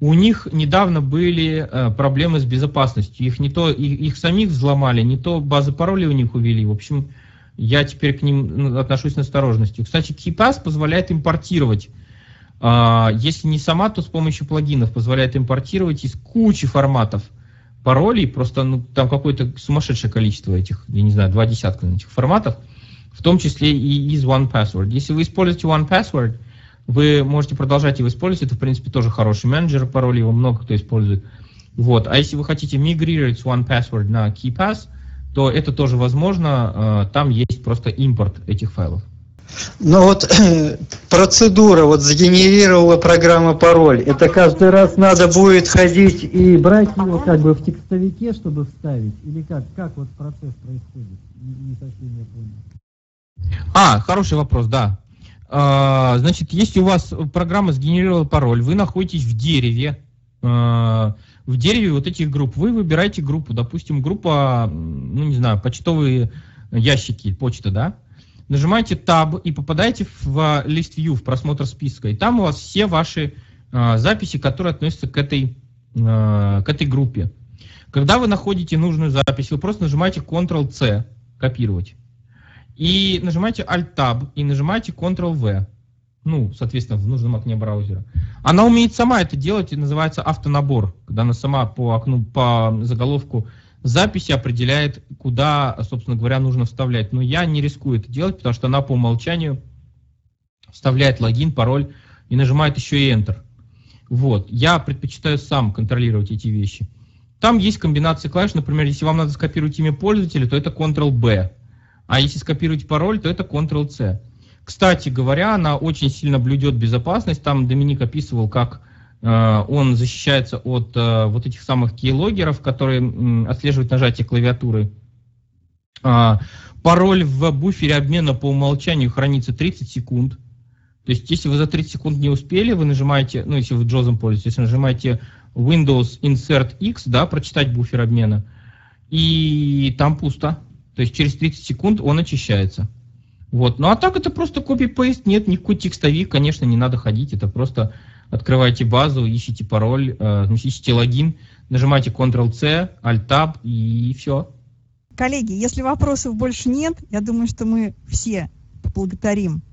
S2: У них недавно были э, проблемы с безопасностью. Их не то, их, их самих взломали, не то базы паролей у них увели. В общем, я теперь к ним ну, отношусь с осторожностью. Кстати, KeePass позволяет импортировать. Э, если не сама, то с помощью плагинов позволяет импортировать из кучи форматов паролей. Просто ну, там какое-то сумасшедшее количество этих, я не знаю, два десятка этих форматов в том числе и из OnePassword. Если вы используете OnePassword, вы можете продолжать его использовать, это, в принципе, тоже хороший менеджер паролей, его много кто использует. Вот. А если вы хотите мигрировать с OnePassword на KeyPass, то это тоже возможно, там есть просто импорт этих файлов.
S9: Ну вот (clears throat) процедура, вот сгенерировала программа пароль, это каждый раз надо будет ходить и брать его как бы в текстовике, чтобы вставить, или как, как вот процесс происходит, не, не совсем я понял.
S2: А, хороший вопрос, да. А, значит, если у вас программа сгенерировала пароль, вы находитесь в дереве, а, в дереве вот этих групп, вы выбираете группу, допустим, группа, ну не знаю, почтовые ящики, почта, да, нажимаете Tab и попадаете в лист View, в просмотр списка, и там у вас все ваши а, записи, которые относятся к этой, к этой группе. Когда вы находите нужную запись, вы просто нажимаете Ctrl-C, копировать и нажимаете Alt-Tab и нажимаете Ctrl-V. Ну, соответственно, в нужном окне браузера. Она умеет сама это делать, и называется автонабор, когда она сама по окну, по заголовку записи определяет, куда, собственно говоря, нужно вставлять. Но я не рискую это делать, потому что она по умолчанию вставляет логин, пароль и нажимает еще и Enter. Вот. Я предпочитаю сам контролировать эти вещи. Там есть комбинация клавиш, например, если вам надо скопировать имя пользователя, то это Ctrl-B. А если скопировать пароль, то это Ctrl-C. Кстати говоря, она очень сильно блюдет безопасность. Там Доминик описывал, как э, он защищается от э, вот этих самых кейлогеров, которые отслеживают нажатие клавиатуры. Э, пароль в буфере обмена по умолчанию хранится 30 секунд. То есть, если вы за 30 секунд не успели, вы нажимаете, ну, если вы JAWS пользуетесь, если нажимаете Windows Insert X, да, прочитать буфер обмена, и там пусто. То есть через 30 секунд он очищается. Вот. Ну а так это просто копи-пейст, нет никакой текстовик, конечно, не надо ходить, это просто открываете базу, ищите пароль, э, ищите логин, нажимаете Ctrl-C, Alt-Tab и все.
S1: Коллеги, если вопросов больше нет, я думаю, что мы все поблагодарим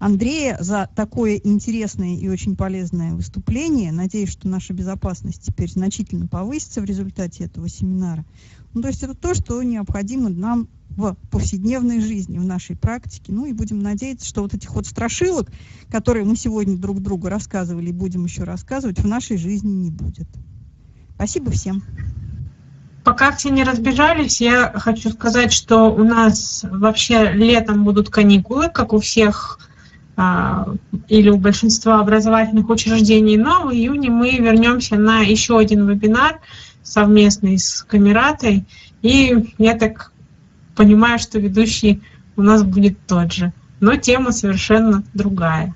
S1: Андрея за такое интересное и очень полезное выступление. Надеюсь, что наша безопасность теперь значительно повысится в результате этого семинара. Ну, то есть это то, что необходимо нам в повседневной жизни, в нашей практике. Ну и будем надеяться, что вот этих вот страшилок, которые мы сегодня друг другу рассказывали и будем еще рассказывать, в нашей жизни не будет. Спасибо всем.
S4: Пока все не разбежались, я хочу сказать, что у нас вообще летом будут каникулы, как у всех а, или у большинства образовательных учреждений, но в июне мы вернемся на еще один вебинар – совместный с Камератой. И я так понимаю, что ведущий у нас будет тот же. Но тема совершенно другая.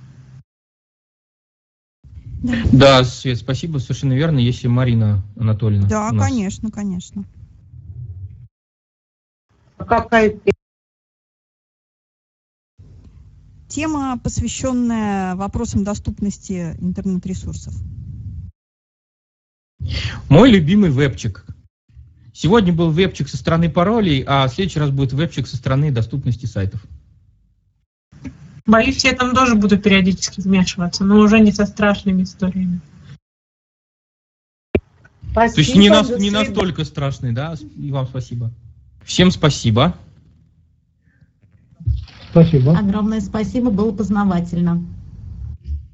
S2: Да, Свет, спасибо, совершенно верно, если Марина Анатольевна.
S1: Да, конечно, конечно.
S7: Какая
S1: тема, посвященная вопросам доступности интернет-ресурсов.
S2: Мой любимый вебчик. Сегодня был вебчик со стороны паролей, а в следующий раз будет вебчик со стороны доступности сайтов.
S4: Боюсь, я там тоже буду периодически вмешиваться, но уже не со страшными историями.
S7: Спасибо,
S2: То есть не, нас, не настолько страшный, да? И вам спасибо. Всем спасибо.
S8: Спасибо.
S10: Огромное спасибо, было познавательно.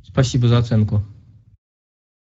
S2: Спасибо за оценку.